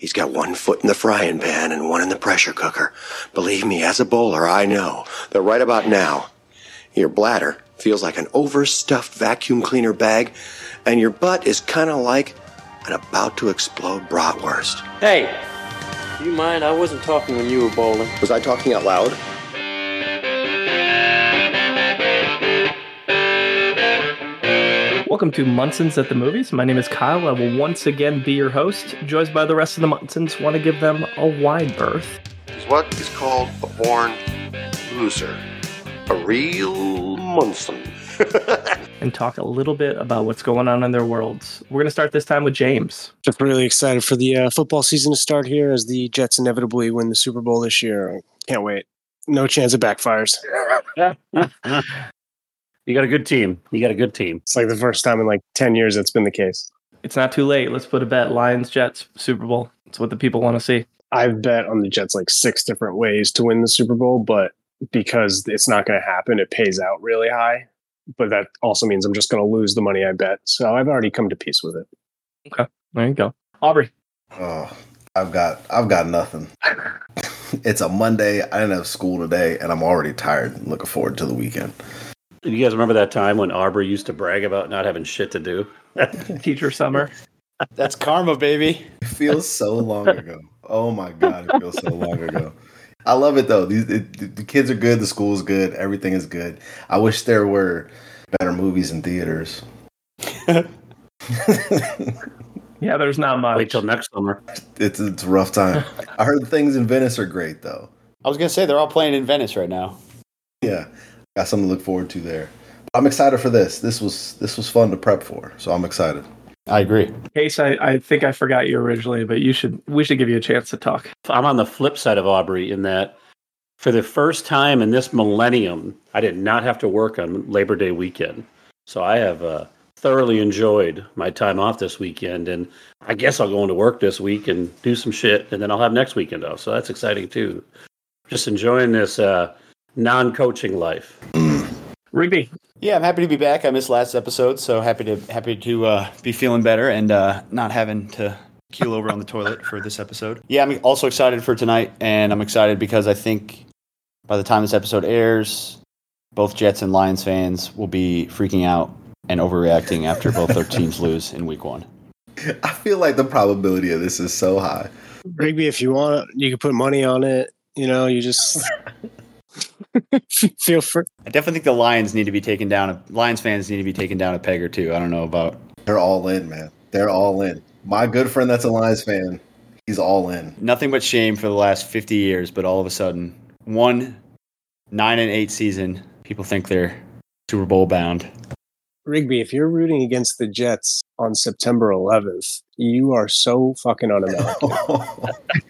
He's got one foot in the frying pan and one in the pressure cooker. Believe me, as a bowler, I know that right about now, your bladder feels like an overstuffed vacuum cleaner bag, and your butt is kind of like an about to explode bratwurst. Hey, do you mind? I wasn't talking when you were bowling. Was I talking out loud? Welcome to Munson's at the Movies. My name is Kyle. I will once again be your host. Joined by the rest of the Munsons, want to give them a wide berth. Is what is called a born loser. A real Munson. and talk a little bit about what's going on in their worlds. We're going to start this time with James. Just really excited for the uh, football season to start here as the Jets inevitably win the Super Bowl this year. Can't wait. No chance it backfires. You got a good team. You got a good team. It's like the first time in like 10 years that's been the case. It's not too late. Let's put a bet Lions, Jets, Super Bowl. It's what the people want to see. I've bet on the Jets like six different ways to win the Super Bowl, but because it's not going to happen, it pays out really high. But that also means I'm just going to lose the money I bet. So I've already come to peace with it. Okay. There you go. Aubrey. Oh, I've got I've got nothing. it's a Monday. I didn't have school today, and I'm already tired. Looking forward to the weekend. Do you guys remember that time when Aubrey used to brag about not having shit to do? Teacher summer. That's karma, baby. It feels so long ago. Oh my god, it feels so long ago. I love it though. These it, the kids are good. The school's good. Everything is good. I wish there were better movies in theaters. yeah, there's not much. Wait till next summer. It's it's a rough time. I heard things in Venice are great though. I was gonna say they're all playing in Venice right now. Yeah, got something to look forward to there. But I'm excited for this. This was this was fun to prep for, so I'm excited. I agree. Case, I, I think I forgot you originally, but you should we should give you a chance to talk. I'm on the flip side of Aubrey in that for the first time in this millennium, I did not have to work on Labor Day weekend. So I have uh, thoroughly enjoyed my time off this weekend, and I guess I'll go into work this week and do some shit, and then I'll have next weekend off. So that's exciting too. Just enjoying this uh, non-coaching life. Rigby. Yeah, I'm happy to be back. I missed last episode, so happy to happy to uh, be feeling better and uh, not having to keel over on the toilet for this episode. Yeah, I'm also excited for tonight, and I'm excited because I think by the time this episode airs, both Jets and Lions fans will be freaking out and overreacting after both their teams lose in Week One. I feel like the probability of this is so high. Rigby, if you want, you can put money on it. You know, you just feel free. I definitely think the Lions need to be taken down. Lions fans need to be taken down a peg or two. I don't know about. They're all in, man. They're all in. My good friend that's a Lions fan, he's all in. Nothing but shame for the last 50 years, but all of a sudden, one nine and eight season, people think they're Super Bowl bound. Rigby, if you're rooting against the Jets on September 11th, you are so fucking un-American.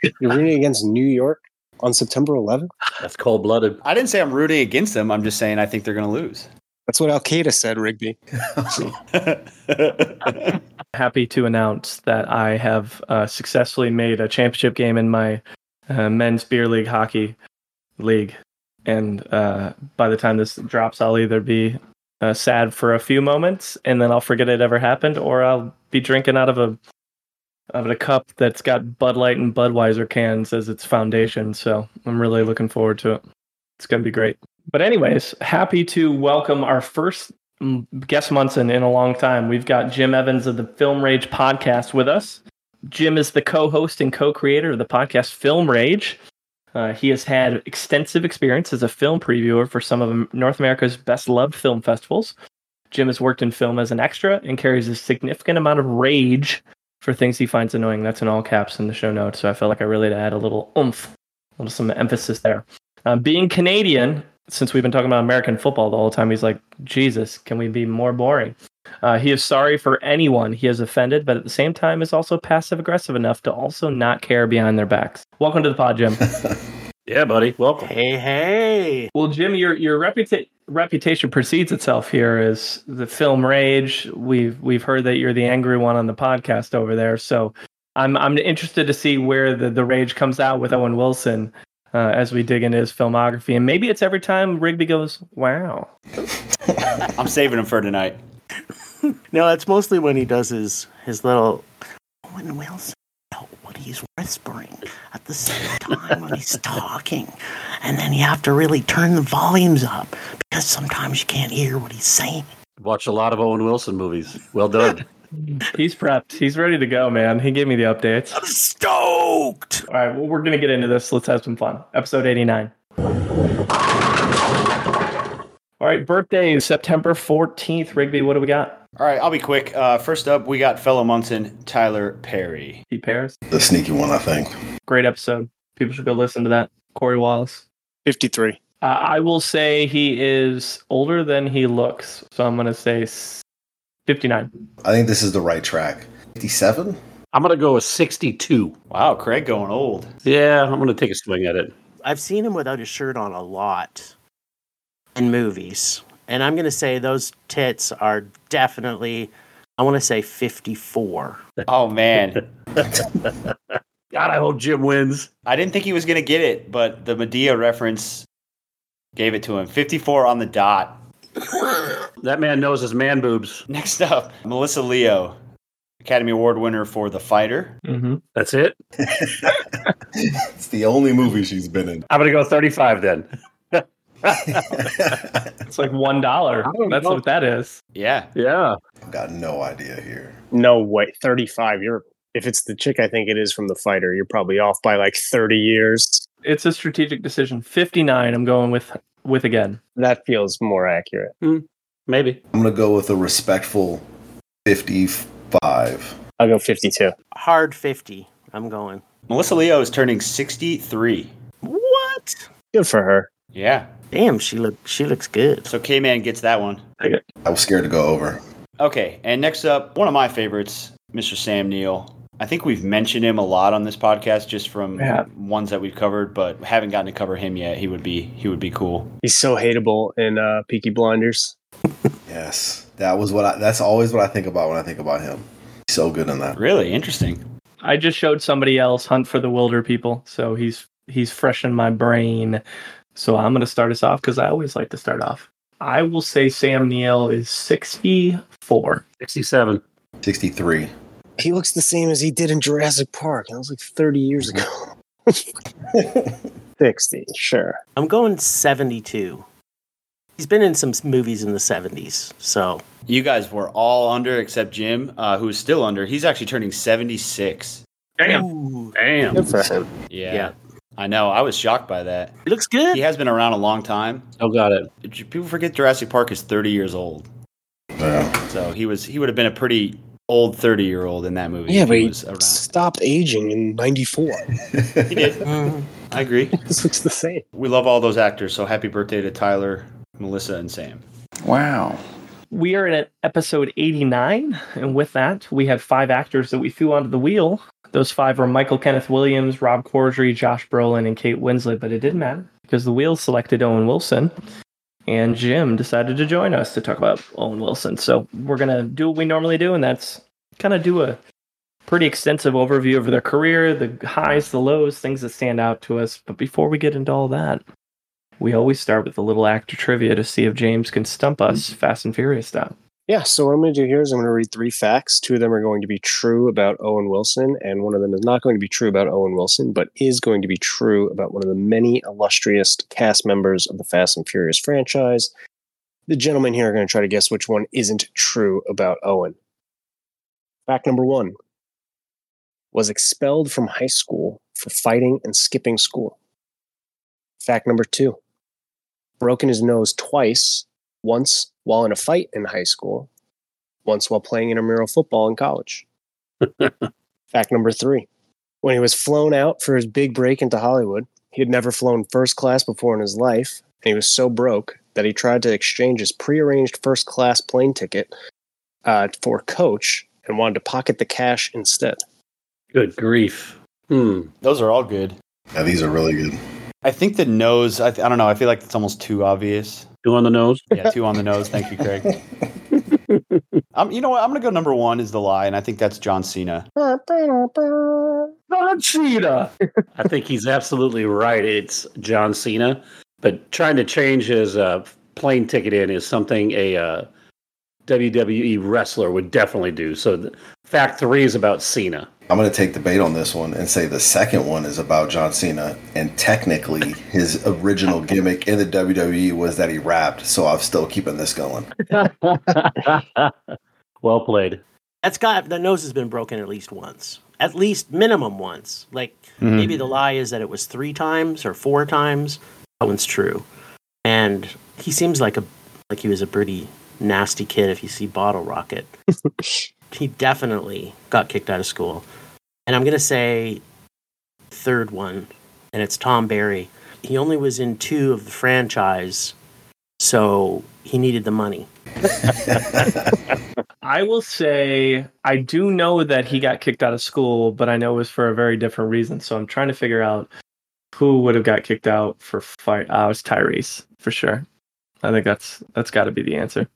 you're rooting against New York on September 11th? That's cold blooded. I didn't say I'm rooting against them. I'm just saying I think they're going to lose. That's what Al Qaeda said, Rigby. Happy to announce that I have uh, successfully made a championship game in my uh, men's beer league hockey league. And uh, by the time this drops, I'll either be uh, sad for a few moments and then I'll forget it ever happened, or I'll be drinking out of a of a cup that's got Bud Light and Budweiser cans as its foundation. So I'm really looking forward to it. It's going to be great. But, anyways, happy to welcome our first guest Munson in a long time. We've got Jim Evans of the Film Rage podcast with us. Jim is the co host and co creator of the podcast Film Rage. Uh, he has had extensive experience as a film previewer for some of North America's best loved film festivals. Jim has worked in film as an extra and carries a significant amount of rage for things he finds annoying. That's in all caps in the show notes. So I felt like I really had to add a little oomph, a little some emphasis there. Uh, being Canadian, since we've been talking about American football the whole time, he's like, Jesus, can we be more boring? Uh, he is sorry for anyone he has offended, but at the same time is also passive aggressive enough to also not care behind their backs. Welcome to the pod, Jim. yeah, buddy. Welcome. Hey, hey. Well, Jim, your your reputa- reputation precedes itself here as the film rage. We've we've heard that you're the angry one on the podcast over there, so I'm I'm interested to see where the the rage comes out with Owen Wilson. Uh, as we dig into his filmography, and maybe it's every time Rigby goes, "Wow." I'm saving him for tonight. no, it's mostly when he does his his little Owen Wilson. What are he's whispering at the same time when he's talking. And then you have to really turn the volumes up because sometimes you can't hear what he's saying. Watch a lot of Owen Wilson movies. Well done. He's prepped. He's ready to go, man. He gave me the updates. I'm stoked. All right, well, we're gonna get into this. Let's have some fun. Episode eighty-nine. All right, birthdays September fourteenth. Rigby, what do we got? All right, I'll be quick. Uh, first up, we got fellow Munson, Tyler Perry. He pairs. The sneaky one, I think. Great episode. People should go listen to that. Corey Wallace. 53. Uh, I will say he is older than he looks, so I'm gonna say fifty-nine. I think this is the right track. 57? I'm gonna go with 62. Wow, Craig going old. Yeah, I'm gonna take a swing at it. I've seen him without his shirt on a lot in movies. And I'm going to say those tits are definitely, I want to say 54. Oh man, God, I hope Jim wins. I didn't think he was gonna get it, but the Madea reference gave it to him. 54 on the dot. That man knows his man boobs. Next up, Melissa Leo, Academy Award winner for The Fighter. Mm-hmm. That's it. it's the only movie she's been in. I'm gonna go 35 then. It's like one dollar. That's what that is. Yeah, Yeah. I've got no idea here. No way. 35. You're if it's the chick I think it is from the fighter, you're probably off by like 30 years. It's a strategic decision. Fifty-nine. I'm going with with again. That feels more accurate. Hmm. Maybe. I'm going to go with a respectful 55. I'll go 52. Hard 50. I'm going. Melissa Leo is turning 63. What? Good for her. Yeah, Damn, she look she looks good. so K Man gets that one. I was scared to go over. Okay, and next up, one of my favorites, Mr. Sam Neill. I think we've mentioned him a lot on this podcast, just from Yeah. ones that we've covered, but haven't gotten to cover him yet. He would be he would be cool. He's so hateable in uh, Peaky Blinders. Yes. That was what I, that's always what I think about when I think about him. He's so good in that. Really interesting. I just showed somebody else Hunt for the Wilderpeople, so he's he's fresh in my brain. So I'm going to start us off because I always like to start off. I will say Sam Neill is 64. 67. 63. He looks the same as he did in Jurassic Park. That was like 30 years ago. 60, sure. I'm going 72. He's been in some movies in the 70s. So, You guys were all under except Jim, uh, who's still under. He's actually turning 76. Damn. Ooh, Damn. Good for him. Yeah. Yeah. I know. I was shocked by that. he looks good. He has been around a long time. Still got it. People forget Jurassic Park is 30 years old. Yeah. So he was he would have been a pretty old 30 year old in that movie. Yeah, but he he was stopped aging in 94. He did. Mhm. I agree. this looks the same. We love all those actors. So happy birthday to Tyler, Melissa, and Sam. wow. We are at episode 89, and with that, we had five actors that we threw onto the wheel. Those five were Michael Kenneth Williams, Rob Corddry, Josh Brolin, and Kate Winslet, but it didn't matter because the wheel selected Owen Wilson, and Jim decided to join us to talk about Owen Wilson. So we're gonna do what we normally do, and that's kind of do a pretty extensive overview of their career, the highs, the lows, things that stand out to us. But before we get into all that, we always start with a little actor trivia to see if James can stump us mm-hmm. Fast and Furious style. Yeah, so what I'm going to do here is I'm going to read three facts. Two of them are going to be true about Owen Wilson, and one of them is not going to be true about Owen Wilson, but is going to be true about one of the many illustrious cast members of the Fast and Furious franchise. The gentlemen here are going to try to guess which one isn't true about Owen. Fact number one was expelled from high school for fighting and skipping school. Fact number two broken his nose twice once while in a fight in high school, once while playing intramural football in college. Fact number three when he was flown out for his big break into Hollywood, he had never flown first class before in his life, and he was so broke that he tried to exchange his prearranged first class plane ticket uh, for coach and wanted to pocket the cash instead. Good grief. Hmm. Those are all good. Yeah, these are really good. I think the nose. I, th- I don't know. I feel like it's almost too obvious. Two on the nose. Yeah, two on the nose. Thank you, Craig. Um, you know what? I'm gonna go number one is the lie, and I think that's John Cena. John Cena. I think he's absolutely right. It's John Cena, but trying to change his uh, plane ticket in is something a uh, WWE wrestler would definitely do. So, the, fact three is about Cena. I'm going to take the bait on this one and say the second one is about John Cena. And technically, his original gimmick in the WWE was that he rapped. So I'm still keeping this going. well played. That's got the nose has been broken at least once, at least minimum once. Like mm-hmm. maybe the lie is that it was three times or four times. That one's true, and he seems like a like he was a pretty nasty kid. If you see Bottle Rocket, he definitely got kicked out of school. And I'm gonna say third one, and it's Thom Barry. He only was in two of the franchise, so he needed the money. I will say I do know that he got kicked out of school, but I know it was for a very different reason. So I'm trying to figure out who would have got kicked out for fight. Uh, it was Tyrese for sure. I think that's that's got to be the answer.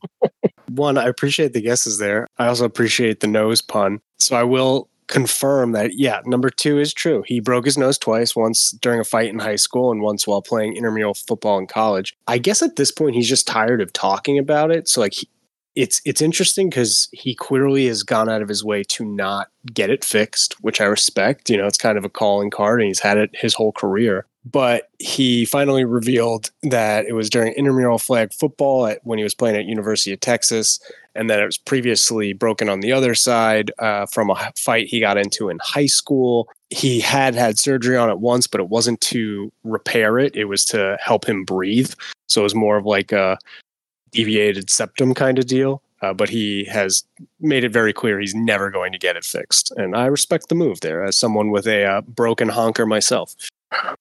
One, I appreciate the guesses there. I also appreciate the nose pun. So I will confirm that, yeah, number two is true. He broke his nose twice, once during a fight in high school and once while playing intramural football in college. I guess at this point, he's just tired of talking about it. So, like, he, it's it's interesting because he clearly has gone out of his way to not get it fixed, which I respect. You know, it's kind of a calling card, and he's had it his whole career. But he finally revealed that it was during intramural flag football at, when he was playing at University of Texas, and that it was previously broken on the other side uh, from a fight he got into in high school. He had had surgery on it once, but it wasn't to repair it; it was to help him breathe. So it was more of like a deviated septum kind of deal. Uh, but he has made it very clear he's never going to get it fixed. And I respect the move there as someone with a uh, broken honker myself.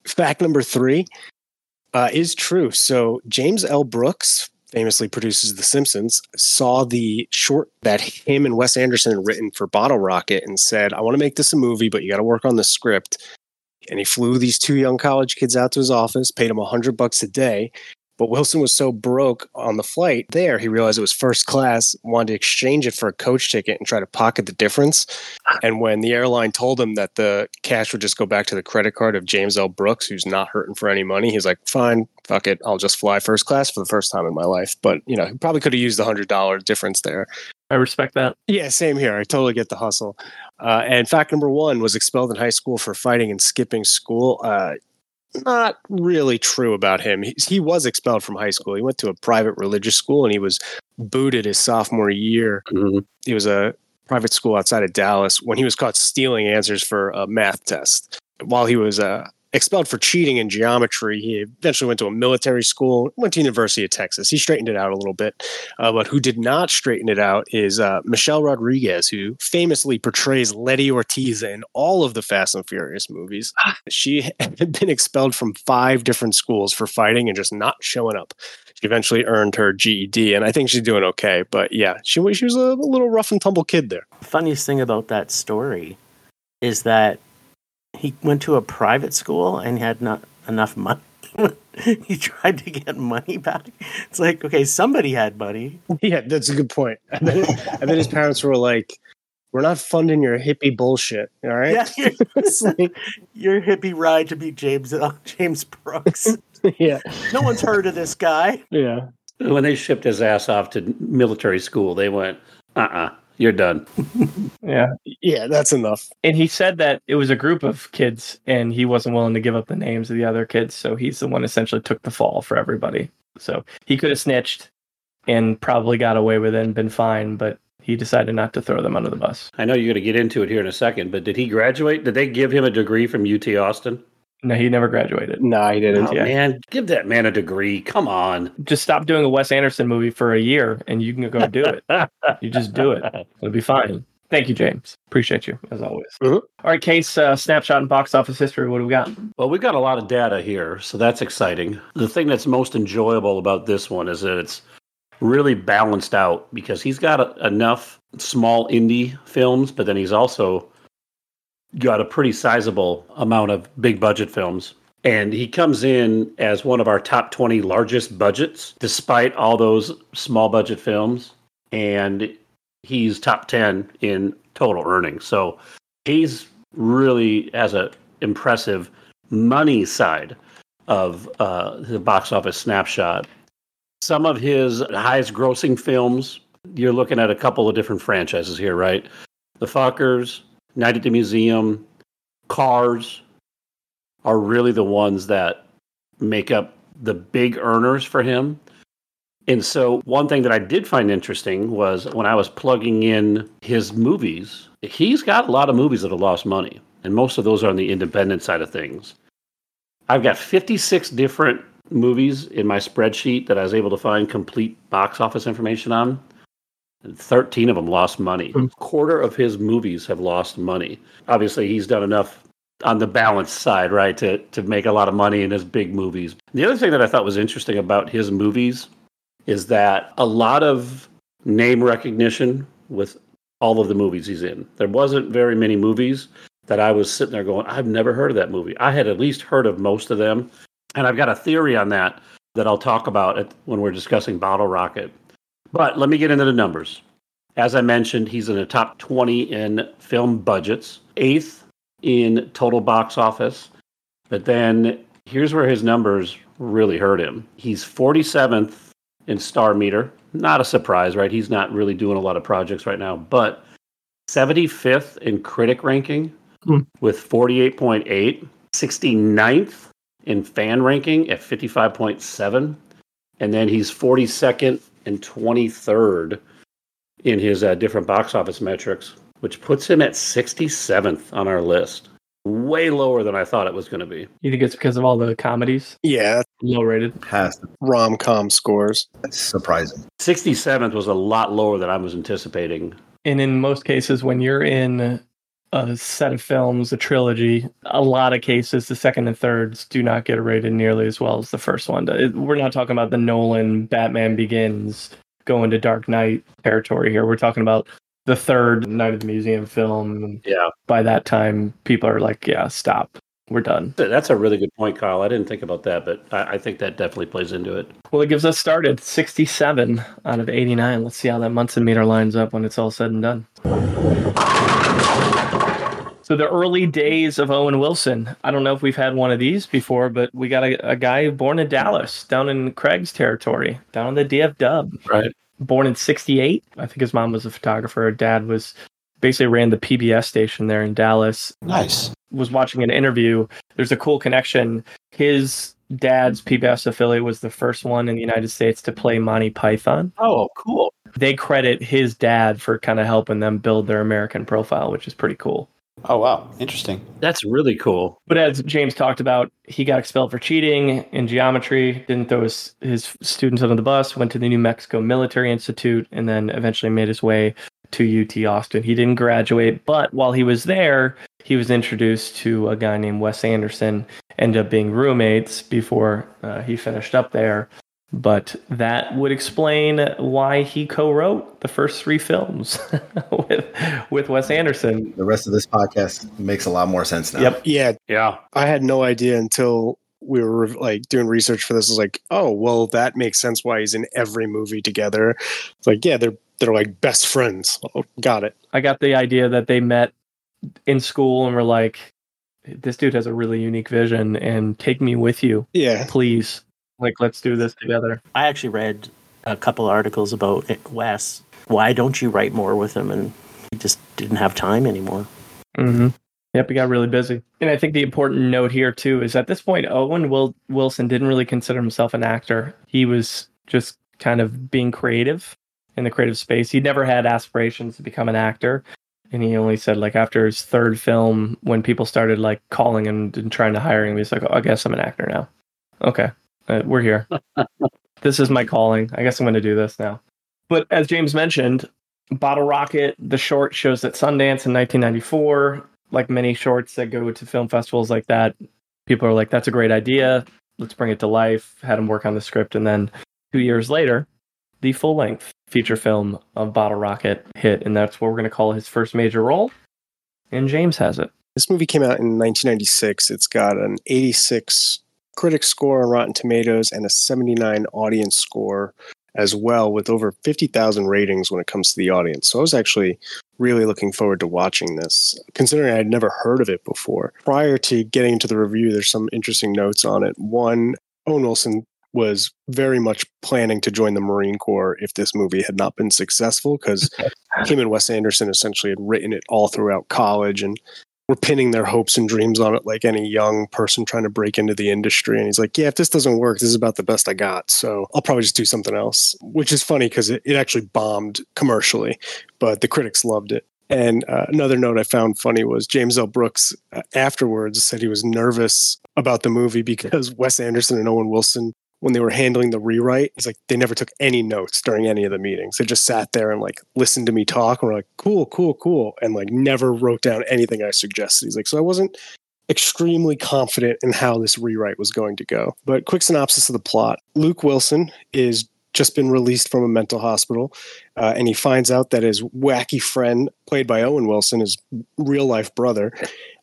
Fact number three uh, is true. So James L. Brooks famously produces The Simpsons, saw the short that him and Wes Anderson had written for Bottle Rocket and said, I want to make this a movie, but you got to work on the script. And he flew these two young college kids out to his office, paid them a hundred bucks a day. But Wilson was so broke on the flight there, he realized it was first class, wanted to exchange it for a coach ticket and try to pocket the difference. And when the airline told him that the cash would just go back to the credit card of James L. Brooks, who's not hurting for any money, he's like, fine, fuck it. I'll just fly first class for the first time in my life. But, you know, he probably could have used the $100 difference there. I respect that. Yeah, same here. I totally get the hustle. Uh, and fact number one was expelled in high school for fighting and skipping school. Uh, not really true about him. He, he was expelled from high school. He went to a private religious school and he was booted his sophomore year. Mhm. He was a private school outside of Dallas when he was caught stealing answers for a math test. While he was uh, expelled for cheating in geometry, he eventually went to a military school, went to University of Texas. He straightened it out a little bit. Uh, but who did not straighten it out is uh, Michelle Rodriguez, who famously portrays Letty Ortiz in all of the Fast and Furious movies. She had been expelled from five different schools for fighting and just not showing up. She eventually earned her GED, and I think she's doing okay. But yeah, she was she was a little rough and tumble kid there. funniest thing about that story is that he went to a private school and had not enough money. he tried to get money back. It's like, okay, somebody had money. Yeah, that's a good point. And then, and then his parents were like, "We're not funding your hippie bullshit, all right?" Yeah, your, It's like- your hippie ride to meet James uh, James Brooks. yeah, No one's heard of this guy. yeah. When they shipped his ass off to military school, they went, uh uh-uh, uh, you are done. Yeah. Yeah, that's enough. And he said that it was a group of kids and he wasn't willing to give up the names of the other kids. So he's the one essentially took the fall for everybody. So he could have snitched and probably got away with it and been fine, but he decided not to throw them under the bus. I know you're going to get into it here in a second, but did he graduate? Did they give him a degree from UT Austin? No, he never graduated. No, he didn't. Oh, yeah. man, give that man a degree. Come on. Just stop doing a Wes Anderson movie for a year and you can go do it. You just do it. It'll be fine. Thank you, James. Appreciate you as always. Mhm. All right, case uh, snapshot and box office history. What do we got? Well, we've got a lot of data here, so that's exciting. The thing that's most enjoyable about this one is that it's really balanced out because he's got a, enough small indie films, but then he's also got a pretty sizable amount of big budget films. And he comes in as one of our top 20 largest budgets, despite all those small budget films. And he's top 10 in total earnings. So he's really has a impressive money side of uh, the box office snapshot. Some of his highest grossing films you're looking at a couple of different franchises here, right? The Fockers, Night at the Museum, Cars are really the ones that make up the big earners for him. And so, one thing that I did find interesting was when I was plugging in his movies, he's got a lot of movies that have lost money, and most of those are on the independent side of things. I've got 56 different movies in my spreadsheet that I was able to find complete box office information on. And 13 of them lost money. A quarter of his movies have lost money. Obviously, he's done enough on the balance side, right, to, to make a lot of money in his big movies. The other thing that I thought was interesting about his movies is that a lot of name recognition with all of the movies he's in. There wasn't very many movies that I was sitting there going, I've never heard of that movie. I had at least heard of most of them. And I've got a theory on that that I'll talk about when we're discussing Bottle Rocket. But let me get into the numbers. As I mentioned, he's in the top 20 in film budgets, eighth in total box office. But then here's where his numbers really hurt him. He's 47th in Star Meter. Not a surprise, right? He's not really doing a lot of projects right now, but 75th in critic ranking Hmm. with 48.8, 69th in fan ranking at 55.7, and then he's 42nd and 23rd in his uh, different box office metrics, which puts him at 67th on our list. Way lower than I thought it was going to be. You think it's because of all the comedies? Yeah, Low rated. Has rom com scores. That's surprising. 67th was a lot lower than I was anticipating. And in most cases, when you're in a set of films, a trilogy, a lot of cases, the second and thirds do not get rated nearly as well as the first one. We're not talking about the Nolan Batman Begins going to Dark Knight territory here. We're talking about the third Night at the Museum film. Yeah. By that time, people are like, yeah, stop. We're done. That's a really good point, Kyle. I didn't think about that, but I, I think that definitely plays into it. Well, it gives us started 67 out of 89. Let's see how that Munson meter lines up when it's all said and done. So the early days of Owen Wilson. I don't know if we've had one of these before, but we got a, a guy born in Dallas, down in Craig's territory, down in the DF Dub. Right. Born in '68. I think his mom was a photographer. Her dad was basically ran the PBS station there in Dallas Nice. was watching an interview. There's a cool connection. His dad's PBS affiliate was the first one in the United States to play Monty Python. Oh, cool. They credit his dad for kind of helping them build their American profile, which is pretty cool. Oh wow, interesting. That's really cool. But as James talked about, he got expelled for cheating in geometry, didn't throw his, his students under the bus, went to the New Mexico Military Institute, and then eventually made his way to UT Austin. He didn't graduate, but while he was there, he was introduced to a guy named Wes Anderson, ended up being roommates before uh, he finished up there. But that would explain why he co-wrote the first three films with with Wes Anderson. The rest of this podcast makes a lot more sense now. Yep. Yeah, Yeah. I had no idea until we were like doing research for this. I was like, oh, well, that makes sense why he's in every movie together. It's like, yeah, they're they're like best friends. Oh, got it. I got the idea that they met in school and were like, this dude has a really unique vision and take me with you, Yeah, please. Like, let's do this together. I actually read a couple articles about Wes. Why don't you write more with him? And he just didn't have time anymore. Mm-hmm. Yep, he got really busy. And I think the important note here, too, is at this point, Owen Wil- Wilson didn't really consider himself an actor. He was just kind of being creative in the creative space. He never had aspirations to become an actor. And he only said, like, after his third film, when people started, like, calling him and trying to hire him, he's like, oh, I guess I'm an actor now. Okay, uh, we're here. this is my calling. I guess I'm going to do this now. But as James mentioned, Bottle Rocket, the short shows at Sundance in 1994. Like many shorts that go to film festivals like that, people are like, that's a great idea. Let's bring it to life. Had him work on the script. And then two years later, the full length feature film of Bottle Rocket hit. And that's what we're going to call his first major role. And James has it. this movie came out in 1996. It's got an 86 critic score on Rotten Tomatoes and a 79 audience score as well, with over 50,000 ratings when it comes to the audience. So I was actually really looking forward to watching this, considering I had never heard of it before. Prior to getting into the review, there's some interesting notes on it. One, Owen Wilson was very much planning to join the Marine Corps if this movie had not been successful because him and Wes Anderson essentially had written it all throughout college and were pinning their hopes and dreams on it like any young person trying to break into the industry. And he's like, Yeah, if this doesn't work, this is about the best I got. So I'll probably just do something else, which is funny because it, it actually bombed commercially, but the critics loved it. And uh, another note I found funny was James L. Brooks uh, afterwards said he was nervous about the movie because Wes Anderson and Owen Wilson, when they were handling the rewrite, he's like, they never took any notes during any of the meetings. They just sat there and like listened to me talk and were like, cool, cool, cool. And like never wrote down anything I suggested. He's like, so I wasn't extremely confident in how this rewrite was going to go. But quick synopsis of the plot Luke Wilson is just been released from a mental hospital, uh, and he finds out that his wacky friend, played by Owen Wilson, his real life brother,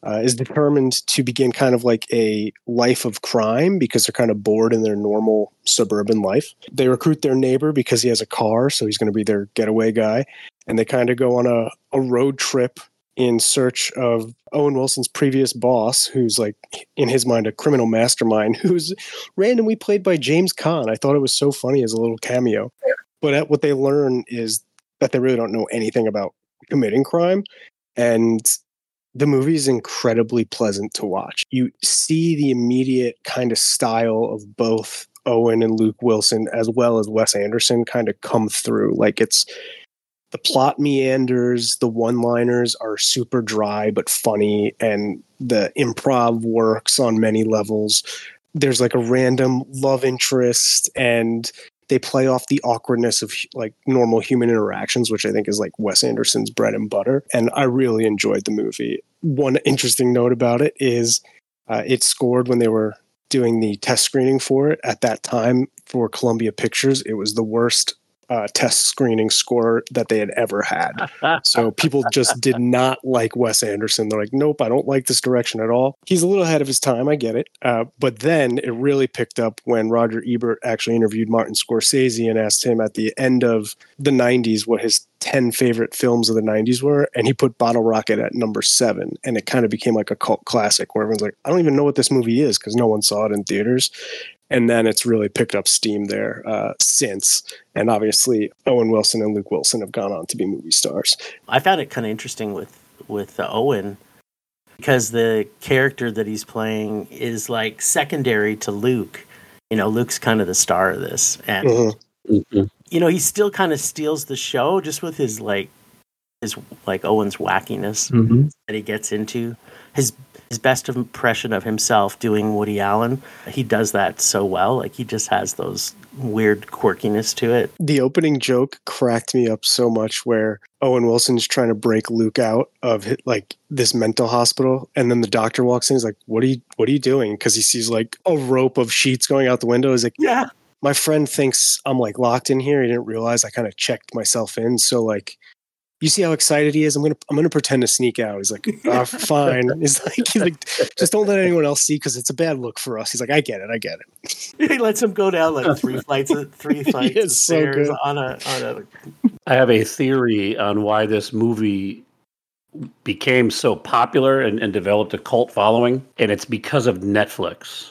uh, is determined to begin kind of like a life of crime because they're kind of bored in their normal suburban life. They recruit their neighbor because he has a car, so he's going to be their getaway guy, and they kind of go on a, a road trip in search of Owen Wilson's previous boss, who's like in his mind a criminal mastermind, who's randomly played by James Caan. I thought it was so funny as a little cameo. But at, what they learn is that they really don't know anything about committing crime, and the movie is incredibly pleasant to watch. You see the immediate kind of style of both Owen and Luke Wilson, as well as Wes Anderson, kind of come through. Like it's the plot meanders, the one liners are super dry but funny, and the improv works on many levels. There's like a random love interest, and they play off the awkwardness of like normal human interactions, which I think is like Wes Anderson's bread and butter. And I really enjoyed the movie. One interesting note about it is uh, it scored when they were doing the test screening for it at that time for Columbia Pictures. It was the worst uh, test screening score that they had ever had. so people just did not like Wes Anderson. They're like, nope, I don't like this direction at all. He's a little ahead of his time, I get it. Uh, but then it really picked up when Roger Ebert actually interviewed Martin Scorsese and asked him at the end of the 90s what his 10 favorite films of the 90s were. And he put Bottle Rocket at number seven. And it kind of became like a cult classic where everyone's like, I don't even know what this movie is because no one saw it in theaters and then it's really picked up steam there uh, since. And obviously, Owen Wilson and Luke Wilson have gone on to be movie stars. I found it kind of interesting with with uh, Owen because the character that he's playing is like secondary to Luke. You know, Luke's kind of the star of this, and Mhm. you know he still kind of steals the show just with his like his like Owen's wackiness Mm-hmm. that he gets into. His his best impression of himself doing Woody Allen, he does that so well. Like he just has those weird quirkiness to it. The opening joke cracked me up so much where Owen Wilson's trying to break Luke out of hi- like this mental hospital and then the doctor walks in he's like what are you what are you doing because he sees like a rope of sheets going out the window he's like Yeah. my friend thinks I'm like locked in here. He didn't realize I kind of checked myself in. So like, you see how excited he is. I'm gonna I'm gonna pretend to sneak out. He's like, oh, fine. He's like, he's like, just don't let anyone else see because it's a bad look for us. He's like, I get it, I get it. he lets him go down like three flights of three flights of is so stairs good. on a on a I have a theory on why this movie became so popular and, and developed a cult following, and it's because of Netflix.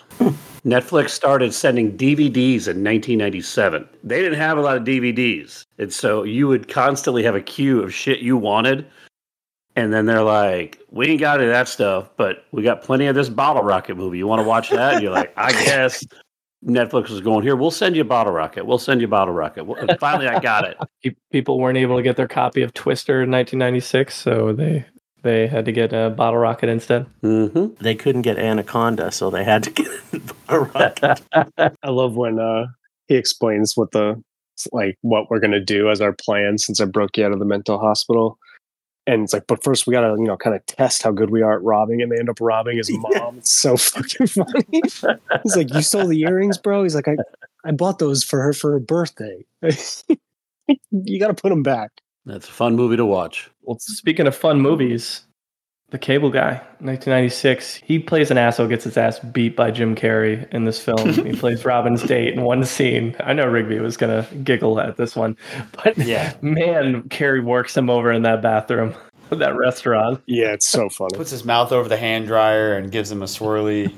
Netflix started sending DVDs in 1997. They didn't have a lot of DVDs, and so you would constantly have a queue of shit you wanted. And then they're like, "We ain't got any of that stuff, but we got plenty of this Bottle Rocket movie. You want to watch that?" And you're like, "I guess." Netflix was going here. We'll send you Bottle Rocket. We'll send you Bottle Rocket. And finally, I got it. People weren't able to get their copy of Twister in 1996, so they they had to get a Bottle Rocket instead. hmm they couldn't get Anaconda, so they had to get a bottle rocket. I love when uh, he explains what the like what we're gonna do as our plan since I broke you out of the mental hospital. And it's like, but first we gotta, you know, kind of test how good we are at robbing, and they end up robbing his mom. It's so fucking funny. He's like, "You stole the earrings, bro." He's like, "I, I bought those for her for her birthday. you got to put them back." That's a fun movie to watch. Well, speaking of fun movies, The Cable Guy, 1996. He plays an asshole, gets his ass beat by Jim Carrey in this film. he plays Robin's date in one scene. I know Rigby was gonna giggle at this one, but Yeah. man, Carrey works him over in that bathroom. That restaurant. Yeah, it's so funny. Puts his mouth over the hand dryer and gives him a swirly.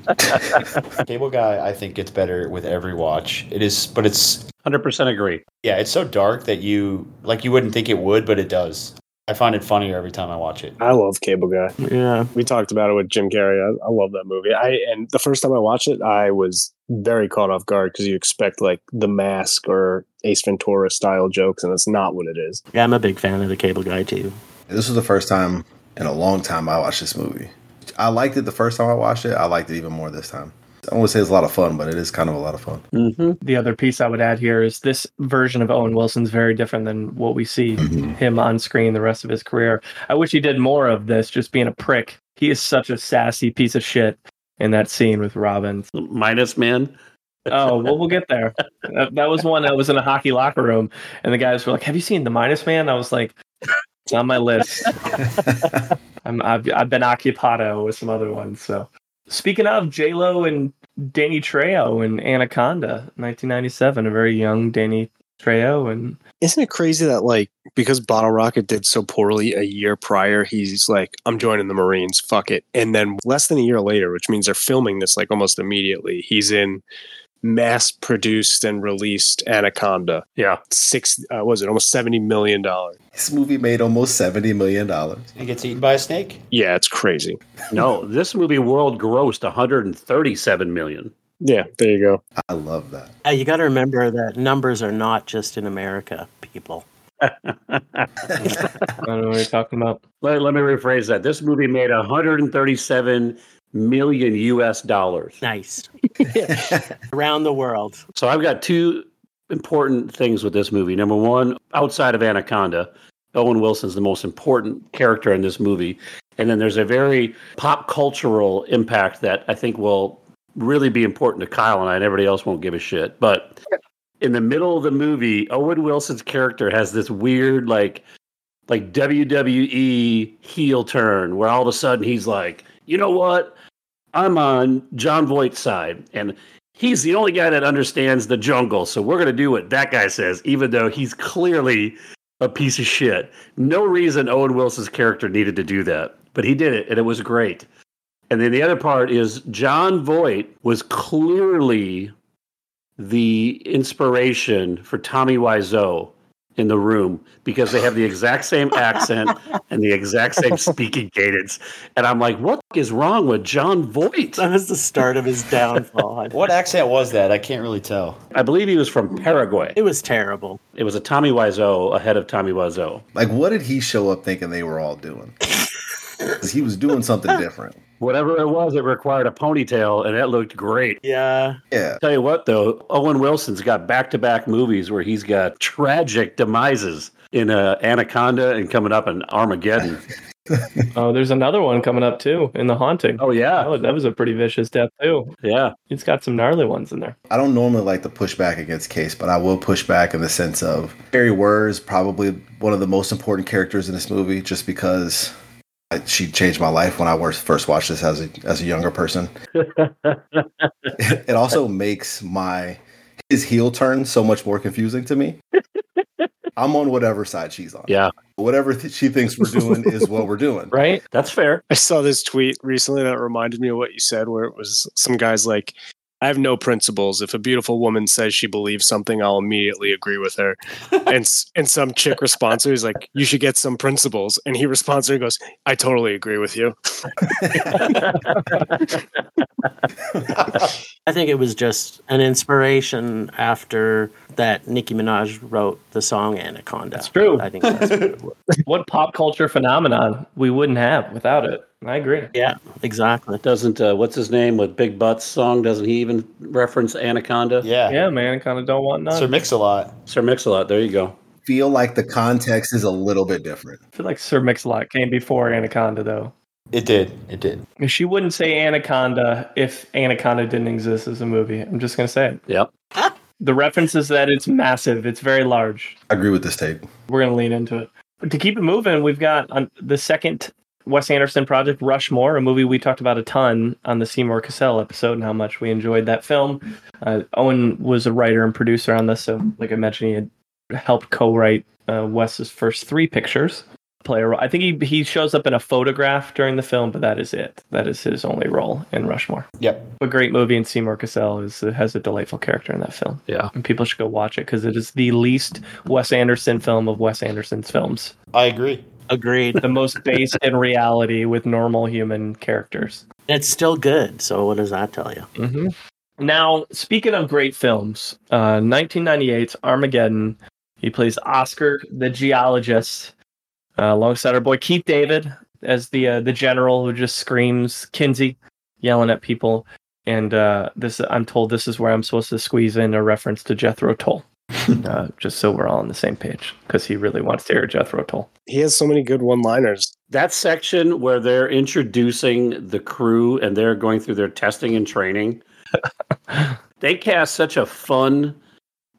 Cable Guy, I think, gets better with every watch. It is, but it's Hundred percent agree. yeah, it's so dark that you like you wouldn't think it would, but it does. I find it funnier every time I watch it. I love Cable Guy. Yeah. We talked about it with Jim Carrey. I, I love that movie. I and the first time I watched it, I was very caught off guard because you expect like the mask or Ace Ventura style jokes, and that's not what it is. Yeah, I'm a big fan of the cable guy too. This was the first time in a long time I watched this movie. I liked it the first time I watched it. I liked it even more this time. I won't say it's a lot of fun, but it is kind of a lot of fun. Mm-hmm. The other piece I would add here is this version of Owen Wilson's very different than what we see him on screen the rest of his career. I wish he did more of this, just being a prick. He is such a sassy piece of shit in that scene with Robin. Minus man. Oh, well, we'll get there. That, that was one I was in a hockey locker room, and the guys were like, "Have you seen the Minus Man?" I was like, "It's on my list." I'm, I've I've been occupado with some other ones. So, speaking of J Lo and Danny Trejo in Anaconda, 1997, a very young Danny Trejo, and Isn't it crazy that like because Bottle Rocket did so poorly a year prior, he's like, I'm joining the Marines, fuck it. And then less than a year later, which means they're filming this like almost immediately, he's in mass produced and released Anaconda. Yeah. Six uh, was it almost seventy million dollars. This movie made almost seventy million dollars. He gets eaten by a snake. Yeah, it's crazy. No, this movie world grossed 137 million. Yeah, there you go. I love that. Uh, you got to remember that numbers are not just in America, people. I don't know what you're talking about. Let, let me rephrase that. This movie made 137 million US dollars. Nice. Around the world. So I've got two important things with this movie. Number one, outside of Anaconda, Owen Wilson's the most important character in this movie. And then there's a very pop cultural impact that I think will really be important to Kyle and I, and everybody else won't give a shit. But in the middle of the movie, Owen Wilson's character has this weird, like, like WWE heel turn where all of a sudden he's like, you know what? I'm on Jon Voight's side, and he's the only guy that understands the jungle. So we're going to do what that guy says, even though he's clearly a piece of shit. No reason Owen Wilson's character needed to do that, but he did it, and it was great. And then the other part is Jon Voight was clearly the inspiration for Tommy Wiseau in the room because they have the exact same accent and the exact same speaking cadence. And I'm like, what is wrong with Jon Voight? That was the start of his downfall. What accent was that? I can't really tell. I believe he was from Paraguay. It was terrible. It was a Tommy Wiseau ahead of Tommy Wiseau. Like, what did he show up thinking they were all doing? he was doing something different. Whatever it was, it required a ponytail, and that looked great. Yeah. Yeah. Tell you what, though, Owen Wilson's got back-to-back movies where he's got tragic demises in uh, Anaconda and coming up in Armageddon. Oh, there's another one coming up too in The Haunting. oh yeah, Oh, that was a pretty vicious death too. yeah. It's got some gnarly ones in there. I don't normally like to push back against Case, but I will push back in the sense of Kari Wuhrer is probably one of the most important characters in this movie, just because I, she changed my life when I first watched this as a as a younger person. it also makes my his heel turn so much more confusing to me. I'm on whatever side she's on. Yeah, Whatever th- she thinks we're doing is what we're doing. Right? that's fair. I saw this tweet recently that reminded me of what you said, where it was some guys like, I have no principles. If a beautiful woman says she believes something, I'll immediately agree with her. and and some chick responds to her, he's like, You should get some principles. And he responds to her and goes, I totally agree with you. I think it was just an inspiration after that Nicki Minaj wrote the song Anaconda. That's true. I think that's what. What pop culture phenomenon we wouldn't have without it. I agree. Yeah, exactly. Doesn't uh, what's his name with Big Butts song? Doesn't he even reference Anaconda? Yeah. Yeah, man, kind of don't want none. Sir Mix-a-Lot. Sir Mix-a-Lot. There you go. Feel like the context is a little bit different. I feel like Sir Mix-a-Lot came before Anaconda, though. It did. It did. She wouldn't say Anaconda if Anaconda didn't exist as a movie. I'm just gonna say it. Yep. The reference is that it's massive. It's very large. I agree with this take. We're gonna lean into it. But to keep it moving, we've got on the second Wes Anderson project, Rushmore, a movie we talked about a ton on the Seymour Cassel episode and how much we enjoyed that film. Uh, Owen was a writer and producer on this, so like I mentioned, he had helped co-write uh, Wes's first three pictures. Play a role. I think he he shows up in a photograph during the film, but that is it. That is his only role in Rushmore. Yep. A great movie, and Seymour Cassel is has a delightful character in that film. Yeah. and people should go watch it because it is the least Wes Anderson film of Wes Anderson's films. I agree. Agreed. The most based in reality with normal human characters. it's still good. So what does that tell you? Mm-hmm. Now, speaking of great films, uh, 1998's Armageddon. He plays Oscar, the geologist, uh, alongside our boy Keith David as the uh, the general who just screams Kinsey, yelling at people. And uh, this, I'm told, this is where I'm supposed to squeeze in a reference to Jethro Tull, uh, just so we're all on the same page, because he really wants to hear Jethro Tull. He has so many good one-liners. That section where they're introducing the crew and they're going through their testing and training, they cast such a fun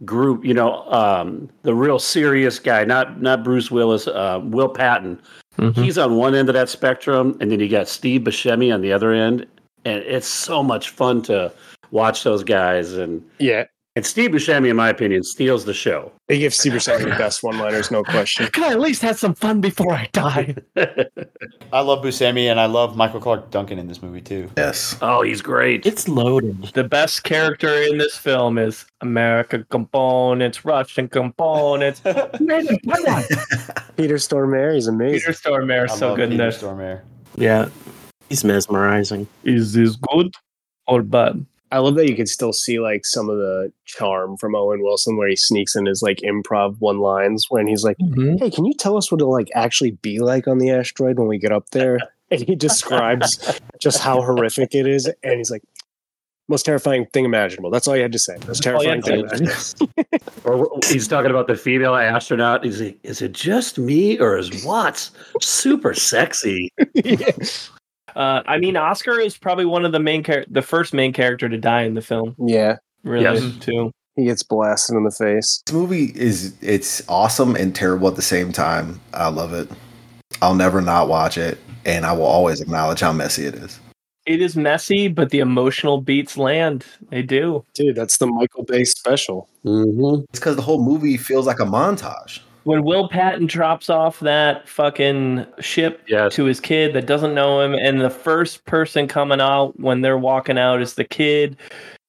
group. You know, um, the real serious guy, not not Bruce Willis, uh, Will Patton. Mhm. He's on one end of that spectrum, and then you got Steve Buscemi on the other end, and it's so much fun to watch those guys. And Yeah, and Steve Buscemi, in my opinion, steals the show. they give Steve Buscemi the best one-liners, no question. Can I at least have some fun before I die? I love Buscemi and I love Michael Clarke Duncan in this movie too. Yes. oh, he's great. It's loaded. The best character in this film is American components, Russian components. Man. Peter Stormare, he's amazing. Peter Stormare is so love good in Peter this. Stormare. Yeah. He's mesmerizing. Is this good or bad? I love that you can still see like some of the charm from Owen Wilson where he sneaks in his like improv one lines when he's like, mm-hmm. Hey, can you tell us what it'll like actually be like on the asteroid when we get up there? And he describes just how horrific it is. And he's like, most terrifying thing imaginable. That's all you had to say. Most all you terrifying thing to say. imaginable. Or he's talking about the female astronaut. He's like, is it just me or is Watts super sexy? Uh, I mean, Oscar is probably one of the main char- the first main character to die in the film. yeah. Really, Yes. too. He gets blasted in the face. This movie is it's awesome and terrible at the same time. I love it. I'll never not watch it, and I will always acknowledge how messy it is. It is messy, but the emotional beats land. They do. Dude, that's the Michael Bay special. Mm-hmm. It's because the whole movie feels like a montage. When Will Patton drops off that fucking ship Yes. to his kid that doesn't know him, and the first person coming out when they're walking out is the kid,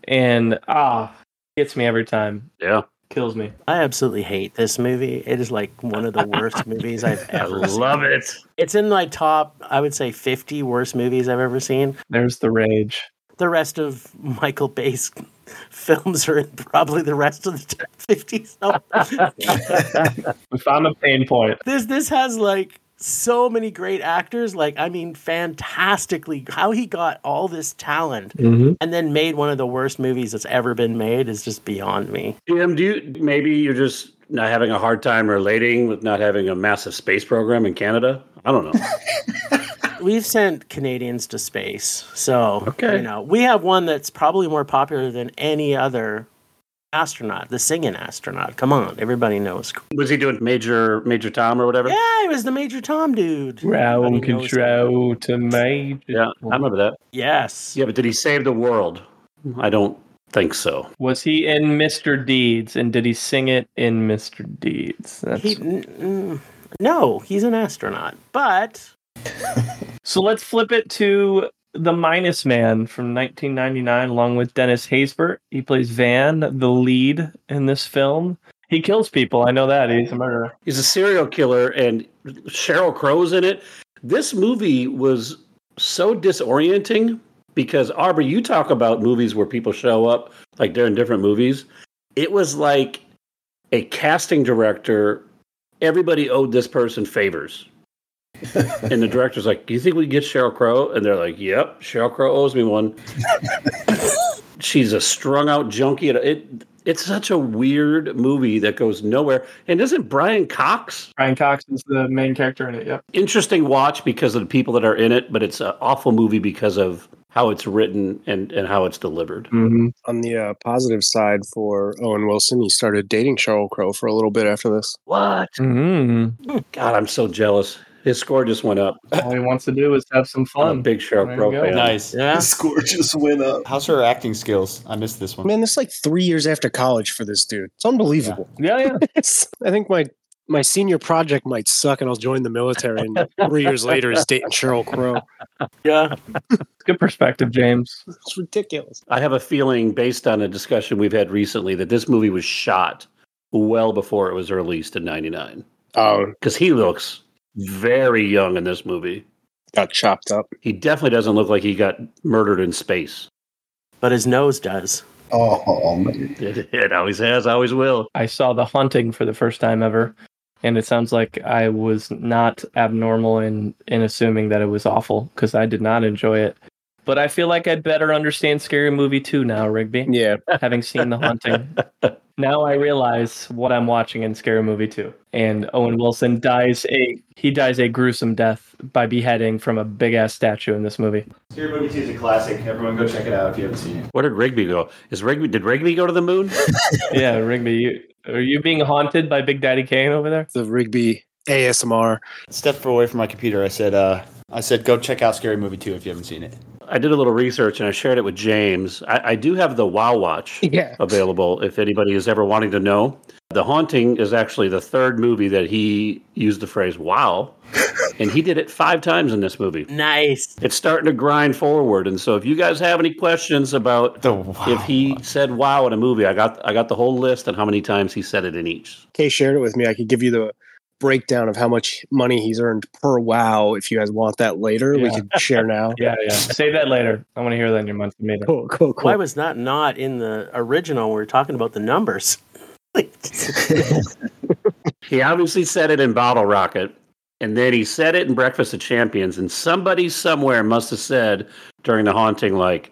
and ah, gets me every time. Yeah. Kills me. I absolutely hate this movie. It is like one of the worst movies I've I ever seen. love it. It's in my top, I would say, 50 worst movies I've ever seen. There's the rage. The rest of Michael Bay's films are in probably the rest of the top 50. So We found a pain point. this this has like so many great actors. Like, I mean, fantastically, how he got all this talent Mm-hmm. and then made one of the worst movies that's ever been made is just beyond me. Jim, do you maybe you're just not having a hard time relating with not having a massive space program in Canada? I don't know. We've sent Canadians to space, so Okay. you know we have one that's probably more popular than any other astronaut, the singing astronaut. Come on, everybody knows. Was he doing Major Major Tom or whatever? Yeah, he was the Major Tom dude. Ground Everybody him. control to major. Yeah, I remember that. Yes. Yeah, but did he save the world? I don't think so. Was he in Mr. Deeds, and did he sing it in Mr. Deeds? That's... He, n- n- no, he's an astronaut, but So let's flip it to the Minus Man from 1999, along with Dennis Haysbert. He plays Van, the lead in this film. He kills people. I know that. He's a murderer. He's a serial killer, and Sheryl Crow's in it. This movie was so disorienting because Aubrey, you talk about movies where people show up like they're in different movies. It was like a casting director. Everybody owed this person favors. And the director's like, "Do you think we can get Sheryl Crow?" And they're like, "Yep, Sheryl Crow owes me one." She's a strung out junkie. It, it it's such a weird movie that goes nowhere. And isn't Brian Cox Brian Cox is the main character in it. Yep. interesting watch because of the people that are in it, but it's an awful movie because of how it's written and, and how it's delivered. Mm-hmm. On the uh, positive side for Owen Wilson, he started dating Sheryl Crow for a little bit after this. What? Mm-hmm. God, I'm so jealous. His score just went up. All he wants to do is have some I'm a fun. big Sheryl There Crow you go. fan. Nice. yeah, score just went up. How's her acting skills? I missed this one. Man, this is like three years after college for this dude. It's unbelievable. Yeah, yeah. It's, I think my my senior project might suck, and I'll join the military. And three years later, is dating Sheryl Crow. Yeah. Good perspective, James. It's ridiculous. I have a feeling, based on a discussion we've had recently, that this movie was shot well before it was released in '99. Oh, Because he looks very young in this movie. got chopped up. He definitely doesn't look like he got murdered in space. But his nose does. Oh, man. It, it always has, always will. I saw The Haunting for the first time ever, and it sounds like I was not abnormal in in assuming that it was awful because I did not enjoy it. But I feel like I'd better understand Scary Movie 2 now, Rigby, Yeah, having seen The Haunting. now I realize what I'm watching in Scary Movie 2. And Owen Wilson dies a he dies a gruesome death by beheading from a big ass statue in this movie. Scary Movie 2 is a classic. Everyone go check it out if you haven't seen it. Where did Rigby go? Is Rigby did Rigby go to the moon? yeah, Rigby, you, are you being haunted by Big Daddy Kane over there? the Rigby ASMR. Stepped away from my computer. I said, uh, I said, go check out Scary Movie 2 if you haven't seen it. I did a little research and I shared it with James. I, I do have the Wow Watch Yeah. available if anybody is ever wanting to know. The Haunting is actually the third movie that he used the phrase wow. And he did it five times in this movie. Nice. It's starting to grind forward. And so if you guys have any questions about The wow. if he said wow in a movie, I got I got the whole list and how many times he said it in each. Kay shared it with me. I could give you the breakdown of how much money he's earned per wow. If you guys want that later, we Yeah. could share now. Yeah, yeah. Save that later. I want to hear that in your monthly meeting. Cool, cool, cool. Why was that not in the original? We are talking about the numbers. He obviously said it in Bottle Rocket, and then he said it in Breakfast of Champions, and somebody somewhere must have said during the haunting, like,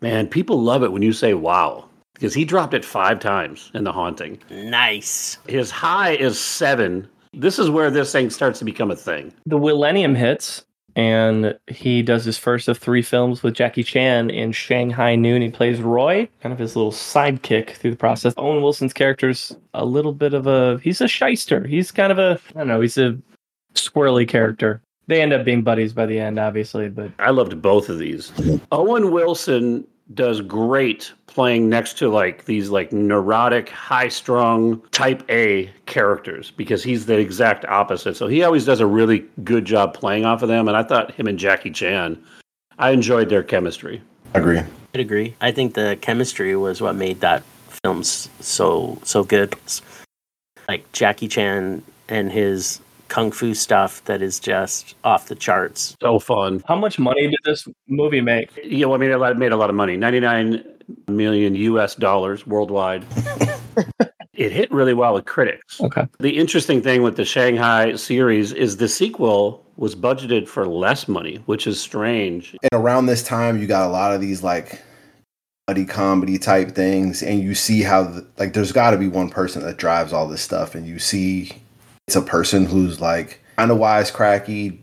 man, people love it when you say wow. Because he dropped it five times in the haunting. nice. His high is seven. This is where this thing starts to become a thing. The Millennium hits, and he does his first of three films with Jackie Chan in Shanghai Noon. He plays Roy, kind of his little sidekick through the process. Owen Wilson's character's a little bit of a he's a shyster. He's kind of a I don't know, he's a squirrely character. They end up being buddies by the end, obviously, but I loved both of these. Owen Wilson does great playing next to like these like neurotic, high strung type A characters because he's the exact opposite. So he always does a really good job playing off of them. And I thought him and Jackie Chan, I enjoyed their chemistry. Agree. I'd agree. I think the chemistry was what made that film so so good. Like Jackie Chan and his kung fu stuff that is just off the charts. So fun. how much money did this movie make? You know, I mean, it made a lot of money 99 million US dollars worldwide. it hit really well with critics. Okay. The interesting thing with the Shanghai series is the sequel was budgeted for less money, which is strange. And around this time, you got a lot of these like buddy comedy type things, and you see how the, like there's got to be one person that drives all this stuff, and you see it's a person who's like kind of wisecracky, you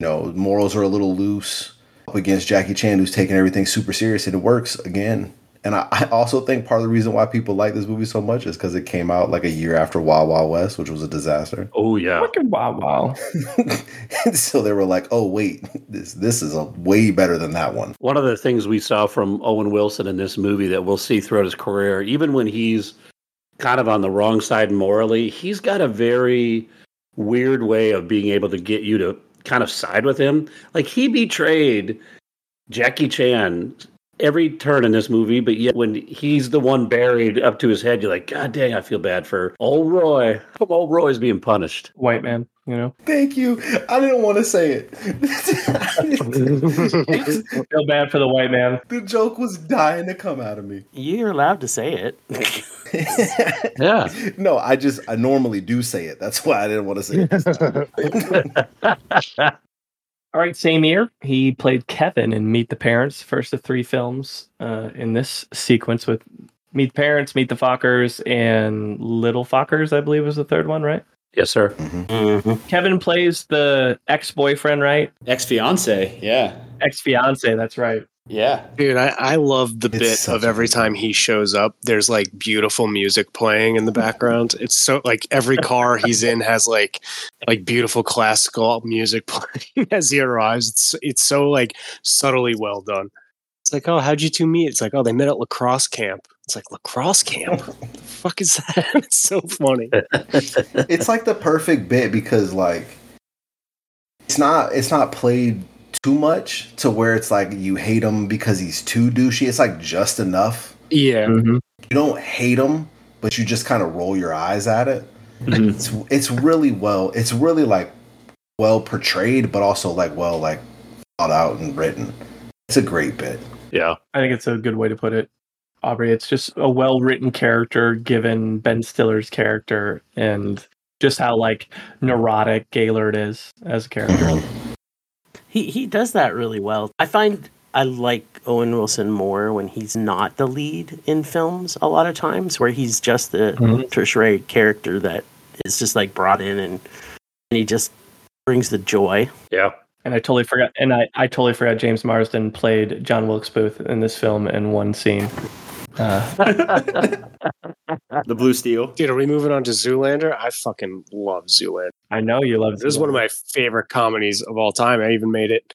know, morals are a little loose up against Jackie Chan, who's taking everything super serious, and it works again. And I, I also think part of the reason why people like this movie so much is because it came out like a year after Wild Wild West, which was a disaster. Oh, yeah. Fucking wow wow. so they were like, "Oh wait, this this is a way better than that one." One of the things we saw from Owen Wilson in this movie that we'll see throughout his career, even when he's kind of on the wrong side morally, he's got a very weird way of being able to get you to kind of side with him. Like he betrayed Jackie Chan every turn in this movie, but yet when he's the one buried up to his head, you're like, God dang, I feel bad for old Roy. How come old Roy's being punished? White man, you know. Thank you. I didn't want to say it. Feel bad for the white man. the joke was dying to come out of me. You're allowed to say it. Yeah. no, I just I normally do say it. That's why I didn't want to say it. this time. All right, same year, he played Kevin in Meet the Parents, first of three films uh, in this sequence with Meet the Parents, Meet the Fockers, and Little Fockers, I believe was the third one, right? Yes, sir. Mhm. Kevin plays the ex boyfriend, right? Ex fiance. Yeah. Ex fiance, that's right. Yeah. Dude, I, I love the It's bit of every time he shows up. There's like beautiful music playing in the background. It's so like every car he's in has like like beautiful classical music playing as he arrives. It's it's so like subtly well done. It's like, oh, how'd you two meet? It's like, oh, they met at lacrosse camp. It's like lacrosse camp. the fuck is that? It's so funny. it's like the perfect bit because like it's not it's not played too much to where it's like you hate him because he's too douchey. It's like just enough. Yeah. Mhm. You don't hate him, but you just kind of roll your eyes at it. It's it's really well. It's really like well portrayed, but also like well like thought out and written. It's a great bit. Yeah. I think it's a good way to put it, Aubrey. It's just a well written character given Ben Stiller's character and just how like neurotic Gaylord is as a character. He he does that really well. I find I like Owen Wilson more when he's not the lead in films. A lot of times, where he's just the Mhm. tertiary character that is just like brought in and and he just brings the joy. Yeah. And I totally forgot. And I, I totally forgot James Marsden played John Wilkes Booth in this film in one scene. Uh, The Blue Steel. Dude, are we moving on to Zoolander? I fucking love Zoolander. I know you love This is one of my favorite comedies of all time. I even made it.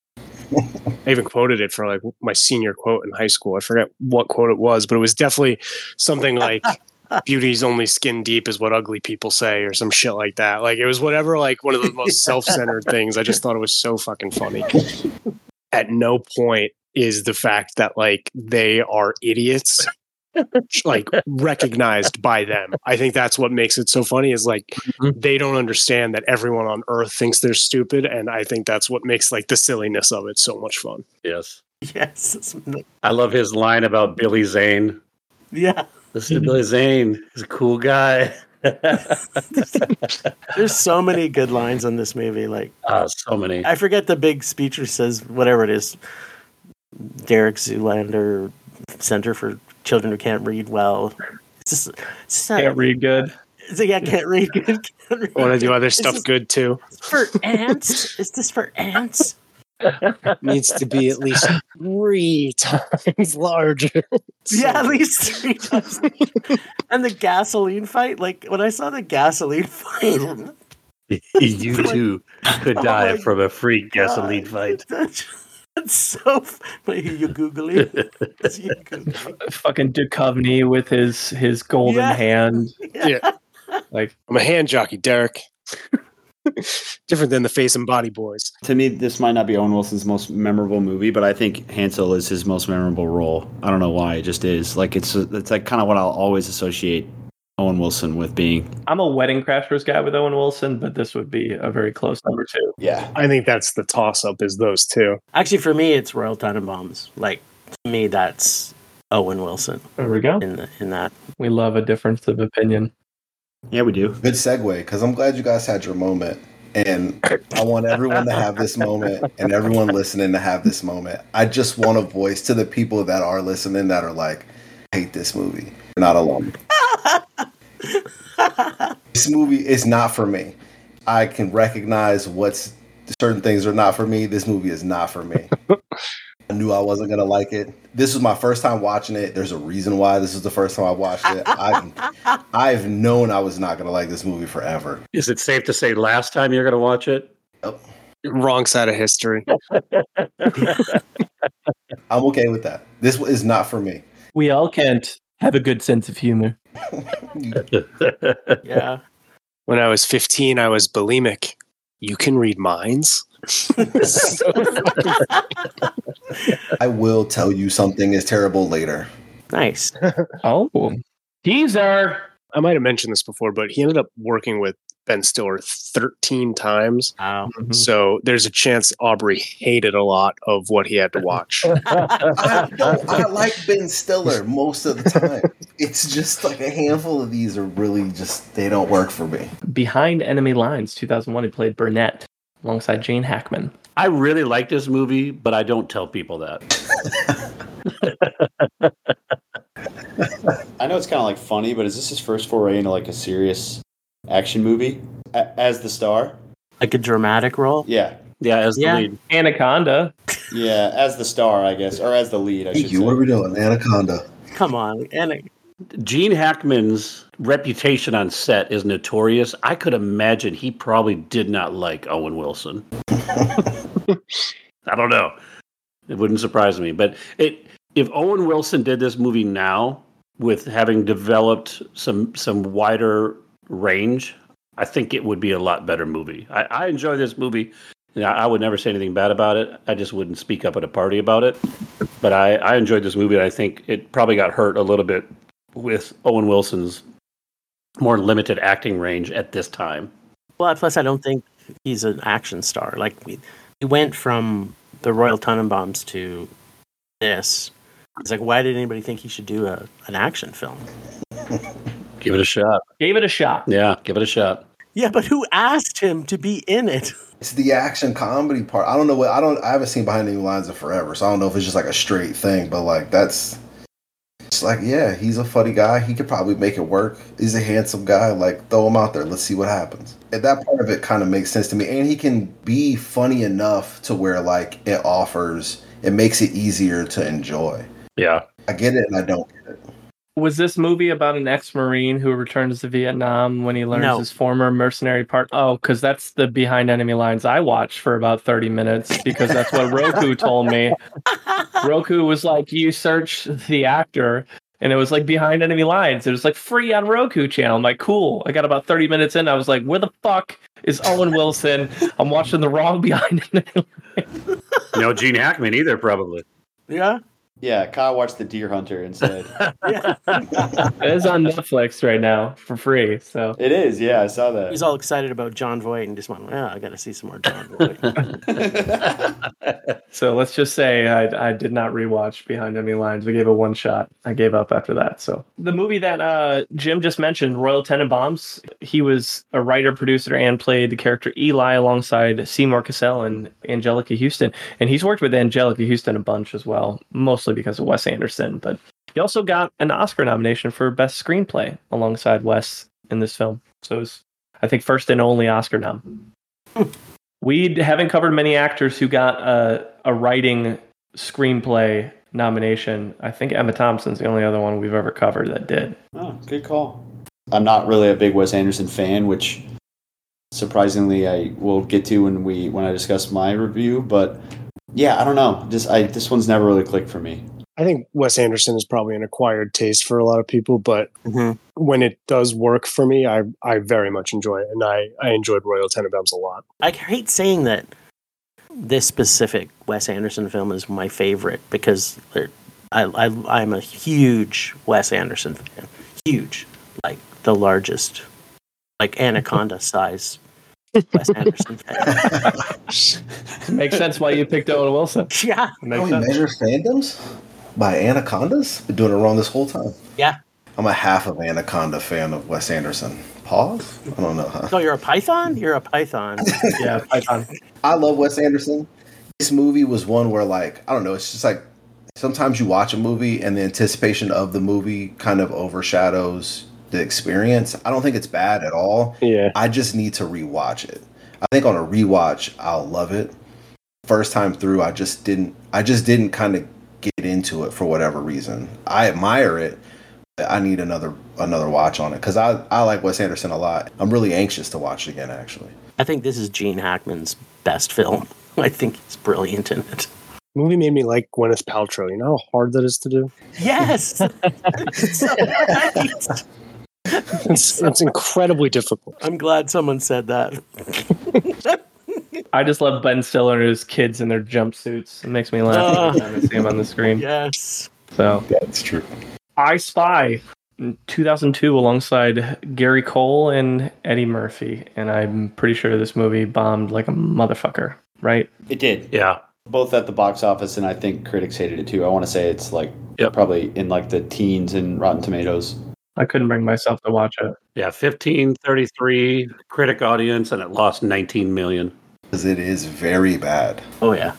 I even quoted it for like my senior quote in high school. I forget what quote it was, but it was definitely something like "Beauty's only skin deep is what ugly people say" or some shit like that. Like it was whatever, like one of the most self-centered things. I just thought it was so fucking funny. At no point is the fact that like they are idiots like recognized by them. I think that's what makes it so funny is like Mhm. they don't understand that everyone on earth thinks they're stupid and I think that's what makes like the silliness of it so much fun. Yes. Yes, I love his line about Billy Zane. yeah. Listen to Billy Zane. He's a cool guy. There's so many good lines in this movie. Like Ah, so many. I forget the big speech that says whatever it is. Derek Zoolander Center for Children Who Can't Read Well. It's just, it's just Can't read good. It's like, I can't read good. Can't read. Want to do other stuff this good too? for ants? Is this for ants? Needs to be at least three times larger. yeah, at least three times. and the gasoline fight, like when I saw the gasoline fight, you too could Oh die my from a freak gasoline God. fight. That's, that's so. f- you googly? You googly? Fucking Duchovny with his his golden Yeah. hand. Yeah. Like I'm a hand jockey, Derek. Different than the face and body boys. To me, this might not be Owen Wilson's most memorable movie, but I think Hansel is his most memorable role. I don't know why, it just is. Like it's it's like kind of what I'll always associate Owen Wilson with being. I'm a Wedding Crashers guy with Owen Wilson, but this would be a very close number two. Yeah, I think that's the toss up is those two. Actually, for me, it's Royal Tenenbaums. Like to me, that's Owen Wilson There we go. in the, in that. We love a difference of opinion. yeah, we do. Good segue because I'm glad you guys had your moment. And I want everyone to have this moment and everyone listening to have this moment. I just want a voice to the people that are listening that are like, I hate this movie. You're not alone. this movie is not for me. I can recognize what's certain things are not for me. This movie is not for me. I knew I wasn't gonna like it. This was my first time watching it. There's a reason why this is the first time I watched it. I've I've known I was not gonna like this movie forever. Is it safe to say last time you're going to watch it? Wrong side of history. I'm okay with that. This is not for me. We all can't have a good sense of humor. Yeah. When I was 15, I was bulimic. You can read minds. I will tell you something is terrible later. Nice. Oh, teaser. I might have mentioned this before, but he ended up working with Ben Stiller 13 times. Wow. Mm-hmm. So there's a chance Aubrey hated a lot of what he had to watch. I. I like Ben Stiller most of the time. It's just like a handful of these are really just they don't work for me. Behind Enemy Lines, 2001, he played Burnett alongside Gene Hackman. I really like this movie, but I don't tell people that. I know it's kind of like funny, but is this his first foray into like a serious action movie A- as the star? Like a dramatic role. Yeah, Yeah, as the lead. Anaconda. yeah, as the star, I guess, or as the lead. I Thank should you. say. What are we doing? Anaconda. Come on. And Gene Hackman's reputation on set is notorious. I could imagine he probably did not like Owen Wilson. I don't know. It wouldn't surprise me. But it if Owen Wilson did this movie now, with having developed some some wider range, I think it would be a lot better movie. I, I enjoy this movie. You know, I would never say anything bad about it. I just wouldn't speak up at a party about it. But I, I enjoyed this movie. And I think it probably got hurt a little bit with Owen Wilson's more limited acting range at this time. Well, plus I don't think he's an action star. Like we, we went from the Royal Tenenbaums to this. It's like, why did anybody think he should do a, an action film? Give it a shot. Gave it a shot. Yeah, give it a shot. Yeah, but who asked him to be in it? It's the action comedy part. I don't know what I don't. I haven't seen Behind Enemy Lines in forever, so I don't know if it's just like a straight thing. But like that's, it's like yeah, he's a funny guy. He could probably make it work. He's a handsome guy. Like throw him out there. Let's see what happens. And that part of it kind of makes sense to me. And he can be funny enough to where like it offers. It makes it easier to enjoy. Yeah. I get it, and I don't get it. Was this movie about an ex-marine who returns to Vietnam when he learns No. his former mercenary part? Oh, because that's the behind enemy lines I watched for about thirty minutes because that's what Roku told me. Roku was like, you search the actor, and it was like behind enemy lines. It was like free on Roku channel. I'm like, cool. I got about thirty minutes in. I was like, where the fuck is Owen Wilson? I'm watching the wrong behind enemy. Lines. No Gene Hackman either, probably. Yeah. Yeah, Kyle watched The Deer Hunter instead. Yeah. It is on Netflix right now for free. So it is, yeah, I saw that. He's all excited about Jon Voight and just went, yeah, I got to see some more Jon Voight. So let's just say I, I did not rewatch Behind Enemy Lines. We gave it one shot. I gave up after that. So the movie that uh, Jim just mentioned, Royal Tenenbaums, he was a writer, producer, and played the character Eli alongside Seymour Cassel and Anjelica Huston. And he's worked with Anjelica Huston a bunch as well, mostly because of Wes Anderson. But he also got an Oscar nomination for Best Screenplay alongside Wes in this film. So it was, I think, first and only Oscar nom. Hmm. We haven't covered many actors who got a, a writing screenplay nomination. I think Emma Thompson's the only other one we've ever covered that did. Oh, good call. I'm not really a big Wes Anderson fan, which surprisingly I will get to when we when I discuss my review. But yeah, I don't know. Just I this one's never really clicked for me. I think Wes Anderson is probably an acquired taste for a lot of people, but Mhm. when it does work for me, I I very much enjoy it, and I I enjoyed Royal Tenenbaums a lot. I hate saying that this specific Wes Anderson film is my favorite because I, I, I'm a huge Wes Anderson fan. Huge. Like the largest, like Anaconda size Wes Anderson fan. Makes sense why you picked Owen Wilson. Yeah. Makes How we sense. measure fandoms by anacondas? Been doing it wrong this whole time. Yeah. I'm a half of anaconda fan of Wes Anderson. Pause. I don't know. Huh? So you're a python? You're a python. Yeah, Python. I love Wes Anderson. This movie was one where, like, I don't know. It's just like sometimes you watch a movie and the anticipation of the movie kind of overshadows the experience. I don't think it's bad at all. Yeah, I just need to rewatch it. I think on a rewatch, I'll love it. First time through, I just didn't. I just didn't kind of get into it for whatever reason. I admire it. but I need another another watch on it because I I like Wes Anderson a lot. I'm really anxious to watch it again. Actually, I think this is Gene Hackman's best film. I think he's brilliant in it. movie made me like Gwyneth Paltrow. You know how hard that is to do. Yes. It's. It's it's incredibly difficult. I'm glad someone said that. I just love Ben Stiller and his kids in their jumpsuits. It makes me laugh every uh, time I see him on the screen. Yes. So that's true. I Spy mm, in 2002 alongside Gary Cole and Eddie Murphy. And I'm pretty sure this movie bombed like a motherfucker, right? It did. Yeah. Both at the box office and I think critics hated it too. I want to say it's like Yep. probably in like the teens in Rotten Tomatoes. I couldn't bring myself to watch it. Yeah, 1533 critic audience and it lost 19 million. Because it is very bad. Oh yeah.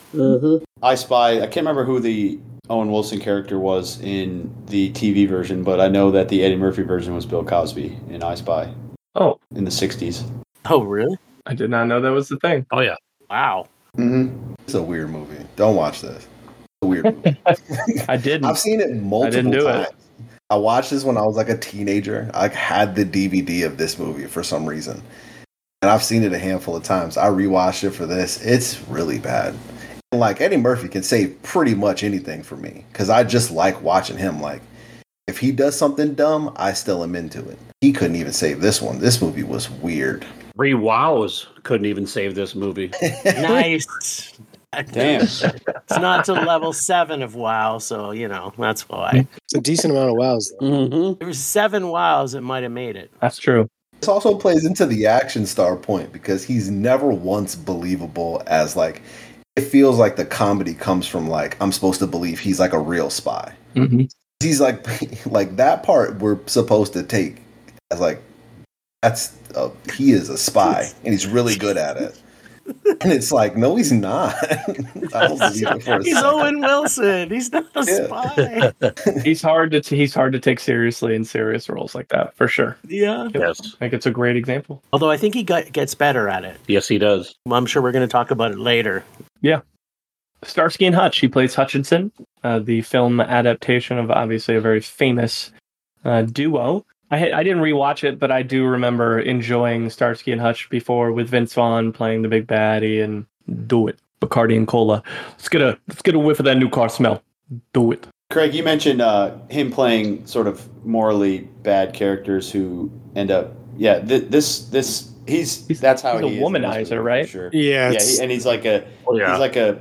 I Spy. I can't remember who the Owen Wilson character was in the TV version, but I know that the Eddie Murphy version was Bill Cosby in I Spy Oh, in the '60s. Oh really? I did not know that was the thing. Oh yeah. Wow. Mm-hmm. It's a weird movie. Don't watch this. It's a weird movie. I didn't. I've seen it multiple didn't do it. Times. I watched this when I was like a teenager. I had the DVD of this movie for some reason. And I've seen it a handful of times. I rewatched it for this. It's really bad. And like Eddie Murphy can say pretty much anything for me because I just like watching him. Like If he does something dumb, I still am into it. He couldn't even save this one. This movie was weird. Three wows couldn't even save this movie. nice. Damn. It's not to level seven of WoW, so you know that's why. It's a decent amount of wows. Though. Mm-hmm. There was seven WoWs that might have made it. That's true. This also plays into the action star point because he's never once believable as like it feels like the comedy comes from like I'm supposed to believe he's like a real spy. hmm He's like like that part we're supposed to take as like that's uh, he is a spy and he's really good at it. And it's like no, he's not. I don't believe it for a He's. Owen Wilson. He's not a Yeah. spy. He's hard to t- he's hard to take seriously in serious roles like that for sure. yeah. Yes. I think it's a great example. Although I think he got, gets better at it. Yes, he does. I'm sure we're going to talk about it later. Yeah. Starsky and Hutch. He plays Hutchinson, uh, the film adaptation of obviously a very famous uh, duo. I I didn't rewatch it, but I do remember enjoying Starsky and Hutch before with Vince Vaughn playing the big baddie and do it. Bacardi and cola. Let's get a let's get a whiff of that new car smell. Do it. Craig, you mentioned uh, him playing sort of morally bad characters who end up. Yeah, th- this this he's, He's- that's how he's a he is womanizer, movie, right? Sure. Yeah, Yeah, he, and he's like a Oh, yeah. he's like a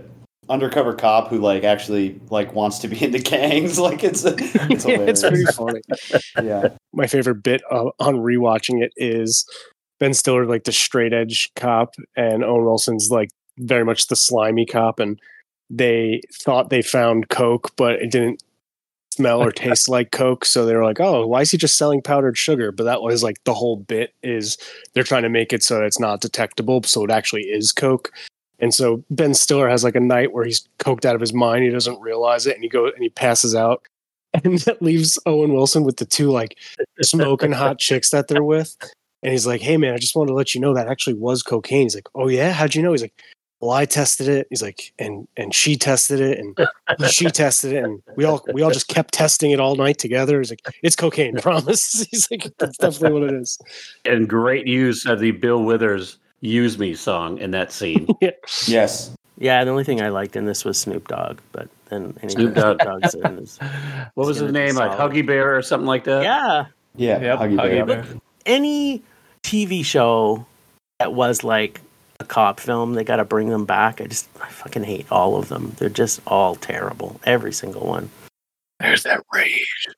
undercover cop who like actually like wants to be into gangs. Like it's it's yeah, it's pretty funny. yeah. My favorite bit uh, on rewatching it is Ben Stiller, like the straight edge cop, and Owen Wilson's like very much the slimy cop, and they thought they found Coke, but it didn't smell or taste like Coke, so they were like, "Oh, why is he just selling powdered sugar?" But that was like the whole bit is they're trying to make it so it's not detectable, so it actually is Coke. And so Ben Stiller has like a night where he's coked out of his mind. He doesn't realize it, and he goes and he passes out, and that leaves Owen Wilson with the two like smoking hot chicks that they're with. And he's like, "Hey man, I just wanted to let you know that actually was cocaine." He's like, "Oh yeah, how'd you know?" He's like, "Well, I tested it." He's like, "And and she tested it, and she tested it, and we all we all just kept testing it all night together." He's like, "It's cocaine, promise." He's like, "That's definitely what it is." And great use of the Bill Withers "Use Me" song in that scene. Yes. Yeah, the only thing I liked in this was Snoop Dogg, but then anything Snoop that Dogg. Dogg's in is What was It's his name? Like solid. Huggy Bear or something like that. yeah. Yeah. Yep, Huggy Huggy Bear. Bear. Any TV show that was like a cop film, they got to bring them back. I just I fucking hate all of them. They're just all terrible, every single one. There's that rage.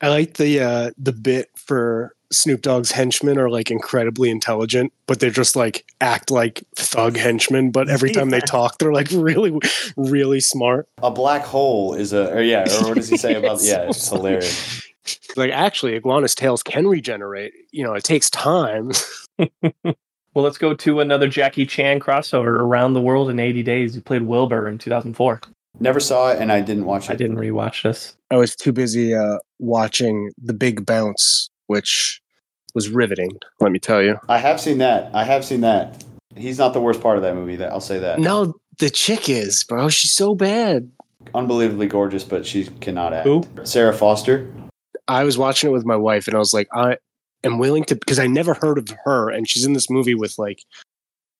I like the uh the bit for Snoop Dogg's henchmen are like incredibly intelligent, but they're just like act like thug henchmen. But every time they talk, they're like really, really smart. A black hole is a or yeah, or what does he say about yeah, it's hilarious. Like actually, iguana's tails can regenerate. You know, it takes time. Well, let's go to another Jackie Chan crossover around the world in 80 days. He played Wilbur in 2004. Never saw it and I didn't watch it. I didn't rewatch this. I was too busy uh watching The Big Bounce, which was riveting. Let me tell you. I have seen that. I have seen that. He's not the worst part of that movie. That I'll say that. No, the chick is, bro. She's so bad. Unbelievably gorgeous, but she cannot act. Who? Sara Foster. I was watching it with my wife, and I was like, I am willing to because I never heard of her, and she's in this movie with like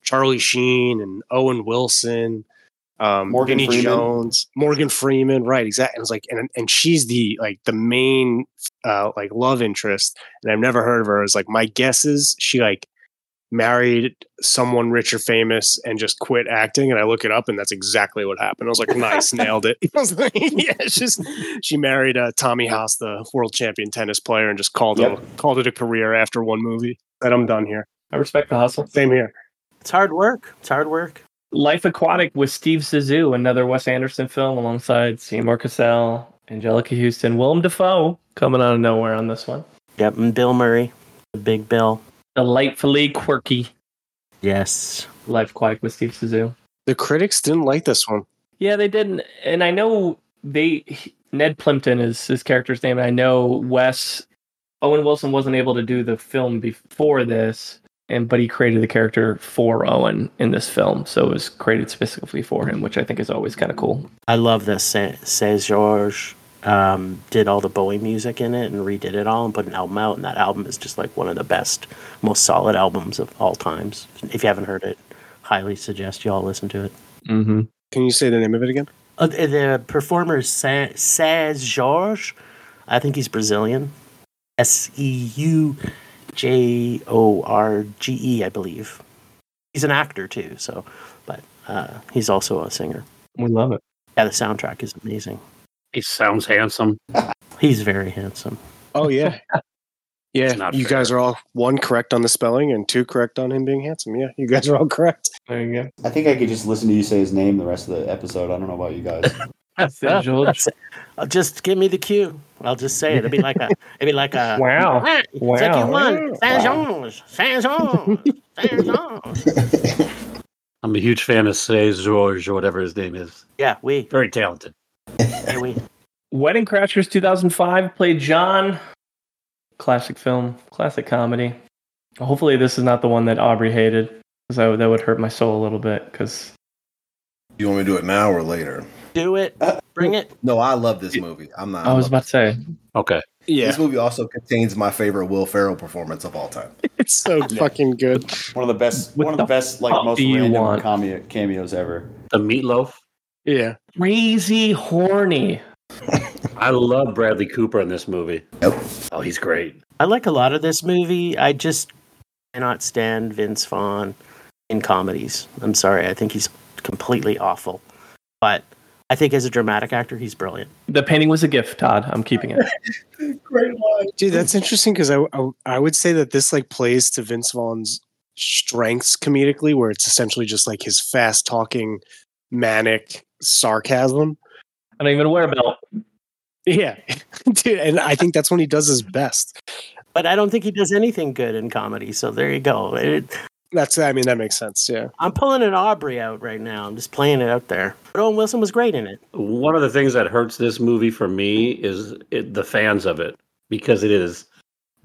Charlie Sheen and Owen Wilson, um, Morgan Vinnie Freeman. Jones, Morgan Freeman, right? Exactly. And I was like, and and she's the like the main uh, like love interest, and I've never heard of her. It's like my guess is she like married someone rich or famous and just quit acting and i look it up and that's exactly what happened i was like nice nailed it I was like, yeah it's just she married uh, tommy haas the world champion tennis player and just called Yep. it called it a career after one movie and i'm done here I respect the hustle. same here It's hard work. It's hard work. Life Aquatic with Steve Zissou, another Wes Anderson film alongside Seymour Cassel, Anjelica Huston, Willem Dafoe coming out of nowhere on this one. Yep, and Bill Murray, the Big Bill. Delightfully quirky Yes. Life Aquatic with Steve Zissou. the critics didn't like this one Yeah, they didn't, and I know they. Ned Plimpton is his character's name. and I know Wes Owen Wilson wasn't able to do the film before this, and but he created the character for Owen in this film, so it was created specifically for him, which I think is always kind of cool. I love this. Say George um, did all the Bowie music in it and redid it all and put an album out, and that album is just like one of the best, most solid albums of all times. If you haven't heard it, highly suggest you all listen to it. Mm-hmm. can you say the name of it again Uh, the performer Sa- Says George. I think he's Brazilian. S E U J O R G E, I believe. He's an actor too, so but uh, he's also a singer. We love it. Yeah, the soundtrack is amazing. He sounds handsome. He's very handsome. Oh yeah. Yeah, you fair. guys are all one correct on the spelling and two correct on him being handsome. Yeah, you guys are all correct. There you go. I think I could just listen to you say his name the rest of the episode. I don't know about you guys. St. George. That's it. Just give me the cue. I'll just say it. It'll be like a. It'll be like a. Wow. It's like you Wow. won. Saint George. Saint George. Saint George. I'm a huge fan of Say George or whatever his name is. Yeah, we. Very talented. Yeah, we. Wedding Crashers 2005 played John. Classic film, classic comedy. Hopefully, this is not the one that Aubrey hated, because that, that would hurt my soul a little bit. Because You want me to do it now or later? Do it. Bring it. No, I love this movie. I'm not. I was about to say, Okay. Yeah, This movie also contains my favorite Will Ferrell performance of all time. it's so fucking good. One of the best, What one of the the best, like fuck most do you random want? cameo, cameos ever. The meatloaf. Yeah, crazy horny. I love Bradley Cooper in this movie. Yep. Oh, he's great. I like a lot of this movie. I just cannot stand Vince Vaughn in comedies. I'm sorry. I think he's completely awful. But I think as a dramatic actor, he's brilliant. The painting was a gift, Todd. I'm keeping it. Great line. dude, that's interesting because I, I I would say that this like plays to Vince Vaughn's strengths comedically, where it's essentially just like his fast talking, manic sarcasm. I don't even wear a belt. Yeah, dude, and I think that's when he does his best. But I don't think he does anything good in comedy. So there you go. It, That's I mean that makes sense. Yeah, I'm pulling an Aubrey out right now. I'm just playing it out there. But Owen Wilson was great in it. One of the things that hurts this movie for me is it, the fans of it because it is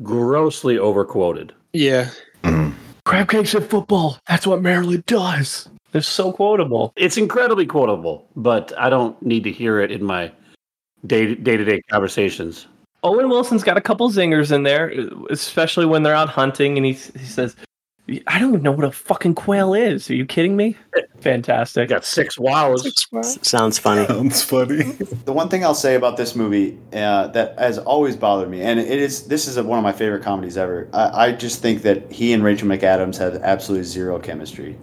grossly overquoted. yeah. Mm-hmm. Crab cakes and football. That's what Maryland does. They're so quotable. It's incredibly quotable, but I don't need to hear it in my day day to day conversations. Owen Wilson's got a couple zingers in there, especially when they're out hunting, and he he says, "I don't even know what a fucking quail is. Are you kidding me?" I Fantastic. got six wows. S- sounds funny. Sounds funny. The one thing I'll say about this movie uh, that has always bothered me, and it is this is one of my favorite comedies ever. I, I just think that he and Rachel McAdams have absolutely zero chemistry.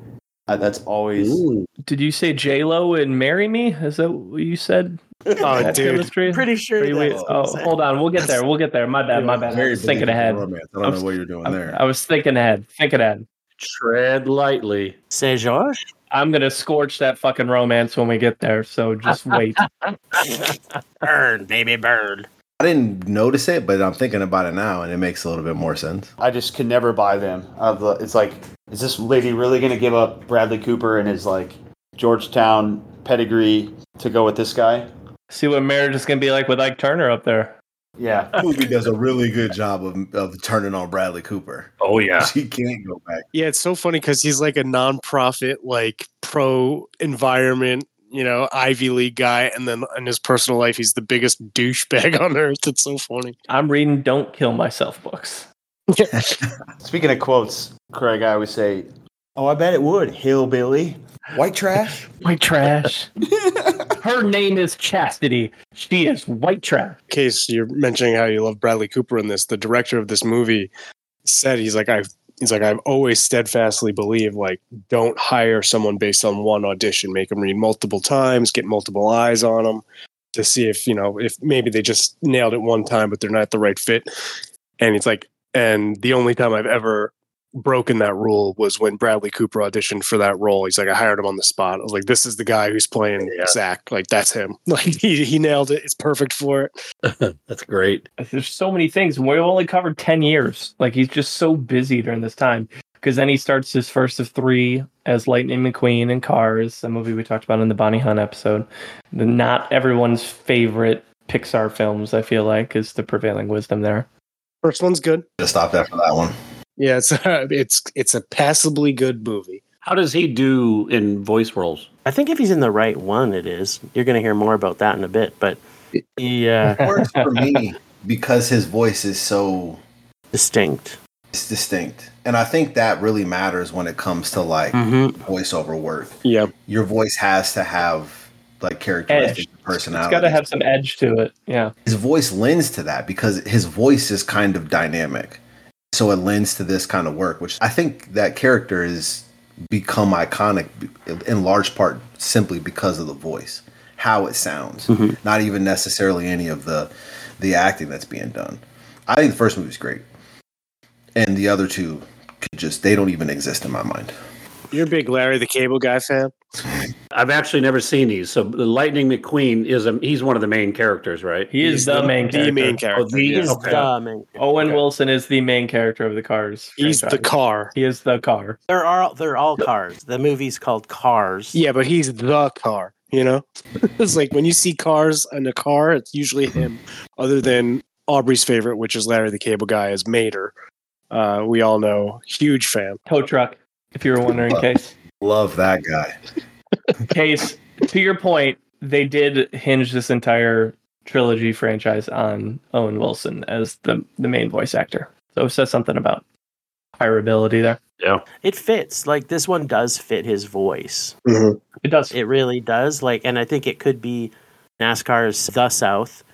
Uh, that's always Ooh. Did you say J Lo and "Marry Me"? Is that what you said? Oh, That dude. chemistry? Pretty sure. Are you- that's oh, what hold on. We'll get there. We'll get there. My bad. My bad. I was thinking ahead. Romance. I I don't was- know what you're doing there. I was thinking ahead. Thinking ahead. Tread lightly. Saint George. I'm gonna scorch that fucking romance when we get there. So just wait. Burn, baby, burn. I didn't notice it, but I'm thinking about it now, and it makes a little bit more sense. I just can never buy them. Of the- It's like, is this lady really going to give up Bradley Cooper and his like Georgetown pedigree to go with this guy? See what marriage is gonna be like with Ike Turner up there. Yeah, The movie does a really good job of, of turning on Bradley Cooper. Oh yeah. She can't go back. Yeah, it's so funny because he's like a nonprofit, like pro environment, you know, Ivy League guy, and then in his personal life, he's the biggest douchebag on earth. It's so funny. I'm reading "Don't Kill Myself" books. Speaking of quotes, Craig, I always say, "Oh, I bet it would." Hillbilly, white trash. White trash. Her name is Chastity. She is white trash. case you're mentioning how you love Bradley Cooper in this, the director of this movie said he's like I've he's like I've always steadfastly believed like don't hire someone based on one audition, make them read multiple times, get multiple eyes on them to see if you know if maybe they just nailed it one time but they're not the right fit. And it's like and the only time I've ever broken that rule was when Bradley Cooper auditioned for that role. He's like, I hired him on the spot. I was like, this is the guy who's playing Yeah. Zach. Like, that's him. Like, he, he nailed it. It's perfect for it. That's great. There's so many things. We've only covered 10 years. Like, he's just so busy during this time. Because then he starts his first of three as Lightning McQueen in Cars, a movie we talked about in the Bonnie Hunt episode. The not everyone's favorite Pixar films, I feel like, is the prevailing wisdom there. First one's good. Just stopped after that one. Yeah, it's it's it's a passably good movie. How does he do in voice roles? I think if he's in the right one, it is. You're going to hear more about that in a bit. But he uh, It works for me because his voice is so distinct. it's distinct. And I think that really matters when it comes to like Mm-hmm. voiceover work. Yeah, Your voice has to have like characteristics, Edge. personality. It's got to have some edge to it. Yeah. his voice lends to that because his voice is kind of dynamic. So it lends to this kind of work, which I think that character has become iconic in large part simply because of the voice, how it sounds, mm-hmm. not even necessarily any of the the acting that's being done. I think the first movie's great, and the other two could just they don't even exist in my mind. You're a big Larry the Cable Guy fan. I've actually never seen these. So the Lightning McQueen is a he's one of the main characters, right? He is He's the, main the character. main character. the- yeah. He's Okay. the main- Owen Wilson is the main character of the Cars. He's the car. He is the car. They're all they're all cars. The movie's called Cars. Yeah, but he's the car. You know, it's like when you see cars and a car, it's usually him. Other than Aubrey's favorite, which is Larry the Cable Guy, is Mater. Uh, we all know, huge fan. Tow truck. If you were wondering, Case. Love that guy. Case. To your point, they did hinge this entire trilogy franchise on Owen Wilson as the the main voice actor. So it says something about hireability there. Yeah. It fits. Like this one does fit his voice. It does. It really does. Like, and I think it could be NASCAR's the South,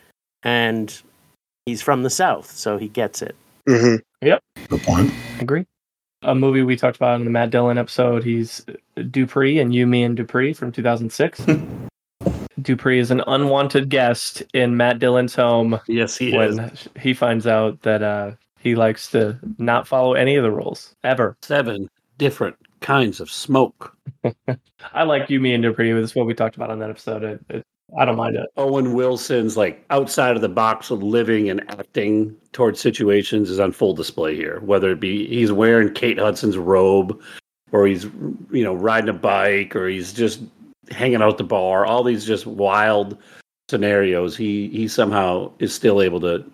and he's from the South, so he gets it. Mm-hmm. Yep. Good point. agree. A movie we talked about in the Matt Dillon episode. He's Dupree and You, Me, and Dupree from 2006. Dupree is an unwanted guest in Matt Dillon's home Yes, he is. when he finds out that uh, he likes to not follow any of the rules ever. Seven different kinds of smoke. I like You, Me, and Dupree. This is what we talked about on that episode. It, it, I don't mind it. Owen Wilson's like outside of the box of living and acting towards situations is on full display here. Whether it be he's wearing Kate Hudson's robe, or he's you know riding a bike, or he's just hanging out at the bar. All these just wild scenarios. He he somehow is still able to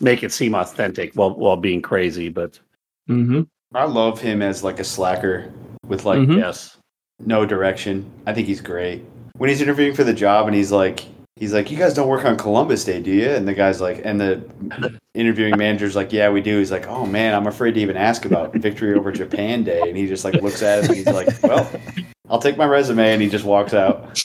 make it seem authentic while while being crazy. But hmm I love him as like a slacker with like Mhm. yes, no direction. I think he's great. When he's interviewing for the job and he's like he's like, You guys don't work on Columbus Day, do you? And the guy's like and the interviewing manager's like, Yeah, we do. He's like, Oh man, I'm afraid to even ask about victory over Japan Day and he just like looks at him and he's like, Well, I'll take my resume and he just walks out.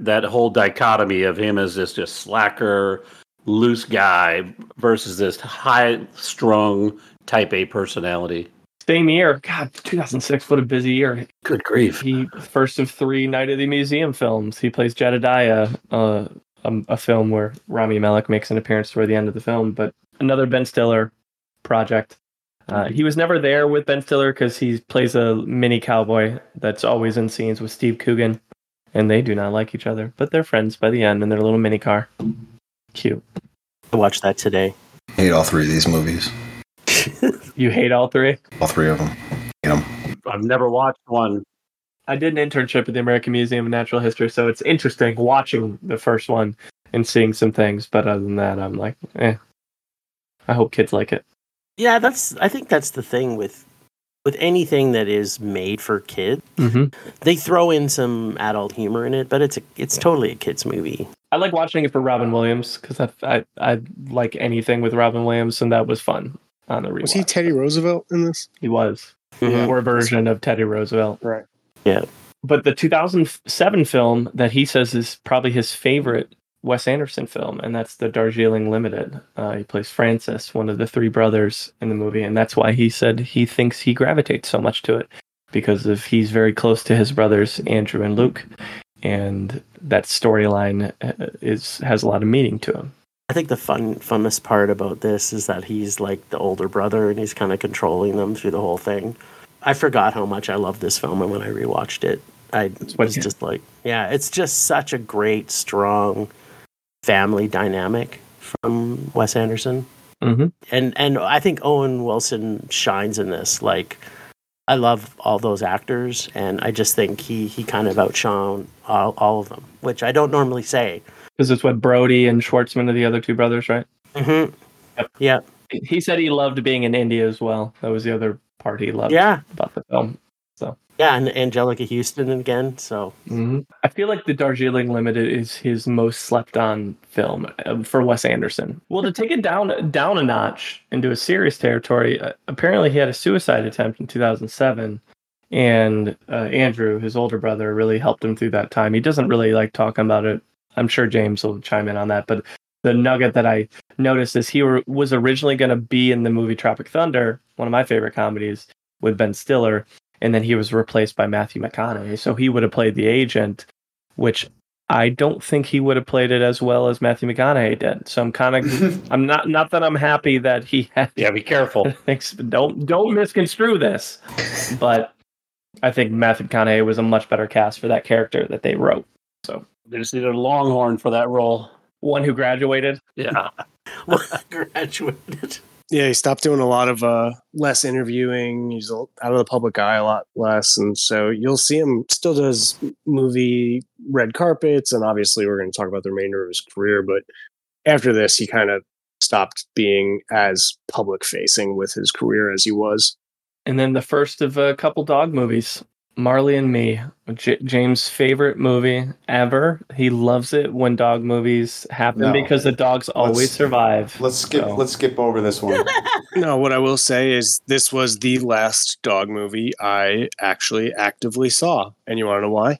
that whole dichotomy of him as this just slacker, loose guy versus this high strung type A personality. Same year. God, 2006. What a busy year. Good grief. He first of three Night of the Museum films. He plays Jedediah, uh, a, a film where Rami Malek makes an appearance toward the end of the film. But another Ben Stiller project. Uh, he was never there with Ben Stiller because he plays a mini cowboy that's always in scenes with Steve Coogan, and they do not like each other, but they're friends by the end in their little mini car. Cute. I watched that today. Hate all three of these movies. You hate all three? All three of them. Hate them. I've never watched one. I did an internship at the American Museum of Natural History, so it's interesting watching the first one and seeing some things. But other than that, I'm like, eh. I hope kids like it. Yeah, that's. I think that's the thing with with anything that is made for kids. Mm-hmm. They throw in some adult humor in it, but it's a, it's totally a kids movie. I like watching it for Robin Williams because I, I I like anything with Robin Williams, and that was fun on the rewatch. Was he Teddy Roosevelt in this? He was, Mhm. or a version of Teddy Roosevelt. Right. Yeah. But the 2007 film that he says is probably his favorite Wes Anderson film, and that's the Darjeeling Limited. Uh, he plays Francis, one of the three brothers in the movie, and that's why he said he thinks he gravitates so much to it because of he's very close to his brothers Andrew and Luke, and that storyline uh, is has a lot of meaning to him. I think the fun funnest part about this is that he's like the older brother and he's kind of controlling them through the whole thing. I forgot how much I loved this film, and when I rewatched it, I was just like, yeah, it's just such a great, strong family dynamic from Wes Anderson. Mm-hmm. and and I think Owen Wilson shines in this. Like, I love all those actors, and I just think he he kind of outshone all, all of them, which I don't normally say. Because it's what Brody and Schwartzman are the other two brothers, right? Mm-hmm. Yep. Yeah, He said he loved being in India as well. That was the other part he loved yeah, about the film. So. yeah, and Anjelica Huston again. So hmm I feel like the Darjeeling Limited is his most slept on film uh, for Wes Anderson. Well, to take it down down a notch into a serious territory, uh, apparently he had a suicide attempt in 2007, and uh, Andrew, his older brother, really helped him through that time. He doesn't really like talking about it. I'm sure James will chime in on that, but the nugget that I noticed is he were, was originally going to be in the movie Tropic Thunder, one of my favorite comedies with Ben Stiller, and then he was replaced by Matthew McConaughey. So he would have played the agent, which I don't think he would have played it as well as Matthew McConaughey did. So I'm kind of I'm not not that I'm happy that he had Yeah, be careful. Don't don't misconstrue this. But I think Matthew McConaughey was a much better cast for that character that they wrote. So They just needed a longhorn for that role. one who graduated. Yeah. graduated. Yeah, he stopped doing a lot of uh less interviewing. He's out of the public eye a lot less, and so you'll see him still does movie red carpets, and obviously we're going to talk about the remainder of his career. But after this, he kind of stopped being as public facing with his career as he was. And then the first of a couple dog movies, Marley and Me, J- James' favorite movie ever. He loves it when dog movies happen No. because the dogs always Let's- survive. Let's skip. So- Let's skip over this one. No, what I will say is this was the last dog movie I actually actively saw, and you want to know why?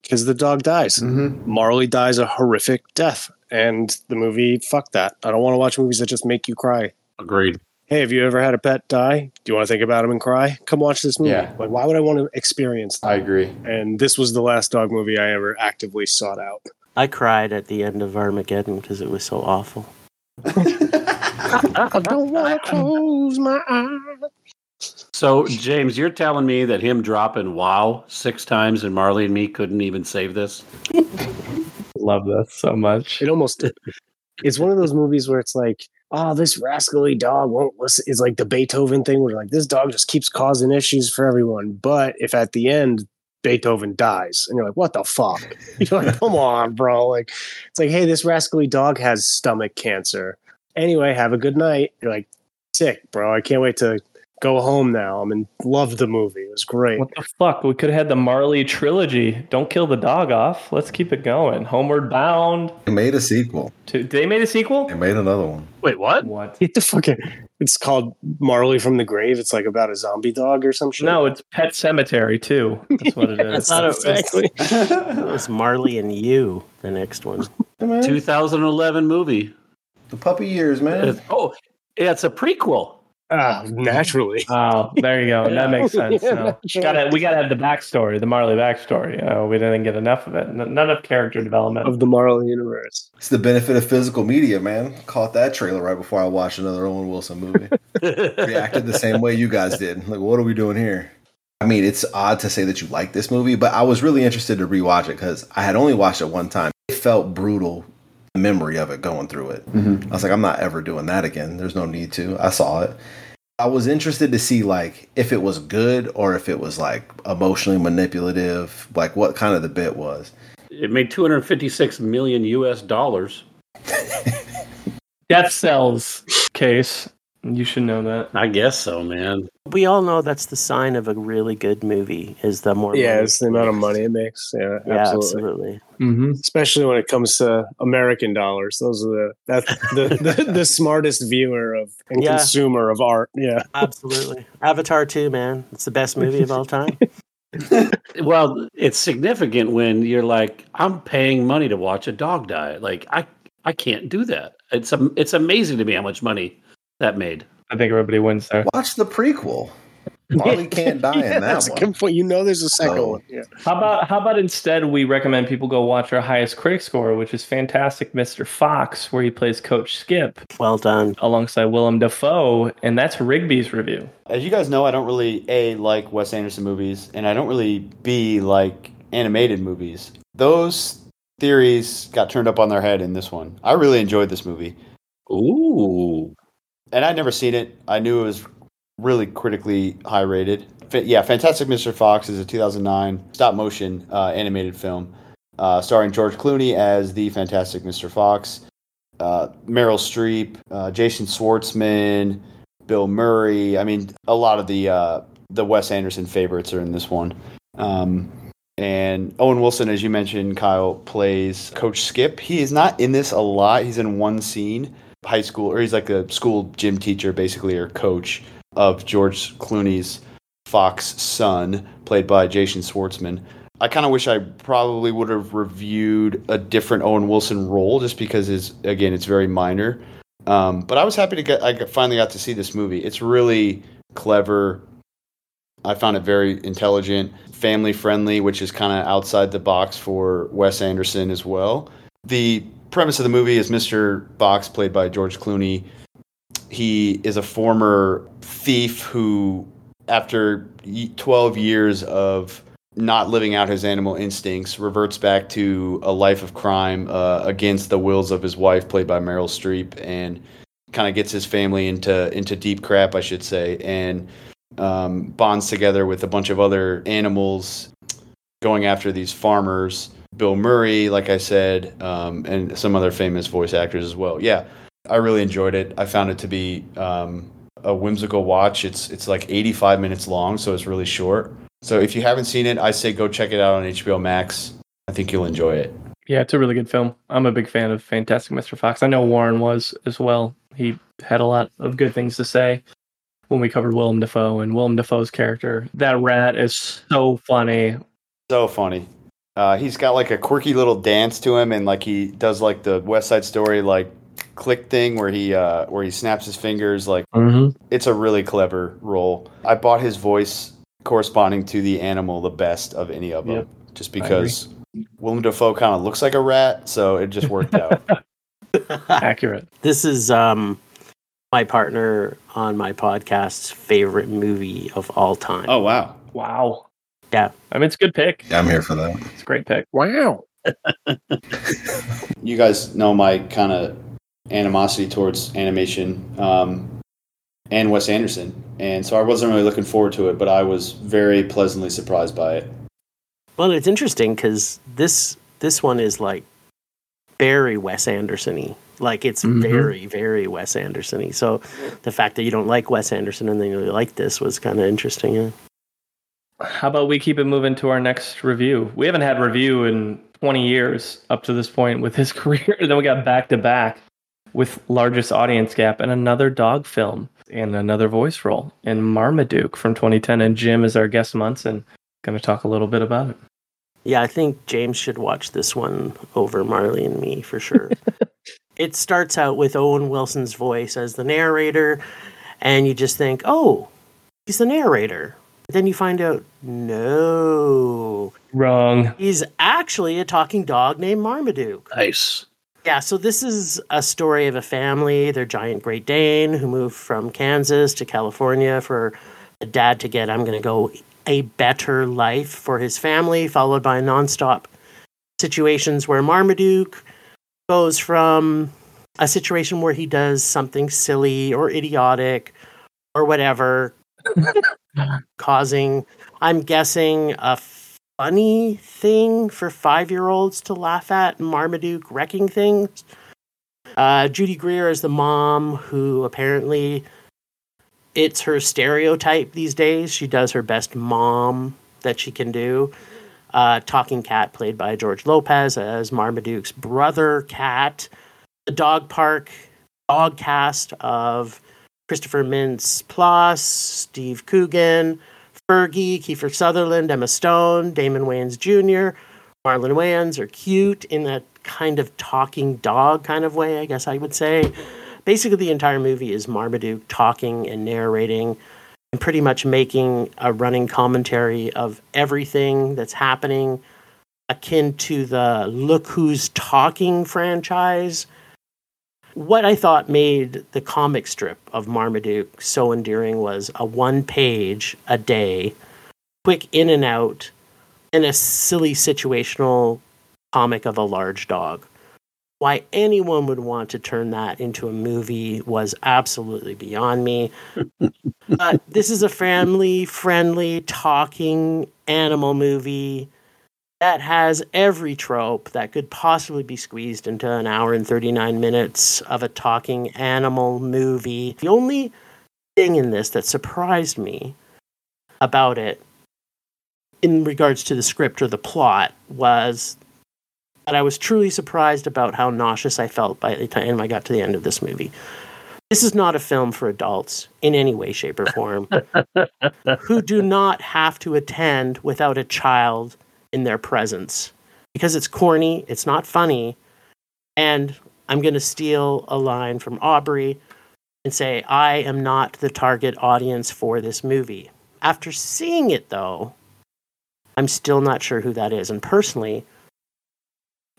Because the dog dies. mm-hmm. Marley dies a horrific death, and the movie, fuck that. I don't want to watch movies that just make you cry. Agreed. Hey, have you ever had a pet die? Do you want to think about him and cry? Come watch this movie. Yeah. Like, why would I want to experience that? I agree. And this was the last dog movie I ever actively sought out. I cried at the end of Armageddon because it was so awful. I don't want to close my eyes. So, James, you're telling me that him dropping wow six times and Marley and me couldn't even save this? Love this so much. It almost it's one of those movies where it's like, oh, this rascally dog won't listen. It's like the Beethoven thing where like this dog just keeps causing issues for everyone. But if at the end Beethoven dies, and you're like, what the fuck? You're like, come on, bro. Like, it's like, hey, this rascally dog has stomach cancer. Anyway, have a good night. You're like, sick, bro. I can't wait to go home now. I mean, loved the movie. It was great. What the fuck? We could have had the Marley trilogy. Don't kill the dog off. Let's keep it going. Homeward Bound. They made a sequel. To, they made a sequel? They made another one. Wait, what? What? Get the fucking. It's called Marley from the Grave. It's like about a zombie dog or some shit. No, it's Pet Sematary too. That's what it is. I is. thought it was, exactly. it was Marley and You, the next one. Hey, 2011 movie. the puppy years, man. It's- oh, yeah, it's a prequel. Ah, naturally. Oh, there you go. That makes sense. Yeah, No. Gotta, we gotta have the backstory, the Marley backstory. Uh, we didn't get enough of it. N- none of character development. Of the Marley universe. It's the benefit of physical media, man. Caught that trailer right before I watched another Owen Wilson movie. Reacted the same way you guys did. Like, what are we doing here? I mean, it's odd to say that you like this movie, but I was really interested to rewatch it because I had only watched it one time. It felt brutal, the memory of it going through it. Mm-hmm. I was like, I'm not ever doing that again. There's no need to. I saw it. I was interested to see like if it was good or if it was like emotionally manipulative, like what kind of the bit was. It made 256 million US dollars. Death Cells case. You should know that. I guess so, man. We all know that's the sign of a really good movie is the more Yeah, money it's the amount of money it makes. Yeah, Yeah, absolutely. absolutely. Mm-hmm. Especially when it comes to American dollars. Those are the that's the, the, the smartest viewer of and Yeah. consumer of art. Yeah. Absolutely. Avatar 2, man. It's the best movie of all time. Well, it's significant when you're like, I'm paying money to watch a dog die. Like, I I can't do that. It's am- it's amazing to me how much money that made. I think everybody wins there. Watch the prequel. Marley can't die Yeah, in that that's a one. good. You know there's a second So- one. Yeah. How about how about instead we recommend people go watch our highest critic score, which is Fantastic Mr. Fox, where he plays Coach Skip Well done. alongside Willem Dafoe, and that's Rigby's review. As you guys know, I don't really a like Wes Anderson movies, and I don't really b like animated movies. Those theories got turned up on their head in this one. I really enjoyed this movie, Ooh. And I'd never seen it. I knew it was really critically high rated. Fa- yeah, Fantastic Mr. Fox is a 2009 stop motion uh, animated film uh, starring George Clooney as the Fantastic Mr. Fox, uh, Meryl Streep, uh, Jason Schwartzman, Bill Murray. I mean, a lot of the uh, the Wes Anderson favorites are in this one. Um, and Owen Wilson, as you mentioned, Kyle plays Coach Skip. He is not in this a lot. He's in one scene, high school, or he's like a school gym teacher, basically, or coach of George Clooney's Fox son, played by Jason Schwartzman. I kind of wish I probably would have reviewed a different Owen Wilson role, just because it's again it's very minor. Um, but I was happy to get I finally got to see this movie. It's really clever. I found it very intelligent, family friendly, which is kind of outside the box for Wes Anderson as well. The premise of the movie is Mr. Fox, played by George Clooney. He is a former thief who, after 12 years of not living out his animal instincts, reverts back to a life of crime uh, against the wills of his wife, played by Meryl Streep, and kind of gets his family into into deep crap, I should say, and um, bonds together with a bunch of other animals, going after these farmers. Bill Murray, like I said, um, and some other famous voice actors as well. Yeah, I really enjoyed it. I found it to be um, a whimsical watch. It's it's like 85 minutes long, so it's really short. So if you haven't seen it, I say go check it out on HBO Max. I think you'll enjoy it. Yeah, it's a really good film. I'm a big fan of Fantastic Mr. Fox. I know Warren was as well. He had a lot of good things to say when we covered Willem Dafoe and Willem Dafoe's character. That rat is so funny. So funny. Uh, he's got like a quirky little dance to him, and like he does like the West Side Story like click thing where he uh, where he snaps his fingers. Like Mm-hmm. it's a really clever role. I bought his voice corresponding to the animal the best of any of them, Yep. just because Willem Dafoe kind of looks like a rat, so it just worked out. Accurate. This is um, my partner on my podcast's favorite movie of all time. oh wow! Wow. Yeah. I mean, it's a good pick. Yeah, I'm here for that. It's a great pick. Wow. You guys know my kind of animosity towards animation um, and Wes Anderson, and so I wasn't really looking forward to it, but I was very pleasantly surprised by it. Well, it's interesting because this this one is like very Wes Anderson-y. Like it's Mhm. very, very Wes Anderson-y. So the fact that you don't like Wes Anderson and then you really like this was kind of interesting. Yeah. How about we keep it moving to our next review? We haven't had review in 20 years up to this point with his career. then we got back to back with largest audience gap and another dog film and another voice role in Marmaduke from 2010. And Jim is our guest Munson. Going to talk a little bit about it. Yeah, I think James should watch this one over Marley and me for sure. it starts out with Owen Wilson's voice as the narrator, and you just think, oh, he's the narrator. But then you find out, no, Wrong. he's actually a talking dog named Marmaduke. Nice. Yeah, so this is a story of a family, their giant Great Dane, who moved from Kansas to California for a dad to get, I'm going to go, a better life for his family, followed by nonstop situations where Marmaduke goes from a situation where he does something silly or idiotic or whatever, causing, I'm guessing, a funny thing for five year olds to laugh at Marmaduke wrecking things. Uh, Judy Greer is the mom who apparently it's her stereotype these days. She does her best mom that she can do. Uh, Talking Cat, played by George Lopez as Marmaduke's brother cat. The dog park dog cast of Christopher Mintz-Plasse, Steve Coogan, Fergie, Kiefer Sutherland, Emma Stone, Damon Wayans Jr., Marlon Wayans are cute in that kind of talking dog kind of way, I guess I would say. Basically, the entire movie is Marmaduke talking and narrating and pretty much making a running commentary of everything that's happening, akin to the Look Who's Talking franchise. What I thought made the comic strip of Marmaduke so endearing was a one page a day, quick in and out, and a silly situational comic of a large dog. Why anyone would want to turn that into a movie was absolutely beyond me. but uh, this is a family friendly talking animal movie that has every trope that could possibly be squeezed into an hour and 39 minutes of a talking animal movie. The only thing in this that surprised me about it in regards to the script or the plot was that I was truly surprised about how nauseous I felt by the time I got to the end of this movie. This is not a film for adults in any way, shape, or form who do not have to attend without a child in their presence because it's corny, it's not funny. And I'm going to steal a line from Aubrey and say, I am not the target audience for this movie. After seeing it, though, I'm still not sure who that is. And personally,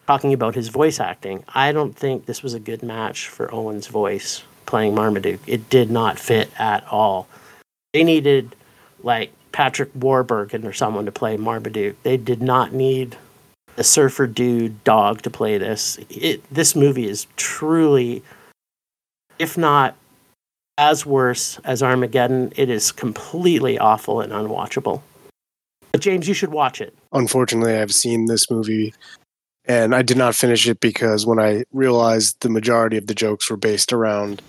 talking about his voice acting, I don't think this was a good match for Owen's voice playing Marmaduke. It did not fit at all. They needed like Patrick Warburton or someone to play Marmaduke. They did not need a surfer dude dog to play this. It this movie is truly, if not as worse as Armageddon, it is completely awful and unwatchable. But James, you should watch it. Unfortunately, I've seen this movie and I did not finish it because when I realized the majority of the jokes were based around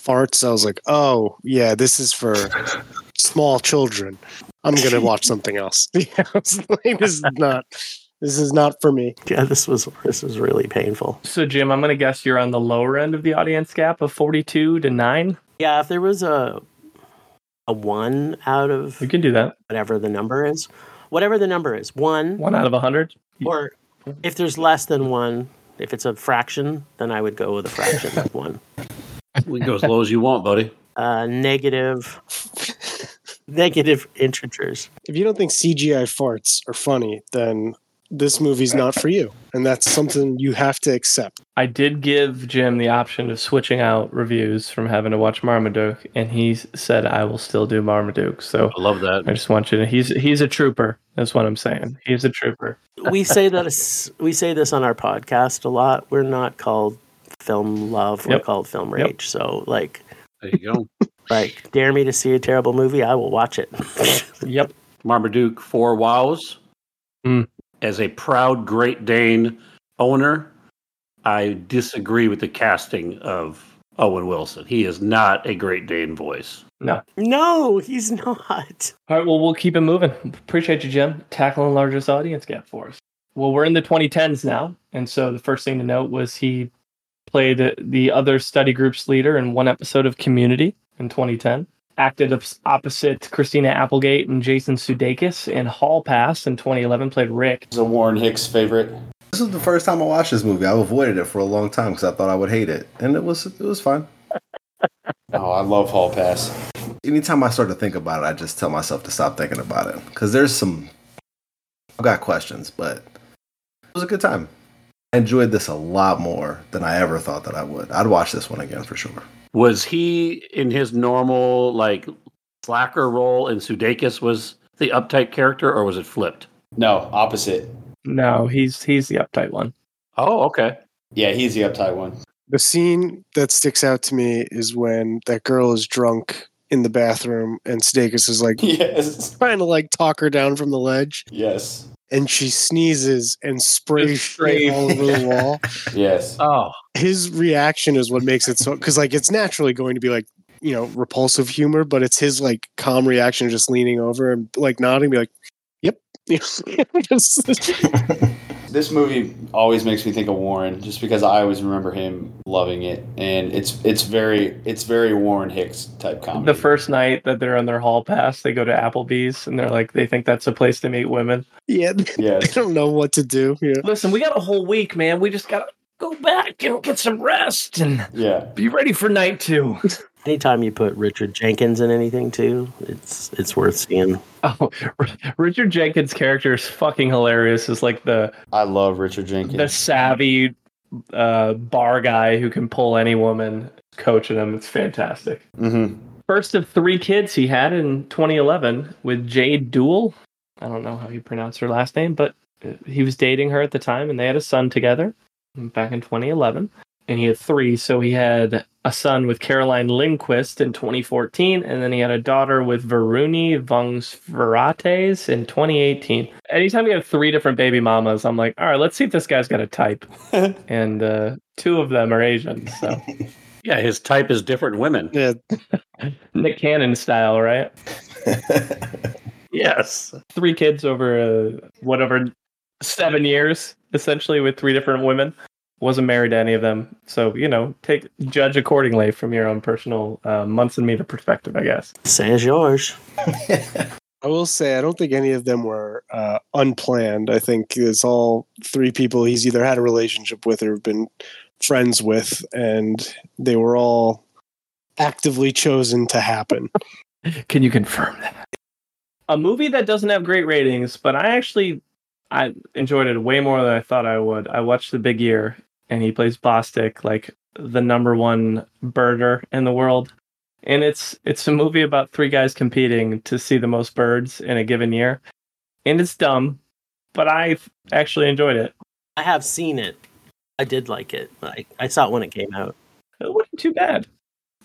farts, I was like, oh, yeah, this is for small children. I'm going to watch something else. Yeah, like, this is not. This is not for me. Yeah, this was this was really painful. So, Jim, I'm going to guess you're on the lower end of the audience gap of 42 to 9. Yeah, if there was a a one out of We can do that. whatever the number is, whatever the number is, one, One out of a 100. or if there's less than one, if it's a fraction, then I would go with a fraction of one. We can go as low as you want, buddy. Uh, negative, negative integers. If you don't think CGI farts are funny, then this movie's not for you. And that's something you have to accept. I did give Jim the option of switching out reviews from having to watch Marmaduke, and he said I will still do Marmaduke. So I love that. I just want you to. He's he's a trooper. That's what I'm saying. He's a trooper. We say that we say this on our podcast a lot. We're not called film love. We're Yep. called film Yep. rage. So like, There you go. Like, dare me to see a terrible movie, I will watch it. Yep. Marmaduke four wows. Hmm. As a proud Great Dane owner, I disagree with the casting of Owen Wilson. He is not a Great Dane voice. No. no, he's not. All right. Well, we'll keep it moving. Appreciate you, Jim. Tackling largest audience gap for us. Well, we're in the 2010s now, and so the first thing to note was he played the other study group's leader in one episode of Community in 2010. Acted opposite Christina Applegate and Jason Sudeikis in Hall Pass in 2011. Played Rick. It's a Warren Hicks favorite. This is the first time I watched this movie. I avoided it for a long time because I thought I would hate it, and it was it was fine. Oh, I love Hall Pass. Anytime I start to think about it, I just tell myself to stop thinking about it because there's some. I've got questions, but it was a good time. I enjoyed this a lot more than I ever thought that I would. I'd watch this one again for sure. Was he in his normal like slacker role and Sudeikis was the uptight character or was it flipped? No, opposite. No, he's he's the uptight one. Oh, okay. Yeah, he's the uptight one. The scene that sticks out to me is when that girl is drunk in the bathroom and Sudeikis is like Yes. trying to like talk her down from the ledge Yes. And she sneezes and sprays spray- all over the wall. Yes. Oh, His reaction is what makes it so because like it's naturally going to be like you know repulsive humor, but it's his like calm reaction, just leaning over and like nodding, be like, "Yep." Just- This movie always makes me think of Warren, just because I always remember him loving it, and it's it's very it's very Warren Hicks type comedy. The first night that they're on their hall pass, they go to Applebee's and they're like, they think that's a place to meet women. yeah, they don't know what to do. Yeah. Listen, we got a whole week, man. We just gotta go back and get some rest and Yeah. be ready for night two. Anytime you put Richard Jenkins in anything too, it's it's worth seeing. Oh, Richard Jenkins' character is fucking hilarious. Is like the I love Richard Jenkins, the savvy uh, bar guy who can pull any woman, coaching him. It's fantastic. hmm First of three kids he had in 2011 with Jade Duell. I don't know how you pronounce her last name, but uh, he was dating her at the time, and they had a son together back in 2011. And he had three, so he had a son with Caroline Lindquist in 2014, and then he had a daughter with Varunie Vongsvirates in 2018. Anytime you have three different baby mamas, I'm like, all right, let's see if this guy's got a type. and uh, two of them are Asian, so yeah. His type is different women. Yeah, Nick Cannon style, right? Yes. three kids over uh, whatever seven years essentially with three different women Wasn't married to any of them, so you know, take judge accordingly from your own personal uh, Munson Meter perspective, I guess. Say as yours. I will say I don't think any of them were uh, unplanned. I think it's all three people he's either had a relationship with or been friends with, and they were all actively chosen to happen. Can you confirm that? A movie that doesn't have great ratings, but I actually I enjoyed it way more than I thought I would. I watched The Big Year, and he plays Bostick, like the number one birder in the world. And it's it's a movie about three guys competing to see the most birds in a given year. And it's dumb, but I actually enjoyed it. I have seen it. I did like it. I, I saw it when it came out. It wasn't too bad.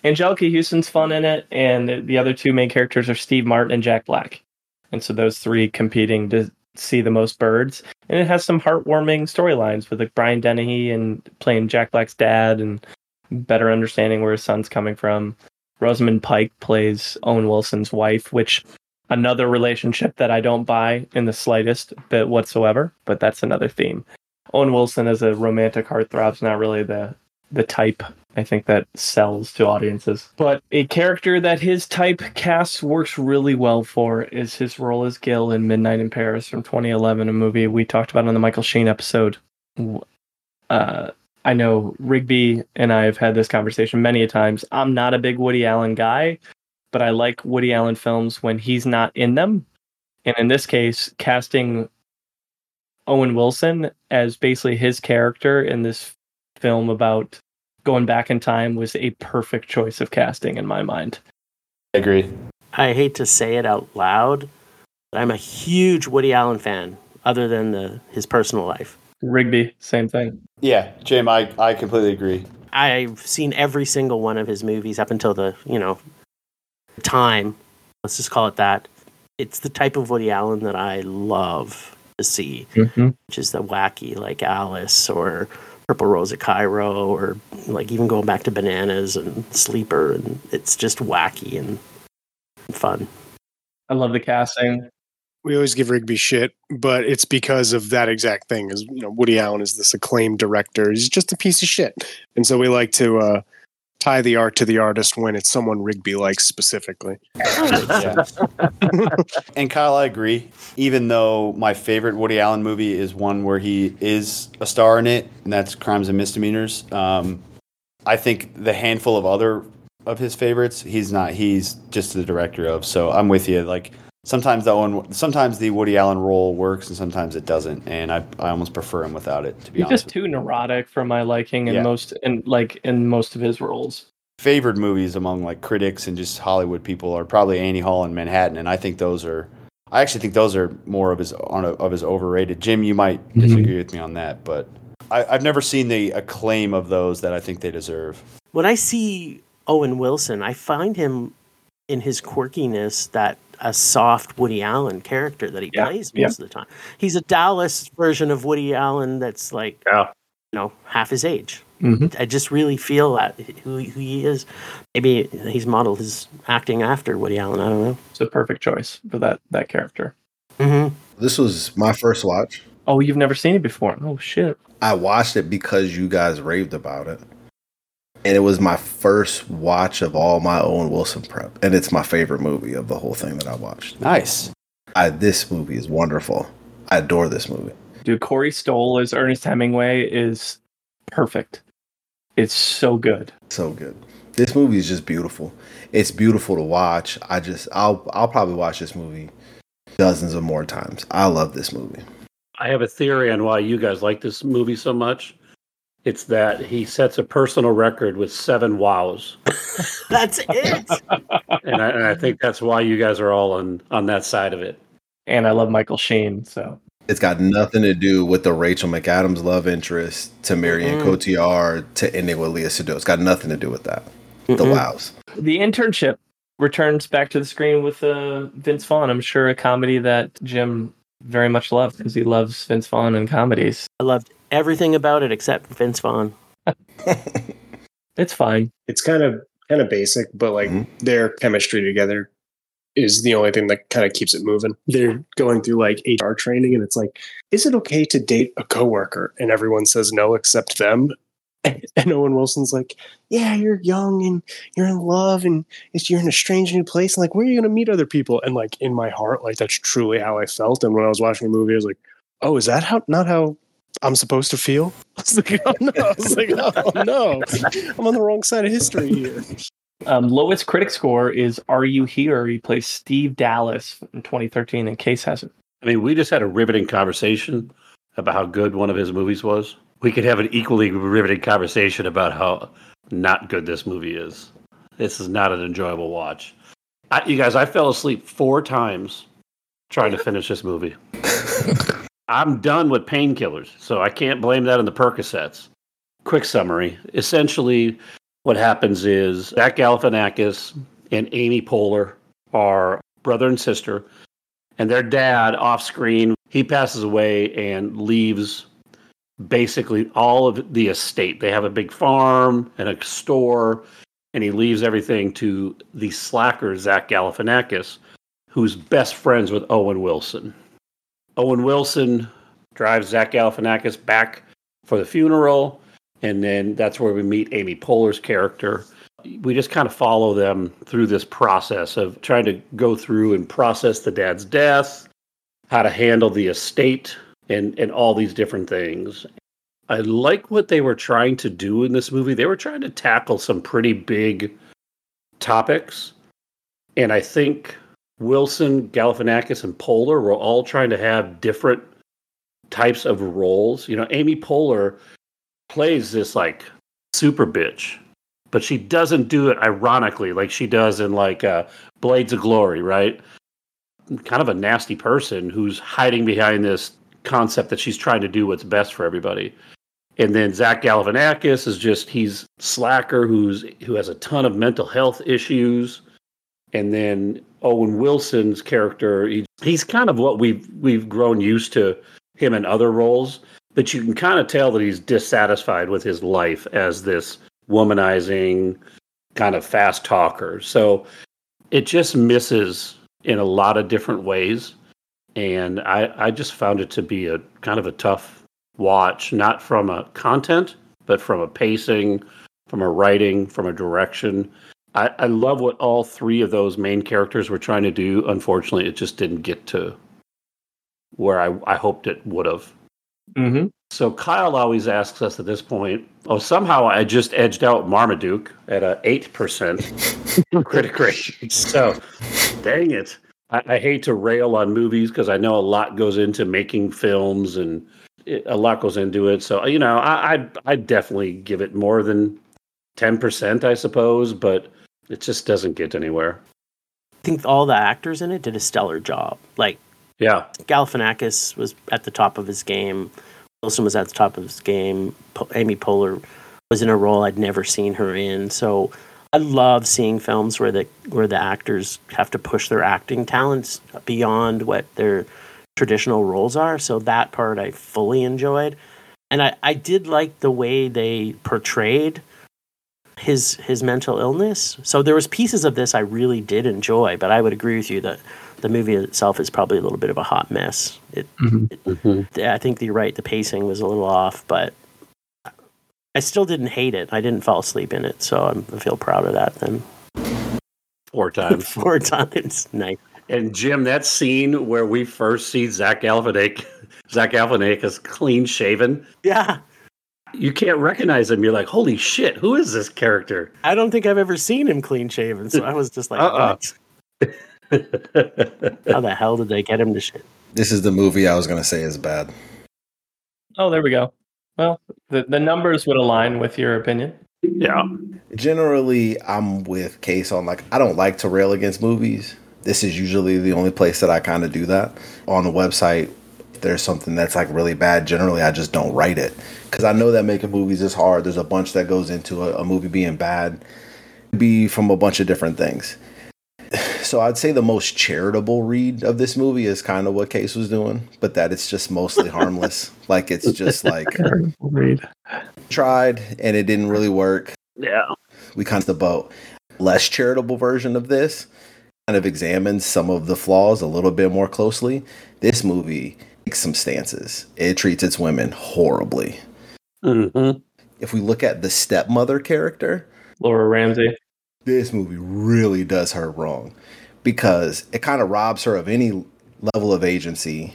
Anjelica Huston's fun in it, and the- the other two main characters are Steve Martin and Jack Black. And so those three competing to see the most birds. And it has some heartwarming storylines with like Brian Dennehy and playing Jack Black's dad and better understanding where his son's coming from. Rosamund Pike plays Owen Wilson's wife, which another relationship that I don't buy in the slightest bit whatsoever, but that's another theme. Owen Wilson as a romantic heartthrob's not really the the type I think that sells to audiences. But a character that his type cast works really well for is his role as Gil in Midnight in Paris from 2011, a movie we talked about on the Michael Sheen episode. Uh, I know Rigby and I have had this conversation many a times. I'm not a big Woody Allen guy, but I like Woody Allen films when he's not in them. And in this case, casting Owen Wilson as basically his character in this film about going back in time was a perfect choice of casting in my mind. I agree. I hate to say it out loud, but I'm a huge Woody Allen fan, other than the, his personal life. Rigby, same thing. Yeah, Jim, I, I completely agree. I've seen every single one of his movies up until the, you know, time. Let's just call it that. It's the type of Woody Allen that I love to see, Mm-hmm. which is the wacky, like Alice or Purple Rose of Cairo, or like even going back to Bananas and Sleeper, and it's just wacky and fun. I love the casting. We always give Rigby shit, but it's because of that exact thing. Is you know Woody Allen is this acclaimed director. He's just a piece of shit, and so we like to uh, tie the art to the artist when it's someone Rigby likes specifically. And Kyle, I agree. Even though my favorite Woody Allen movie is one where he is a star in it, and that's Crimes and Misdemeanors. Um, I think the handful of other of his favorites, he's not. He's just the director of. So I'm with you. Like sometimes the Owen, sometimes the Woody Allen role works, and sometimes it doesn't. And I, I almost prefer him without it. To be He's honest, just too neurotic for my liking in Yeah. most in like in most of his roles. favored movies among like critics and just Hollywood people are probably Annie Hall and Manhattan, and I think those are. I actually think those are more of his on a, of his overrated. Jim, you might Mhm. disagree with me on that, but I, I've never seen the acclaim of those that I think they deserve. when I see Owen Wilson, I find him in his quirkiness that a soft Woody Allen character that he Yeah, plays yeah. most of the time. He's a Dallas version of Woody Allen that's like, Yeah. you know, half his age. Mhm. I just really feel that who, who he is. Maybe he's modeled his acting after Woody Allen. I don't know. It's a perfect choice for that that character. Mm-hmm. This was my first watch. Oh, you've never seen it before? Oh shit! I watched it because you guys raved about it. And it was my first watch of all my Owen Wilson prep. And it's my favorite movie of the whole thing that I watched. Nice. I, this movie is wonderful. I adore this movie. Dude, Corey Stoll as Ernest Hemingway is perfect. It's so good. So good. This movie is just beautiful. It's beautiful to watch. I just I'll I'll probably watch this movie dozens of more times. I love this movie. I have a theory on why you guys like this movie so much. It's that he sets a personal record with seven wows, That's it. and I, and I think that's why you guys are all on on that side of it. And I love Michael Sheen, so It's got nothing to do with the Rachel McAdams love interest to Marion Mm-mm. Cotillard to ending with Léa Seydoux. It's got nothing to do with that. The Mm-mm. wows. the internship returns back to the screen with uh, Vince Vaughn. I'm sure a comedy that Jim very much loved because he loves Vince Vaughn and comedies. I loved everything about it except Vince Vaughn. It's fine. It's kind of kind of basic, but like Mhm. their chemistry together is the only thing that kind of keeps it moving. They're going through like HR training, and it's like, is it okay to date a coworker? And everyone says no except them. And Owen Wilson's like, yeah, you're young and you're in love, and it's you're in a strange new place. And like, where are you going to meet other people? And like in my heart, like that's truly how I felt. And when I was watching the movie, I was like, oh, is that how not how I'm supposed to feel? I was like, oh no, I was like, oh no, I'm on the wrong side of history here. Um, lowest critic score is Are You Here? He plays Steve Dallas in 2013, and Case has it. I mean, we just had a riveting conversation about how good one of his movies was. We could have an equally riveting conversation about how not good this movie is. This is not an enjoyable watch. I, you guys, I fell asleep four times trying to finish this movie. I'm done with painkillers, so I can't blame that on the Percocets. Quick summary. Essentially, what happens is Zach Galifianakis and Amy Poehler are brother and sister, and their dad off screen, he passes away and leaves basically all of the estate. They have a big farm and a store, and he leaves everything to the slacker, Zach Galifianakis, who's best friends with Owen Wilson. Owen Wilson drives Zach Galifianakis back for the funeral, and then that's where we meet Amy Poehler's character. We just kind of follow them through this process of trying to go through and process the dad's death, how to handle the estate, and and all these different things. I like what they were trying to do in this movie. They were trying to tackle some pretty big topics, and I think Wilson, Galifianakis, and Poehler were all trying to have different types of roles. You know, Amy Poehler plays this like super bitch, but she doesn't do it ironically like she does in like uh, Blades of Glory, right? Kind of a nasty person who's hiding behind this concept that she's trying to do what's best for everybody. And then Zach Galifianakis is just he's slacker who's who has a ton of mental health issues. And then Owen Wilson's character, he, he's kind of what we've we've grown used to him in other roles, but you can kind of tell that he's dissatisfied with his life as this womanizing kind of fast talker. So it just misses in a lot of different ways. And I, I just found it to be a kind of a tough watch, not from a content, but from a pacing, from a writing, from a direction. I, I love what all three of those main characters were trying to do. Unfortunately, it just didn't get to where I, I hoped it would have. Mm-hmm. So Kyle always asks us at this point, oh, somehow I just edged out Marmaduke at a 8% critic rating. So, dang it. I, I hate to rail on movies because I know a lot goes into making films and it, a lot goes into it. So, you know, I, I'd, I'd definitely give it more than 10%, I suppose, but it just doesn't get anywhere. I think all the actors in it did a stellar job. Like Yeah. Galifianakis was at the top of his game. Wilson was at the top of his game. Po- Amy Poehler was in a role I'd never seen her in. So I love seeing films where the where the actors have to push their acting talents beyond what their traditional roles are. So that part I fully enjoyed. And I, I did like the way they portrayed his his mental illness. So there was pieces of this I really did enjoy, but I would agree with you that the movie itself is probably a little bit of a hot mess. It, mm-hmm. it I think you're right. The pacing was a little off, but I still didn't hate it. I didn't fall asleep in it, so I'm, I feel proud of that. Then Four times. four times, nice. And Jim, that scene where we first see Zach Galifianakis, Zach Galifianakis clean shaven, Yeah, you can't recognize him. You're like, holy shit, who is this character? I don't think I've ever seen him clean shaven, so I was just like, Uh-uh. what? How the hell did they get him to shit? This is the movie I was gonna say is bad. Oh, there we go. Well, the, the numbers would align with your opinion. yeah. Generally, I'm with Case on like I don't like to rail against movies. This is usually the only place that I kind of do that. On the website, if there's something that's like really bad. Generally, I just don't write it because I know that making movies is hard. There's a bunch that goes into a, a movie being bad. Could Be from a bunch of different things. So I'd say the most charitable read of this movie is kind of what Case was doing, but that it's just mostly harmless. like it's just like Read. tried and it didn't really work Yeah. we kind of the boat. Less charitable version of this kind of examines some of the flaws a little bit more closely, this movie takes some stances. It treats its women horribly. Mm-hmm. If we look at the stepmother character, Laura Ramsey. this movie really does her wrong because it kind of robs her of any level of agency.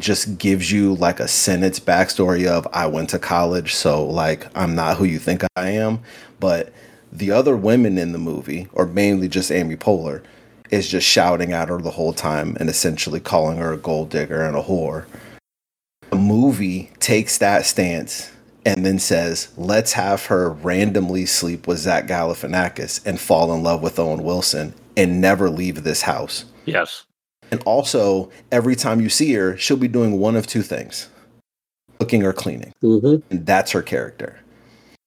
Just gives you like a sentence backstory of I went to college, so like I'm not who you think I am. But the other women in the movie, or mainly just Amy Poehler, is just shouting at her the whole time and essentially calling her a gold digger and a whore. The movie takes that stance and then says, let's have her randomly sleep with Zach Galifianakis and fall in love with Owen Wilson and never leave this house. Yes. And also, every time you see her, she'll be doing one of two things cooking or cleaning. Mm-hmm. And that's her character.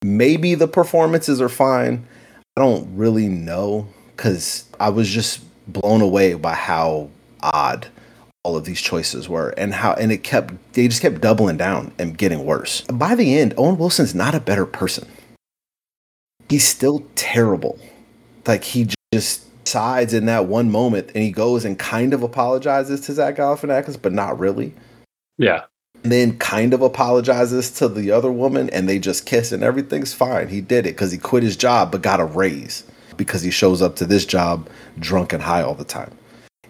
Maybe the performances are fine. I don't really know because I was just blown away by how odd all of these choices were and how and it kept they just kept doubling down and getting worse. By the end, Owen Wilson's not a better person. He's still terrible. Like he just sides in that one moment and he goes and kind of apologizes to Zach Galifianakis, but not really. Yeah. And then kind of apologizes to the other woman and they just kiss and everything's fine. He did it because he quit his job but got a raise because he shows up to this job drunk and high all the time.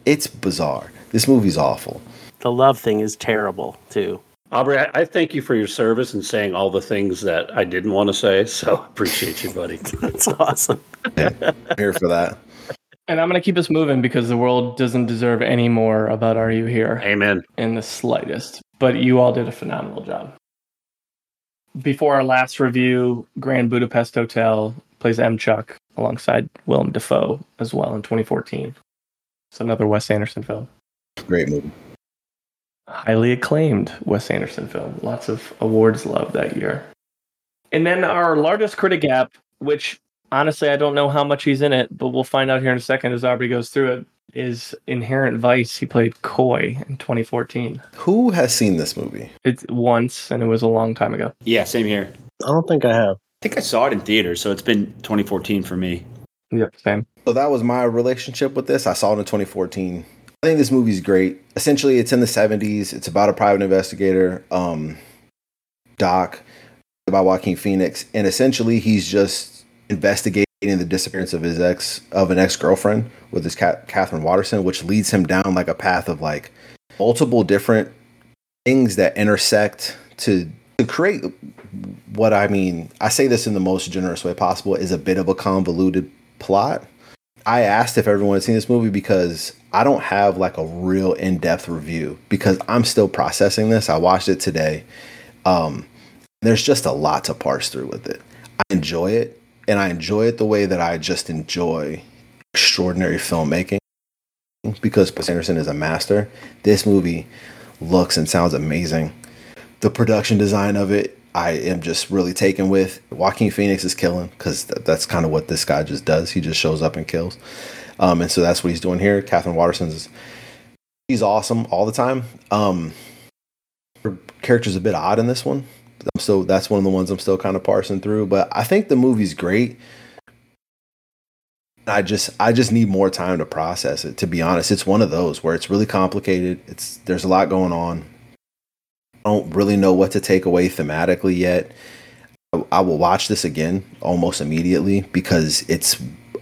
It's bizarre. This movie's awful. The love thing is terrible too. Aubrey, I, I thank you for your service and saying all the things that I didn't want to say. So appreciate you, buddy. That's awesome. I'm here for that. And I'm going to keep us moving because the world doesn't deserve any more about Are You Here Amen. in the slightest. But you all did a phenomenal job. Before our last review, Grand Budapest Hotel plays M. Chuck alongside Willem Dafoe as well in 2014. It's another Wes Anderson film. Great movie. highly acclaimed Wes Anderson film. Lots of awards love that year. And then our largest critic gap, which honestly I don't know how much he's in it, but we'll find out here in a second as Aubrey goes through it, is Inherent Vice. He played Coy in 2014. Who has seen this movie? It's once, and it was a long time ago. Yeah, same here. I don't think I have. I think I saw it in theater, so it's been 2014 for me. Yep, same. So that was my relationship with this. I saw it in 2014. I think this movie's great. Essentially, it's in the 70s. It's about a private investigator, um, Doc, about Joaquin Phoenix, and essentially he's just investigating the disappearance of his ex of an ex girlfriend with his cat Katherine Waterston, which leads him down like a path of like multiple different things that intersect to to create what I mean. I say this in the most generous way possible is a bit of a convoluted plot. I asked if everyone had seen this movie because I don't have like a real in-depth review because I'm still processing this. I watched it today. Um, there's just a lot to parse through with it. I enjoy it, and I enjoy it the way that I just enjoy extraordinary filmmaking because Wes Anderson is a master. This movie looks and sounds amazing. The production design of it, I am just really taken with. Joaquin Phoenix is killing because th- that's kind of what this guy just does. He just shows up and kills. Um, and so that's what he's doing here. Katherine Waterston's she's awesome all the time. Um, her character's a bit odd in this one. Still that's one of the ones I'm still kind of parsing through. But I think the movie's great. I just I just need more time to process it. To be honest, it's one of those where it's really complicated. It's there's a lot going on. I don't really know what to take away thematically yet. I, I will watch this again almost immediately because it's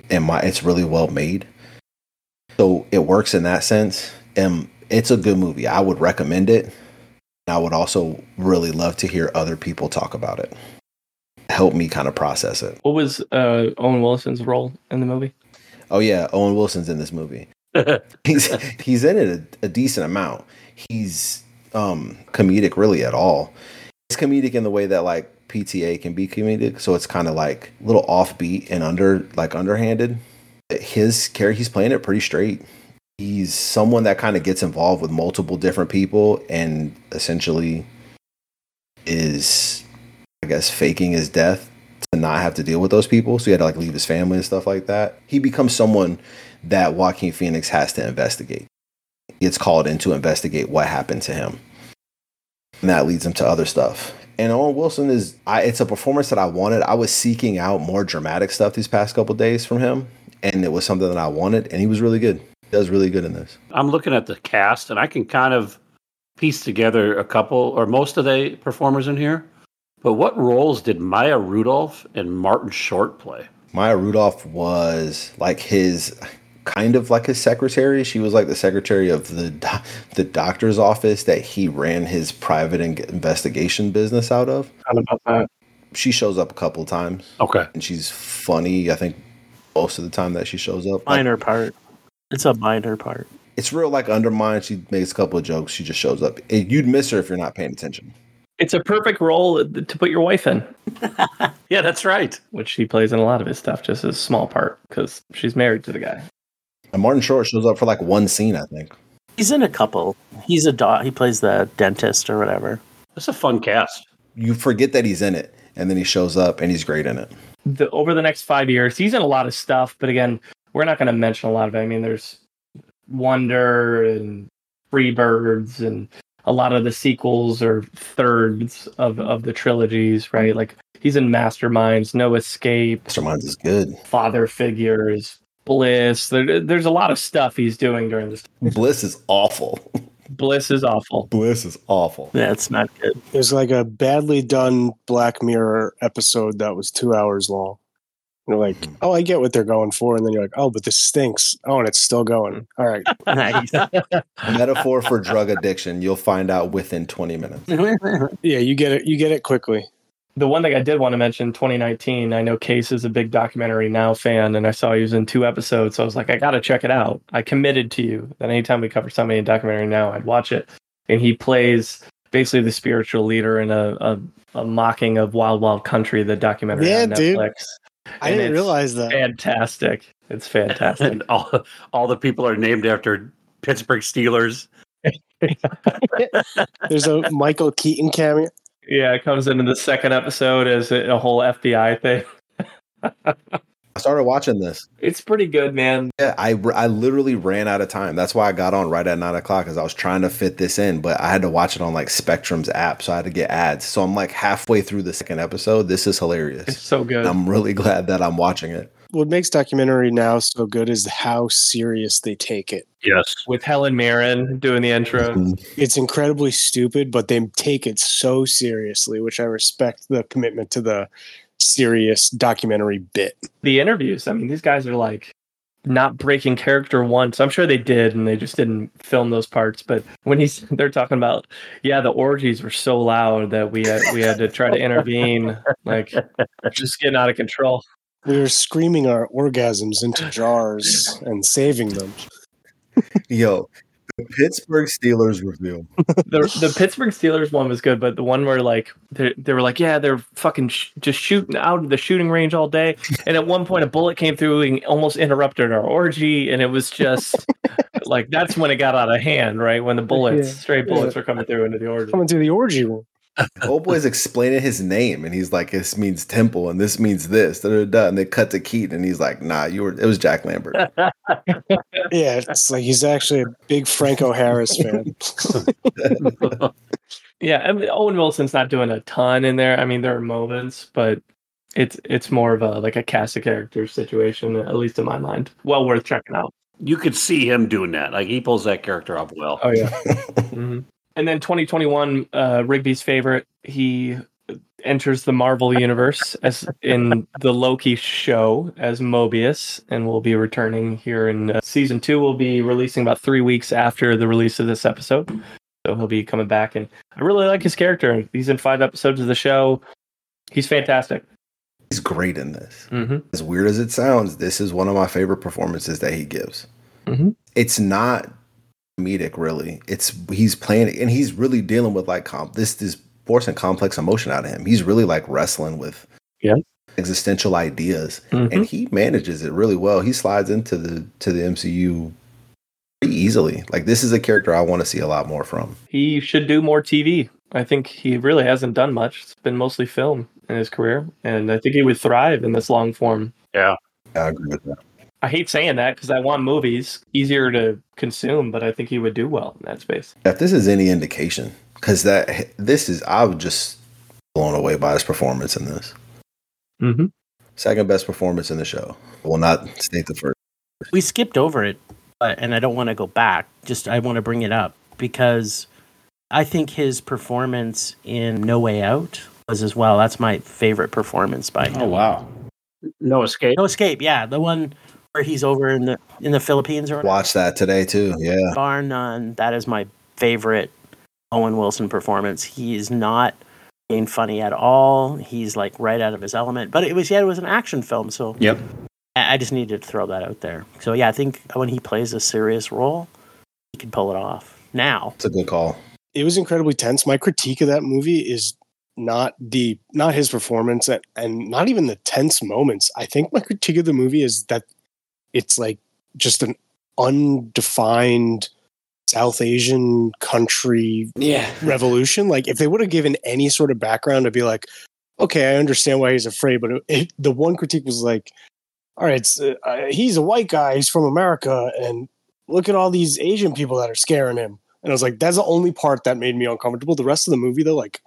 in my it's really well made. So it works in that sense. And it's a good movie. I would recommend it. I would also really love to hear other people talk about it. Help me kind of process it. What was uh, Owen Wilson's role in the movie? Oh yeah, Owen Wilson's in this movie. he's he's in it a, a decent amount. He's um comedic really at all. It's comedic in the way that like PTA can be comedic, so it's kind of like a little offbeat and under like underhanded. His character, he's playing it pretty straight. He's someone that kind of gets involved with multiple different people and essentially is, I guess, faking his death to not have to deal with those people. So he had to like leave his family and stuff like that. He becomes someone that Joaquin Phoenix has to investigate. Gets called in to investigate what happened to him. And that leads him to other stuff. And Owen Wilson is I it's a performance that I wanted. I was seeking out more dramatic stuff these past couple days from him. and it was something that I wanted, and he was really good. He does really good in this. I'm looking at the cast, and I can kind of piece together a couple or most of the performers in here. But what roles did Maya Rudolph and Martin Short play? Maya Rudolph was like his kind of like his secretary. She was like the secretary of the do- the doctor's office that he ran his private in- investigation business out of. How about that? She shows up a couple times Okay. and she's funny. I think most of the time that she shows up, Like, Minor part. It's a minor part. it's real like undermined. She makes a couple of jokes. She just shows up. It- you'd miss her if you're not paying attention. It's a perfect role to put your wife in, Yeah, that's right. which she plays in a lot of his stuff, just a small part because she's married to the guy. And Martin Short shows up for like one scene, I think. He's in a couple. He's a doc. He plays the dentist or whatever. That's a fun cast. You forget that he's in it, and then he shows up and he's great in it. the over the next five years, he's in a lot of stuff. But again, we're not going to mention a lot of it. I mean, there's Wonder and Freebirds, and a lot of the sequels or thirds of of the trilogies, right? Like he's in Masterminds, No Escape, Masterminds is good. Father Figures, Bliss. There, there's a lot of stuff he's doing during this. Bliss is awful. Bliss is awful. Bliss is awful. Yeah, it's not good. It was like a badly done Black Mirror episode that was two hours long. You're like, mm-hmm. oh, I get what they're going for, and then you're like, oh, but this stinks. Oh, and it's still going. All right, Nice. Metaphor for drug addiction. You'll find out within 20 minutes. yeah, you get it. You get it quickly. The one thing I did want to mention, 2019. I know Case is a big documentary now fan, and I saw he was in two episodes. So I was like, I got to check it out. I committed to you that anytime we cover somebody in documentary now, I'd watch it. And he plays basically the spiritual leader in a, a, a mocking of Wild Wild Country, the documentary Yeah, on dude. Netflix. I And didn't realize that. Fantastic. It's fantastic. And all all the people are named after Pittsburgh Steelers. There's a Michael Keaton cameo. Yeah, it comes into the second episode as a, a whole FBI thing. I started watching this. It's pretty good, man. Yeah, I, I literally ran out of time. That's why I got on right at nine o'clock because I was trying to fit this in, but I had to watch it on like Spectrum's app, so I had to get ads. So I'm like halfway through the second episode. This is hilarious. It's hilarious. so good. I'm really glad that I'm watching it. What makes documentary now so good is how serious they take it. Yes. With Helen Mirren doing the intro. Mm-hmm. It's incredibly stupid, but they take it so seriously, which I respect the commitment to the serious documentary bit. the interviews. I mean, these guys are like not breaking character once. I'm sure they did, and they just didn't film those parts. But when he's they're talking about, yeah, the orgies were so loud that we had we had to try to intervene, like just getting out of control. We were screaming our orgasms into jars and saving them. Yo, the Pittsburgh Steelers review. The the Pittsburgh Steelers one was good, but the one where like they they were like, yeah, they're fucking sh- just shooting out of the shooting range all day, and at one point a bullet came through and almost interrupted our orgy, and it was just like that's when it got out of hand, right? When the bullets, Yeah. straight bullets, were coming through into the orgy. Coming to the orgy room. Old boy's explaining his name, and he's like, "This means temple, and this means this." Da, da, da. And they cut to Keaton, and he's like, "Nah, you were." It was Jack Lambert. Yeah, it's like he's actually a big Franco Harris fan. Yeah, I mean, Owen Wilson's not doing a ton in there. I mean, there are moments, but it's it's more of a like a cast of characters situation, at least in my mind. Well worth checking out. You could see him doing that. Like he pulls that character off well. Oh yeah. hmm And then 2021, uh, Rigby's favorite. He enters the Marvel universe as in the Loki show as Mobius, and will be returning here in uh, season two. We'll be releasing about three weeks after the release of this episode, so he'll be coming back. And I really like his character. He's in five episodes of the show. He's fantastic. He's great in this. hmm As weird as it sounds, this is one of my favorite performances that he gives. Mhm. It's not comedic, really. It's he's playing and he's really dealing with like comp this this forcing complex emotion out of him. He's really like wrestling with Yeah. existential ideas, Mhm. and he manages it really well. He slides into the to the MCU pretty easily. Like this is a character I want to see a lot more from. He should do more TV. I think he really hasn't done much. It's been mostly film in his career, and I think he would thrive in this long form. Yeah. I agree with that. I hate saying that because I want movies easier to consume, but I think he would do well in that space. If this is any indication, because that this is I was just blown away by his performance in this. Mm-hmm. Second best performance in the show. I will not state the first. We skipped over it, but, and I don't want to go back. Just I want to bring it up because I think his performance in No Way Out was as well. That's my favorite performance by him. Oh wow. No escape. No Escape, yeah, the one where he's over in the in the Philippines or. Watch that today too. Yeah. bar none, that is my favorite Owen Wilson performance. He is not being funny at all. He's like right out of his element. But it was yeah, it was an action film, so Yep. I I just needed to throw that out there. So yeah, I think when he plays a serious role, he can pull it off. Now, It's a good call. it was incredibly tense. My critique of that movie is not the not his performance and, and not even the tense moments. I think my critique of the movie is that it's like just an undefined South Asian country Yeah. revolution. Like if they would have given any sort of background to be like, okay, I understand why he's afraid, but it, it, the one critique was like, all right, it's, uh, uh, he's a white guy, he's from America, and look at all these Asian people that are scaring him. And I was like, that's the only part that made me uncomfortable. The rest of the movie, though, like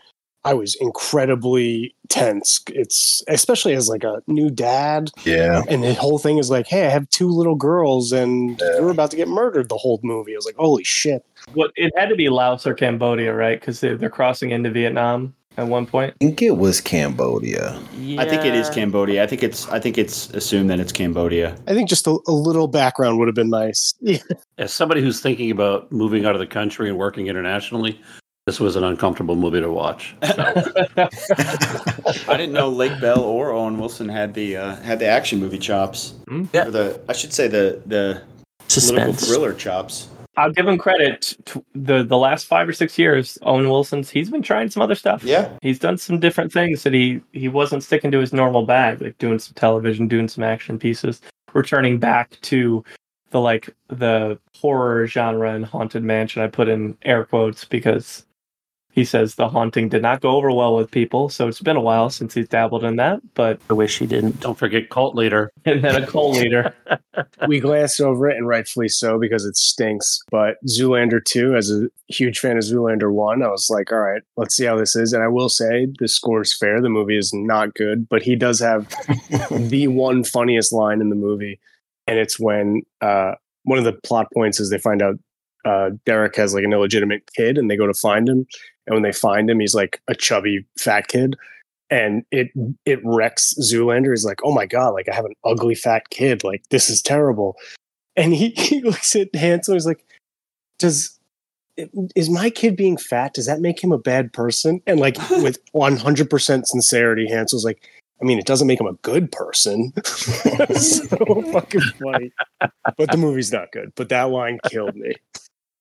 I was incredibly tense. It's especially as like a new dad, Yeah. and the whole thing is like, hey, I have two little girls, and we're about to get murdered. The whole movie, I was like, holy shit. What it had to be Laos or Cambodia, right? Because they, they're crossing into Vietnam at one point. I think it was Cambodia. I think it is. Cambodia. I think it's I think it's assumed that it's Cambodia. I think just a, a little background would have been nice. Yeah. As somebody who's thinking about moving out of the country and working internationally, this was an uncomfortable movie to watch. I didn't know Lake Bell or Owen Wilson had the uh, had the action movie chops. Hmm? Yeah. Or the I should say the the political suspense. thriller chops. I'll give him credit. To the the last five or six years, Owen Wilson's he's been trying some other stuff. Yeah. he's done some different things that he he wasn't sticking to his normal bag, like doing some television, doing some action pieces, returning back to the like the horror genre and haunted mansion. I put in air quotes because he says the haunting did not go over well with people, so it's been a while since he's dabbled in that. But I wish he didn't. Don't forget Cult Leader. and then a cult leader. we glanced over it, and rightfully so because it stinks. But Zoolander 2, as a huge fan of Zoolander 1, I was like, all right, let's see how this is. And I will say the score is fair. The movie is not good, but he does have the one funniest line in the movie. And it's when uh, one of the plot points is they find out uh, Derek has like an illegitimate kid and they go to find him. And when they find him, he's like a chubby fat kid. And it it wrecks Zoolander. He's like, oh my God, like I have an ugly fat kid. Like this is terrible. And he, he looks at Hansel. He's like, does is my kid being fat? Does that make him a bad person? And like with 100% sincerity, Hansel's like, I mean, it doesn't make him a good person. so fucking funny. But the movie's not good. But that line killed me.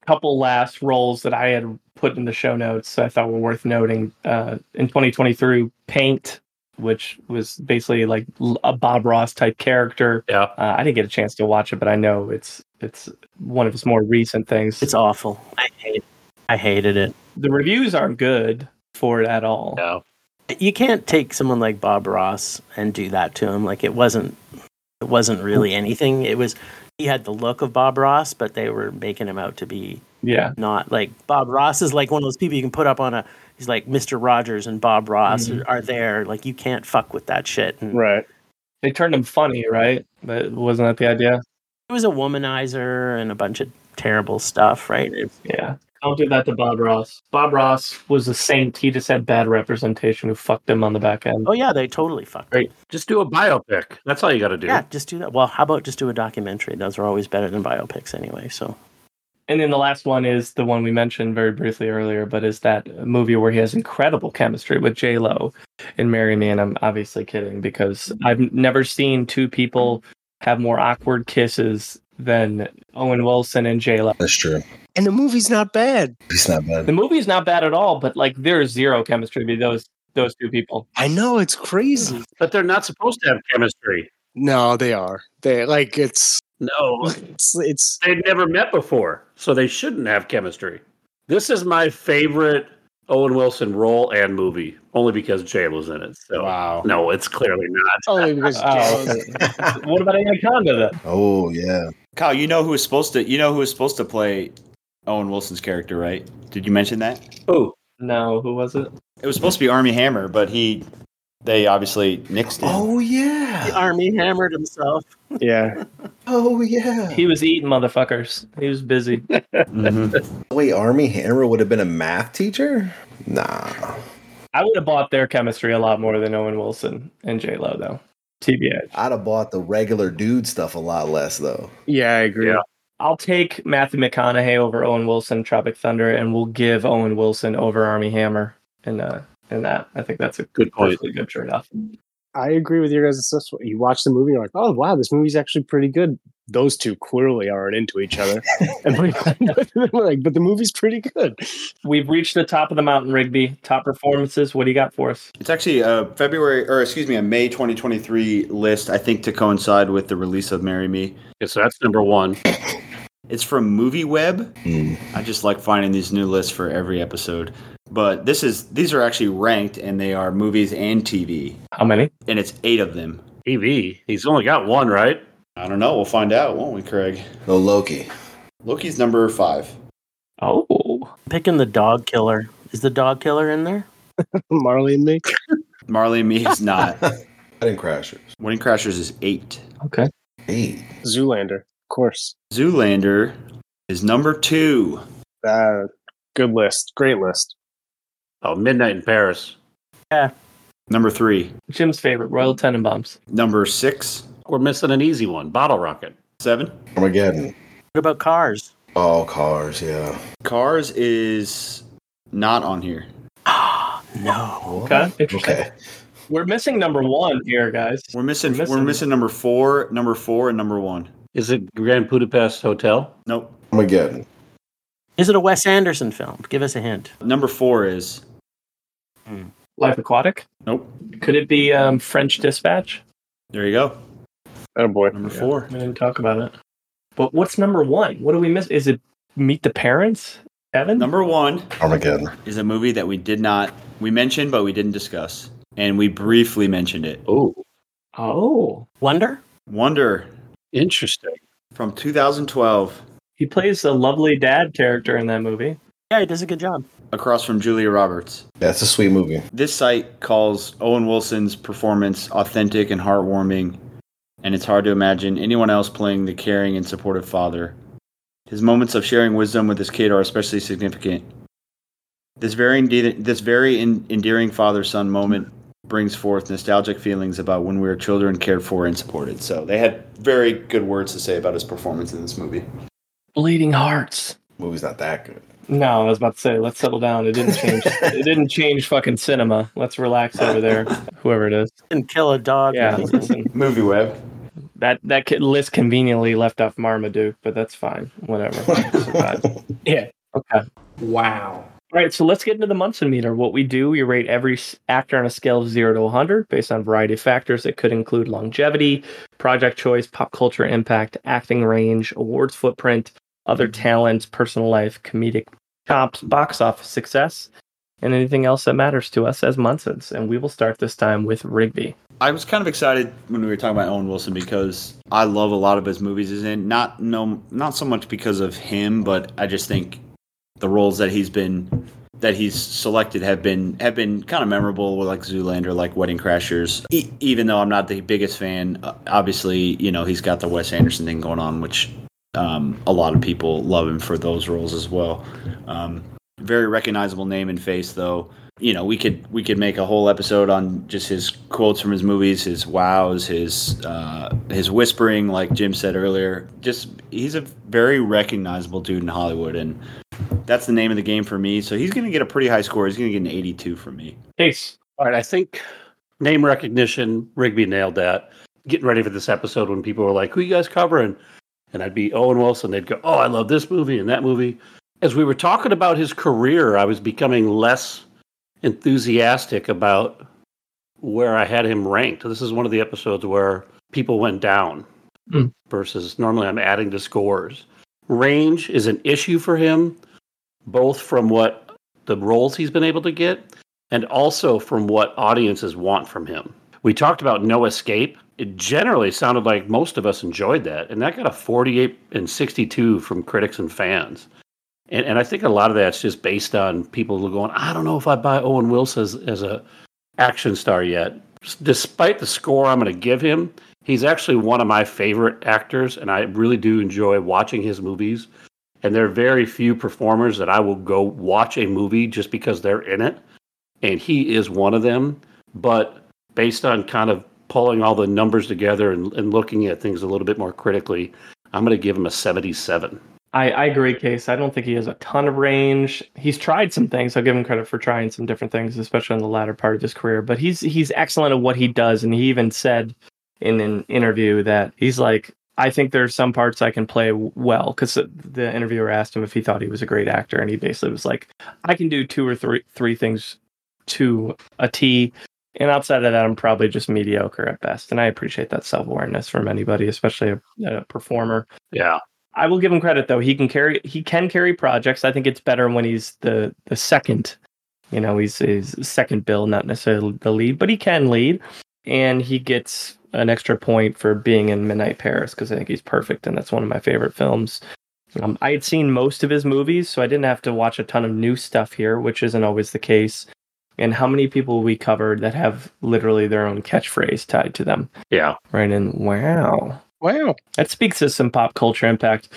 Couple last roles that I had put in the show notes I thought were worth noting. Uh, in 2023, Paint, which was basically like a Bob Ross type character. Yeah. Uh, I didn't get a chance to watch it, but I know it's it's one of his more recent things. It's awful. I hate. I hated it. the reviews aren't good for it at all. No. You can't take someone like Bob Ross and do that to him. Like it wasn't. It wasn't really anything. It was. He had the look of Bob Ross, but they were making him out to be Yeah, not like Bob Ross is like one of those people you can put up on a. He's like Mr. Rogers and Bob Ross Mhm. are there. Like you can't fuck with that shit. And Right. they turned him funny, right? But wasn't that the idea? He was a womanizer and a bunch of terrible stuff, right? It- Yeah. Don't do that to Bob Ross. Bob Ross was a saint. He just had bad representation who fucked him on the back end. oh yeah, they totally fucked. Great. Just do a biopic. That's all you got to do. Yeah, just do that. Well, how about just do a documentary? Those are always better than biopics anyway. So And then the last one is the one we mentioned very briefly earlier, but is that movie where he has incredible chemistry with J Lo and Marry Me. And I'm obviously kidding because I've never seen two people have more awkward kisses than Owen Wilson and J Lo. That's true. And the movie's not bad. It's not The bad. movie is not bad at all, but like there's zero chemistry between those those two people. I know it's crazy. But they're not supposed to have chemistry. No, they are. They like it's No, it's it's they'd never met before, so they shouldn't have chemistry. This is my favorite Owen Wilson role and movie, only because Jay was in it. So Wow. no, it's clearly not. only because Oh, J-Lo's- okay. what about Anaconda then? Oh yeah. Kyle, you know who was supposed to you know who was supposed to play Owen Wilson's character, right? Did you mention that? Oh, No, who was it? It was supposed to be Armie Hammer, but he They obviously nixed it. Oh yeah. the Army hammered himself. Yeah. Oh yeah. He was eating motherfuckers. He was busy. Mhm. Wait, Armie Hammer would have been a math teacher? Nah. I would have bought their chemistry a lot more than Owen Wilson and J Lo though. TBH. I'd have bought the regular dude stuff a lot less though. Yeah, I agree. Yeah. I'll take Matthew McConaughey over Owen Wilson, Tropic Thunder, and we'll give Owen Wilson over Armie Hammer in uh in that. I think that's a Good point. perfectly good trade off. I agree with your guys' assessment. You watch the movie, you're like, oh wow, this movie's actually pretty good. Those two clearly aren't into each other. and we're like, but the movie's pretty good. We've reached the top of the mountain, Rigby. Top performances. What do you got for us? It's actually a February, or excuse me, a May 2023 list. I think to coincide with the release of "Marry Me." Okay, so that's number one. It's from MovieWeb. Hmm. I just like finding these new lists for every episode. But this is these are actually ranked, and they are movies and TV, How many? and it's eight of them. TV. He's only got one, right? I don't know. We'll find out, won't we, Craig? No Loki. Loki's number five. Oh, Picking the dog killer. Is the dog killer in there? Marley and me. Marley and Me is not. Wedding Crashers. Wedding Crashers is eight. okay. Eight. Zoolander, of course. Zoolander is number two. Uh, good list. Great list. Oh, Midnight in Paris. Yeah. Number three. Jim's favorite, Royal Tenenbaums. Number six. We're missing an easy one. Bottle Rocket. Seven. Armageddon. What about cars? All cars, yeah. Cars is not on here. Ah, No. Okay, interesting. Okay. We're missing number one here, guys. We're missing, We're we're missing- missing number four, number four, and number one. Is it Grand Budapest Hotel? Nope. Armageddon. Is it a Wes Anderson film? Give us a hint. Number four is Life Aquatic. nope. Could it be um, French Dispatch? There you go. Oh boy. Number four. We didn't talk about it. But what's number one? What do we miss? Is it Meet the Parents? Evan? Number one Armageddon. is a movie that we did not we mentioned but we didn't discuss, and we briefly mentioned it. Oh, Oh, Wonder? Wonder interesting. from 2012, he plays a lovely dad character in that movie. Yeah, he does a good job. Across from Julia Roberts. That's a sweet movie. This site calls Owen Wilson's performance authentic and heartwarming, and it's hard to imagine anyone else playing the caring and supportive father. His moments of sharing wisdom with his kid are especially significant. This very ende- this very en- endearing father-son moment brings forth nostalgic feelings about when we were children cared for and supported. So they had very good words to say about his performance in this movie. Bleeding Hearts. Movie's not that good. No, I was about to say, let's settle down. It didn't change. it didn't change fucking cinema. Let's relax over there, whoever it is. And kill a dog. Yeah, Right? Movie web. that that list conveniently left off Marmaduke, but that's fine. Whatever. Yeah. Okay. Wow. All right, so let's get into the Munson meter. What we do, we rate every actor on a scale of zero to 100 based on a variety of factors that could include longevity, project choice, pop culture impact, acting range, awards footprint, other talents, personal life, comedic chops, box office success, and anything else that matters to us as Munsons. And we will start this time with Rigby. I was kind of excited when we were talking about Owen Wilson because I love a lot of his movies. He's in not no not so much because of him, but I just think the roles that he's been that he's selected have been have been kind of memorable, like Zoolander, like Wedding Crashers. Even though I'm not the biggest fan, obviously you know he's got the Wes Anderson thing going on, which um, a lot of people love him for those roles as well. Um, very recognizable name and face, though you know we could we could make a whole episode on just his quotes from his movies his wows his uh his whispering like jim said earlier just he's a very recognizable dude in hollywood and that's the name of the game for me so he's gonna get a pretty high score he's gonna get an 82 from me Case. All right, I think name recognition, Rigby nailed that. Getting ready for this episode when people were like, Who you guys covering? And I'd be Owen Wilson. They'd go, Oh, I love this movie and that movie. As we were talking about his career, I was becoming less enthusiastic about where I had him ranked. This is one of the episodes where people went down Hmm. versus normally I'm adding to scores. Range is an issue for him, both from what the roles he's been able to get and also from what audiences want from him. We talked about No Escape. It generally sounded like most of us enjoyed that, and that got a 48 and 62 from critics and fans. And, and I think a lot of that's just based on people who are going, I don't know if I buy Owen Wilson as, as a action star yet. despite the score I'm going to give him, he's actually one of my favorite actors, and I really do enjoy watching his movies. And there are very few performers that I will go watch a movie just because they're in it, and he is one of them. But based on kind of pulling all the numbers together and, and looking at things a little bit more critically, I'm going to give him a 77. I, I agree, Case. I don't think he has a ton of range. He's tried some things. I'll give him credit for trying some different things, especially in the latter part of his career. But he's he's excellent at what he does, and he even said in an interview that he's like, I think there's some parts I can play well because the interviewer asked him if he thought he was a great actor, and he basically was like, I can do two or three three things to a T, and outside of that, I'm probably just mediocre at best. And I appreciate that self awareness from anybody, especially a, a performer. Yeah. I will give him credit though. He can carry he can carry projects. I think it's better when he's the the second. You know, he's his second bill, not necessarily the lead, but he can lead, and he gets an extra point for being in Midnight Paris because I think he's perfect, and that's one of my favorite films. Um, I had seen most of his movies, so I didn't have to watch a ton of new stuff here, which isn't always the case. And how many people we covered that have literally their own catchphrase tied to them? Yeah. Right. And wow, Wow. that speaks to some pop culture impact.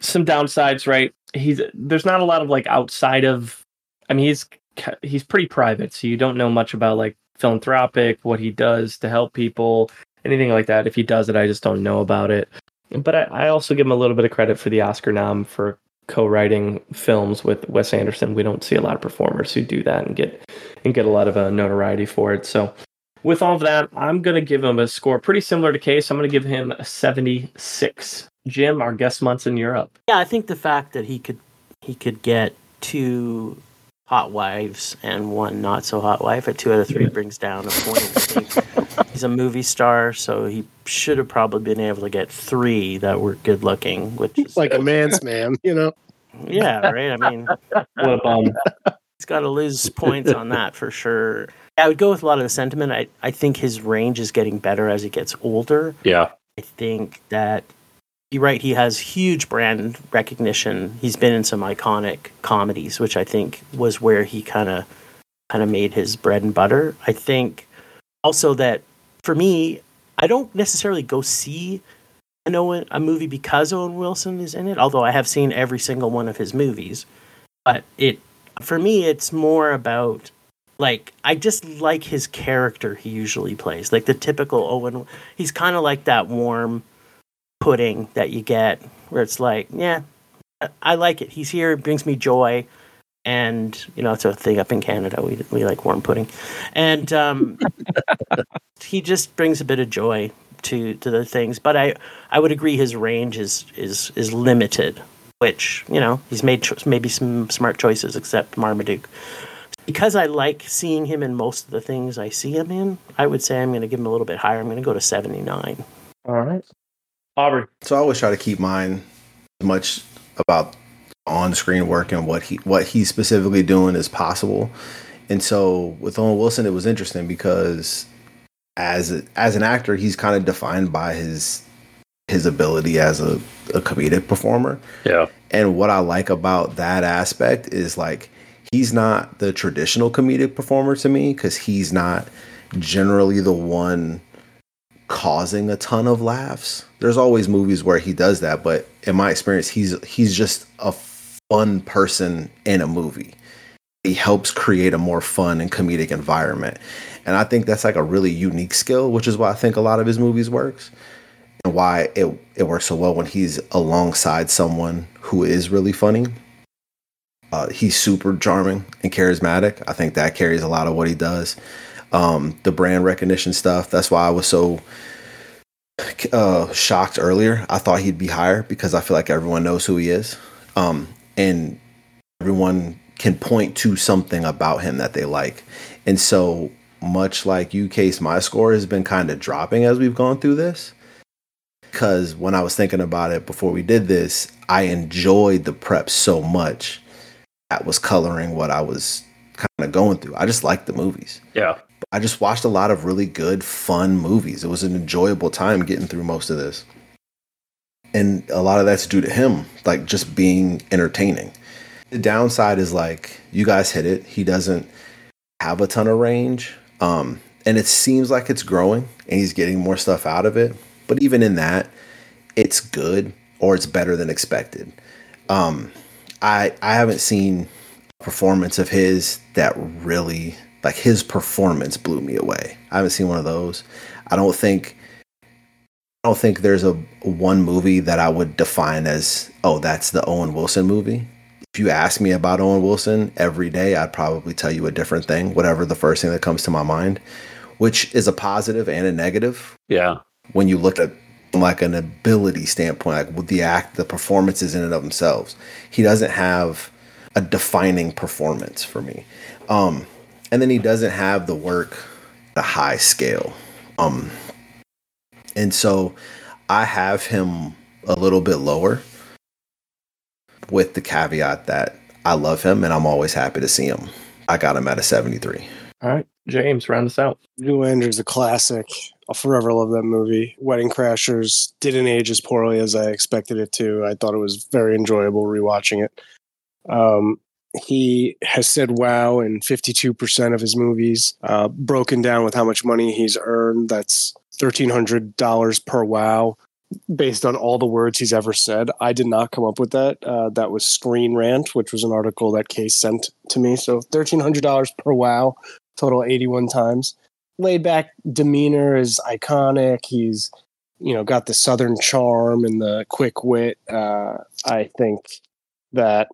Some downsides, right? He's there's not a lot of like outside of. I mean, he's he's pretty private, so you don't know much about like philanthropic, what he does to help people, anything like that. If he does it, I just don't know about it. But I, I also give him a little bit of credit for the Oscar nom for co-writing films with Wes Anderson. We don't see a lot of performers who do that and get and get a lot of uh, notoriety for it. So with all of that, I'm going to give him a score pretty similar to Case. I'm going to give him a 76. Jim, our guest months in Europe. Yeah, I think the fact that he could he could get two hot wives and one not so hot wife at two out of three brings down a point. I think he's a movie star, so he should have probably been able to get three that were good looking, which is Like a man's man, you know? yeah, right. I mean, What a bum. he's got to lose points on that for sure. I would go with a lot of the sentiment. I, I think his range is getting better as he gets older. Yeah. I think that you're right. He has huge brand recognition. He's been in some iconic comedies, which I think was where he kind of kind of made his bread and butter. I think also that for me, I don't necessarily go see an Owen a movie because Owen Wilson is in it. Although I have seen every single one of his movies, but it for me it's more about like I just like his character he usually plays. Like the typical Owen he's kind of like that warm pudding that you get where it's like, yeah, I- I like it. He's here, it brings me joy. And you know, it's a thing up in Canada. We we like warm pudding, and um, he just brings a bit of joy to to the things. But I I would agree his range is is is limited, which you know he's made cho- maybe some smart choices, except Marmaduke. Because I like seeing him in most of the things I see him in, I would say I'm going to give him a little bit higher. I'm going to go to 79. All right. Aubrey. So I always try to keep mine as much about on-screen work and what he what he's specifically doing is possible. And so with Owen Wilson, it was interesting because as a, as an actor, he's kind of defined by his his ability as a, a comedic performer. Yeah. And what I like about that aspect is like he's not the traditional comedic performer to me because he's not generally the one causing a ton of laughs. There's always movies where he does that, but in my experience, he's he's just a fun person in a movie. He helps create a more fun and comedic environment. And I think that's like a really unique skill, which is why I think a lot of his movies works and why it it works so well when he's alongside someone who is really funny. Uh, he's super charming and charismatic. I think that carries a lot of what he does. Um, the brand recognition stuff. That's why I was so uh, shocked earlier. I thought he'd be higher because I feel like everyone knows who he is, um, and everyone can point to something about him that they like. And so much like you, case, my score has been kind of dropping as we've gone through this because when I was thinking about it before we did this, I enjoyed the prep so much that was coloring what I was kind of going through. I just liked the movies. Yeah. I just watched a lot of really good, fun movies. It was an enjoyable time getting through most of this. And a lot of that's due to him, like just being entertaining. The downside is like, you guys hit it. He doesn't have a ton of range. Um, and it seems like it's growing and he's getting more stuff out of it. But even in that, it's good or it's better than expected. Um, I I haven't seen a performance of his that really like his performance blew me away. I haven't seen one of those. I don't think I don't think there's a one movie that I would define as oh that's the Owen Wilson movie. If you ask me about Owen Wilson every day, I'd probably tell you a different thing, whatever the first thing that comes to my mind, which is a positive and a negative Yeah. when you look at like an ability standpoint, like with the act, the performances in and of themselves. He doesn't have a defining performance for me. Um, and then he doesn't have the work the high scale. Um, and so I have him a little bit lower with the caveat that I love him and I'm always happy to see him. I got him at a 73. All right, James, round us out. Zoolander's a classic. I'll forever love that movie. Wedding Crashers didn't age as poorly as I expected it to. I thought it was very enjoyable rewatching it. Um, he has said wow in 52% of his movies, uh, broken down with how much money he's earned. That's $1,300 per wow based on all the words he's ever said. I did not come up with that. Uh, that was Screen Rant, which was an article that Case sent to me. So $1,300 per wow, total 81 times. Laid back demeanor is iconic. He's, you know, got the Southern charm and the quick wit. Uh, I think that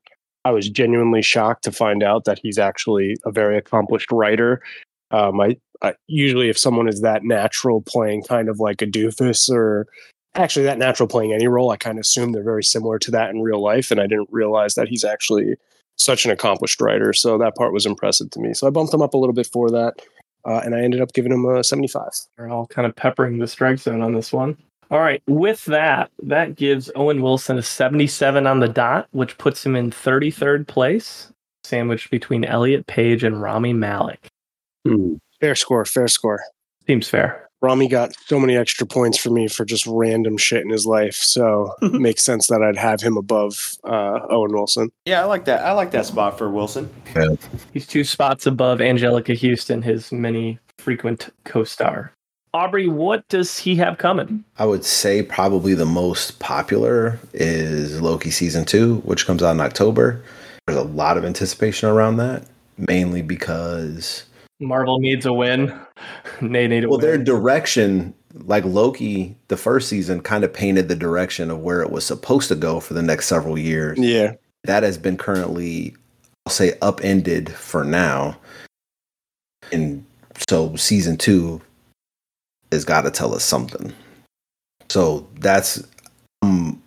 I was genuinely shocked to find out that he's actually a very accomplished writer. Um, I, I usually, if someone is that natural playing kind of like a doofus or actually that natural playing any role, I kind of assume they're very similar to that in real life. And I didn't realize that he's actually such an accomplished writer. So that part was impressive to me. So I bumped him up a little bit for that. Uh, and I ended up giving him a 75. We're all kind of peppering the strike zone on this one. All right. With that, that gives Owen Wilson a 77 on the dot, which puts him in 33rd place, sandwiched between Elliot Page and Rami Malek. Hmm. Fair score, fair score. Seems fair. Rami got so many extra points for me for just random shit in his life. So it makes sense that I'd have him above uh, Owen Wilson. Yeah, I like that. I like that spot for Wilson. Yeah. He's two spots above Anjelica Huston, his many frequent co star. Aubrey, what does he have coming? I would say probably the most popular is Loki season two, which comes out in October. There's a lot of anticipation around that, mainly because Marvel needs a win. they need a well, win. their direction, like Loki, the first season kind of painted the direction of where it was supposed to go for the next several years. Yeah. That has been currently, I'll say, upended for now. And so season two has got to tell us something. So that's um,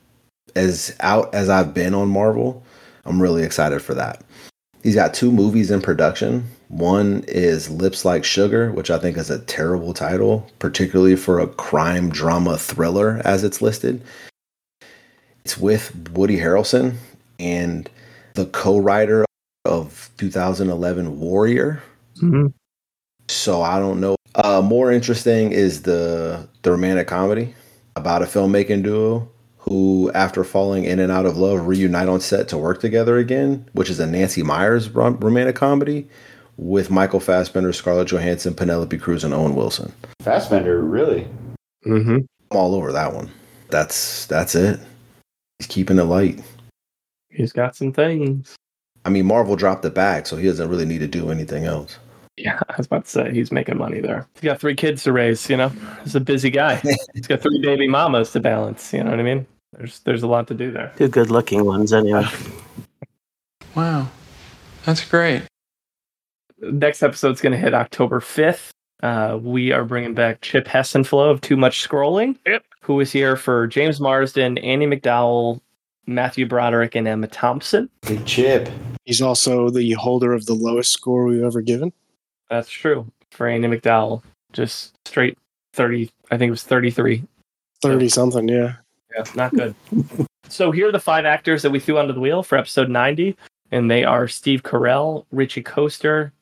as out as I've been on Marvel. I'm really excited for that. He's got two movies in production. One is Lips Like Sugar, which I think is a terrible title, particularly for a crime drama thriller as it's listed. It's with Woody Harrelson and the co writer of 2011 Warrior. Mhm. So I don't know. Uh, more interesting is the the romantic comedy about a filmmaking duo who, after falling in and out of love, reunite on set to work together again, which is a Nancy Meyers rom- romantic comedy with Michael Fassbender, Scarlett Johansson, Penelope Cruz, and Owen Wilson. Fassbender, really? Mm-hmm. I'm all over that one. That's that's it. He's keeping it light. He's got some things. I mean, Marvel dropped the bag, so he doesn't really need to do anything else. Yeah, I was about to say he's making money there. He's got three kids to raise, you know. He's a busy guy. he's got three baby mamas to balance, you know what I mean? There's there's a lot to do there. Two good looking ones, anyway. Wow. That's great. Next episode's going to hit October 5th. Uh, we are bringing back Chip Hessenflow of Too Much Scrolling, Yep. who is here for James Marsden, Andie MacDowell, Matthew Broderick, and Emma Thompson. Big chip. He's also the holder of the lowest score we've ever given. That's true for Andie MacDowell. Just straight 30, I think it was 33. 30 something, yeah. Yeah, not good. so here are the five actors that we threw onto the wheel for episode 90, and they are Steve Carell, Richie Coster,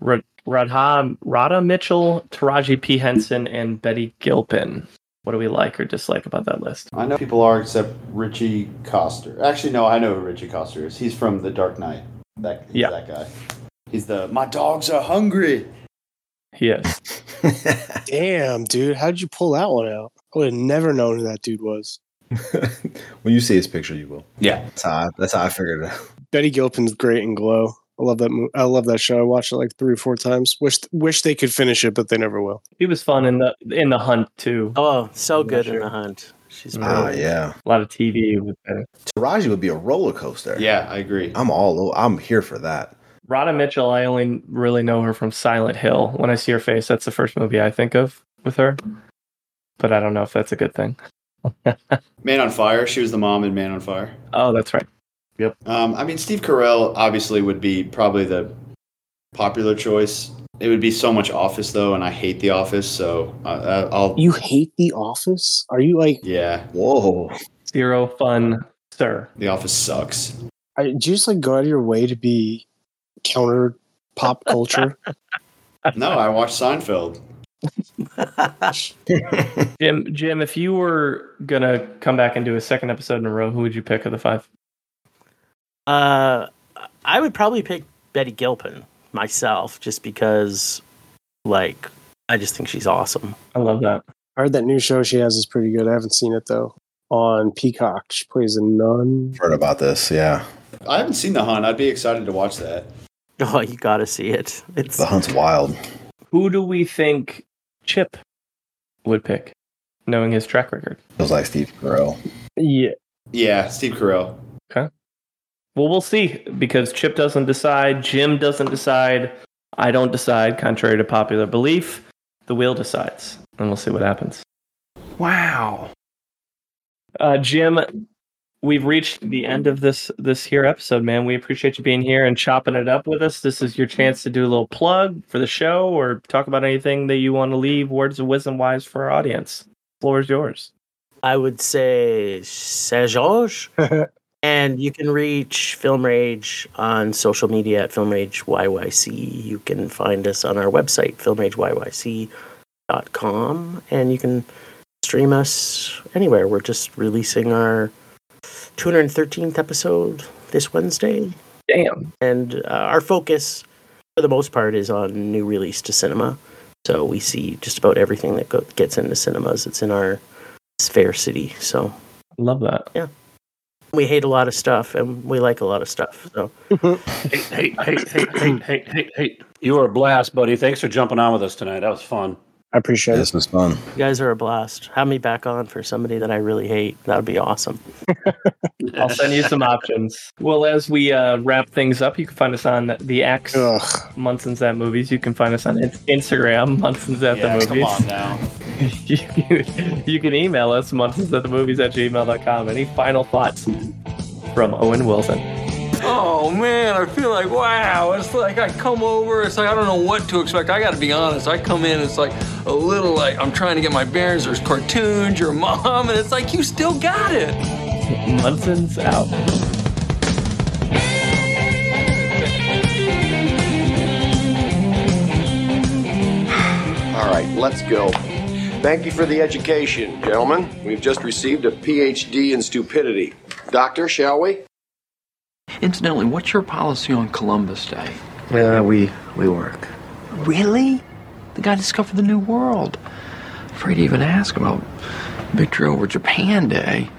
Ra- Radha, Radha Mitchell, Taraji P. Henson, and Betty Gilpin. What do we like or dislike about that list? I know people are except Richie Coster. Actually, no, I know who Richie Coster is. He's from The Dark Knight. That, Yeah. that guy. He's the my dogs are hungry. Yes. Damn, dude, how did you pull that one out? I would have never known who that dude was. when you see his picture, you will. Yeah. That's how I, that's how I figured it out. Betty Gilpin's great in Glow. I love that. Mo- I love that show. I watched it like three or four times. Wish wish they could finish it, but they never will. He was fun in the in the hunt too. Oh, so I'm not good in the hunt. She's Ah, brilliant. yeah. A lot of TV with better. Taraji would be a roller coaster. Yeah, I agree. I'm all. I'm here for that. Radha Mitchell, I only really know her from Silent Hill. When I see her face, that's the first movie I think of with her. But I don't know if that's a good thing. Man on Fire. She was the mom in Man on Fire. Oh, that's right. Um, I mean, Steve Carell obviously would be probably the popular choice. It would be so much Office though, and I hate The Office, so uh, I'll. You hate The Office? Are you like? Yeah, Whoa. Zero fun, sir. The Office sucks. I, do you just like go out of your way to be counter pop culture? No, I watched Seinfeld. Jim, Jim, if you were gonna come back and do a second episode in a row, who would you pick of the five? Uh, I would probably pick Betty Gilpin myself, just because, like, I just think she's awesome. I love that. I heard that new show she has is pretty good. I haven't seen it though. On Peacock, she plays a nun. Heard about this? Yeah. I haven't seen The Hunt. I'd be excited to watch that. Oh, you gotta see it. It's The hunt's wild. Who do we think Chip would pick, knowing his track record? It was like Steve Carell. Yeah, Yeah, Steve Carell. Okay. Well, we'll see because Chip doesn't decide, Jim doesn't decide, I don't decide, contrary to popular belief. The wheel decides, and we'll see what happens. Wow. Uh, Jim, we've reached the end of this this here episode, man. We appreciate you being here and chopping it up with us. This is your chance to do a little plug for the show or talk about anything that you want to leave words of wisdom wise for our audience. The floor is yours. I would say C'est Georges. and you can reach Film Rage on social media at Film Rage YYC. You can find us on our website, film rage filmrageyyc.com, and you can stream us anywhere. We're just releasing our 213th episode this Wednesday. Damn. And uh, our focus, for the most part, is on new release to cinema. So we see just about everything that go- gets into cinemas. It's in our sphere city. So Love that. Yeah. We hate a lot of stuff and we like a lot of stuff. So Hey, hey, hey, hey, hey, hey, hey, hey. You were a blast, buddy. Thanks for jumping on with us tonight. That was fun. I appreciate This was fun. you guys are a blast. Have me back on for somebody that I really hate. That would be awesome. I'll send you some options. Well, as we uh, wrap things up, you can find us on the X it. Ugh. Munson's at Movies. You can find us on Instagram, Munson's at Yeah, the come Movies. on now. you, can, you can email us, Munson's at the Movies at gmail.com. Any final thoughts from Owen Wilson? Oh man, I feel like wow. It's like I come over. It's like I don't know what to expect. I got to be honest. I come in. It's like a little like I'm trying to get my bearings. There's cartoons. Your mom, and it's like you still got it. Munson's out. All right, let's go. Thank you for the education, gentlemen. We've just received a PhD in stupidity. Doctor, shall we? Incidentally, what's your policy on Columbus Day? Uh, we we work. Really? The guy discovered the new world. Afraid to even ask about Victory over Japan Day.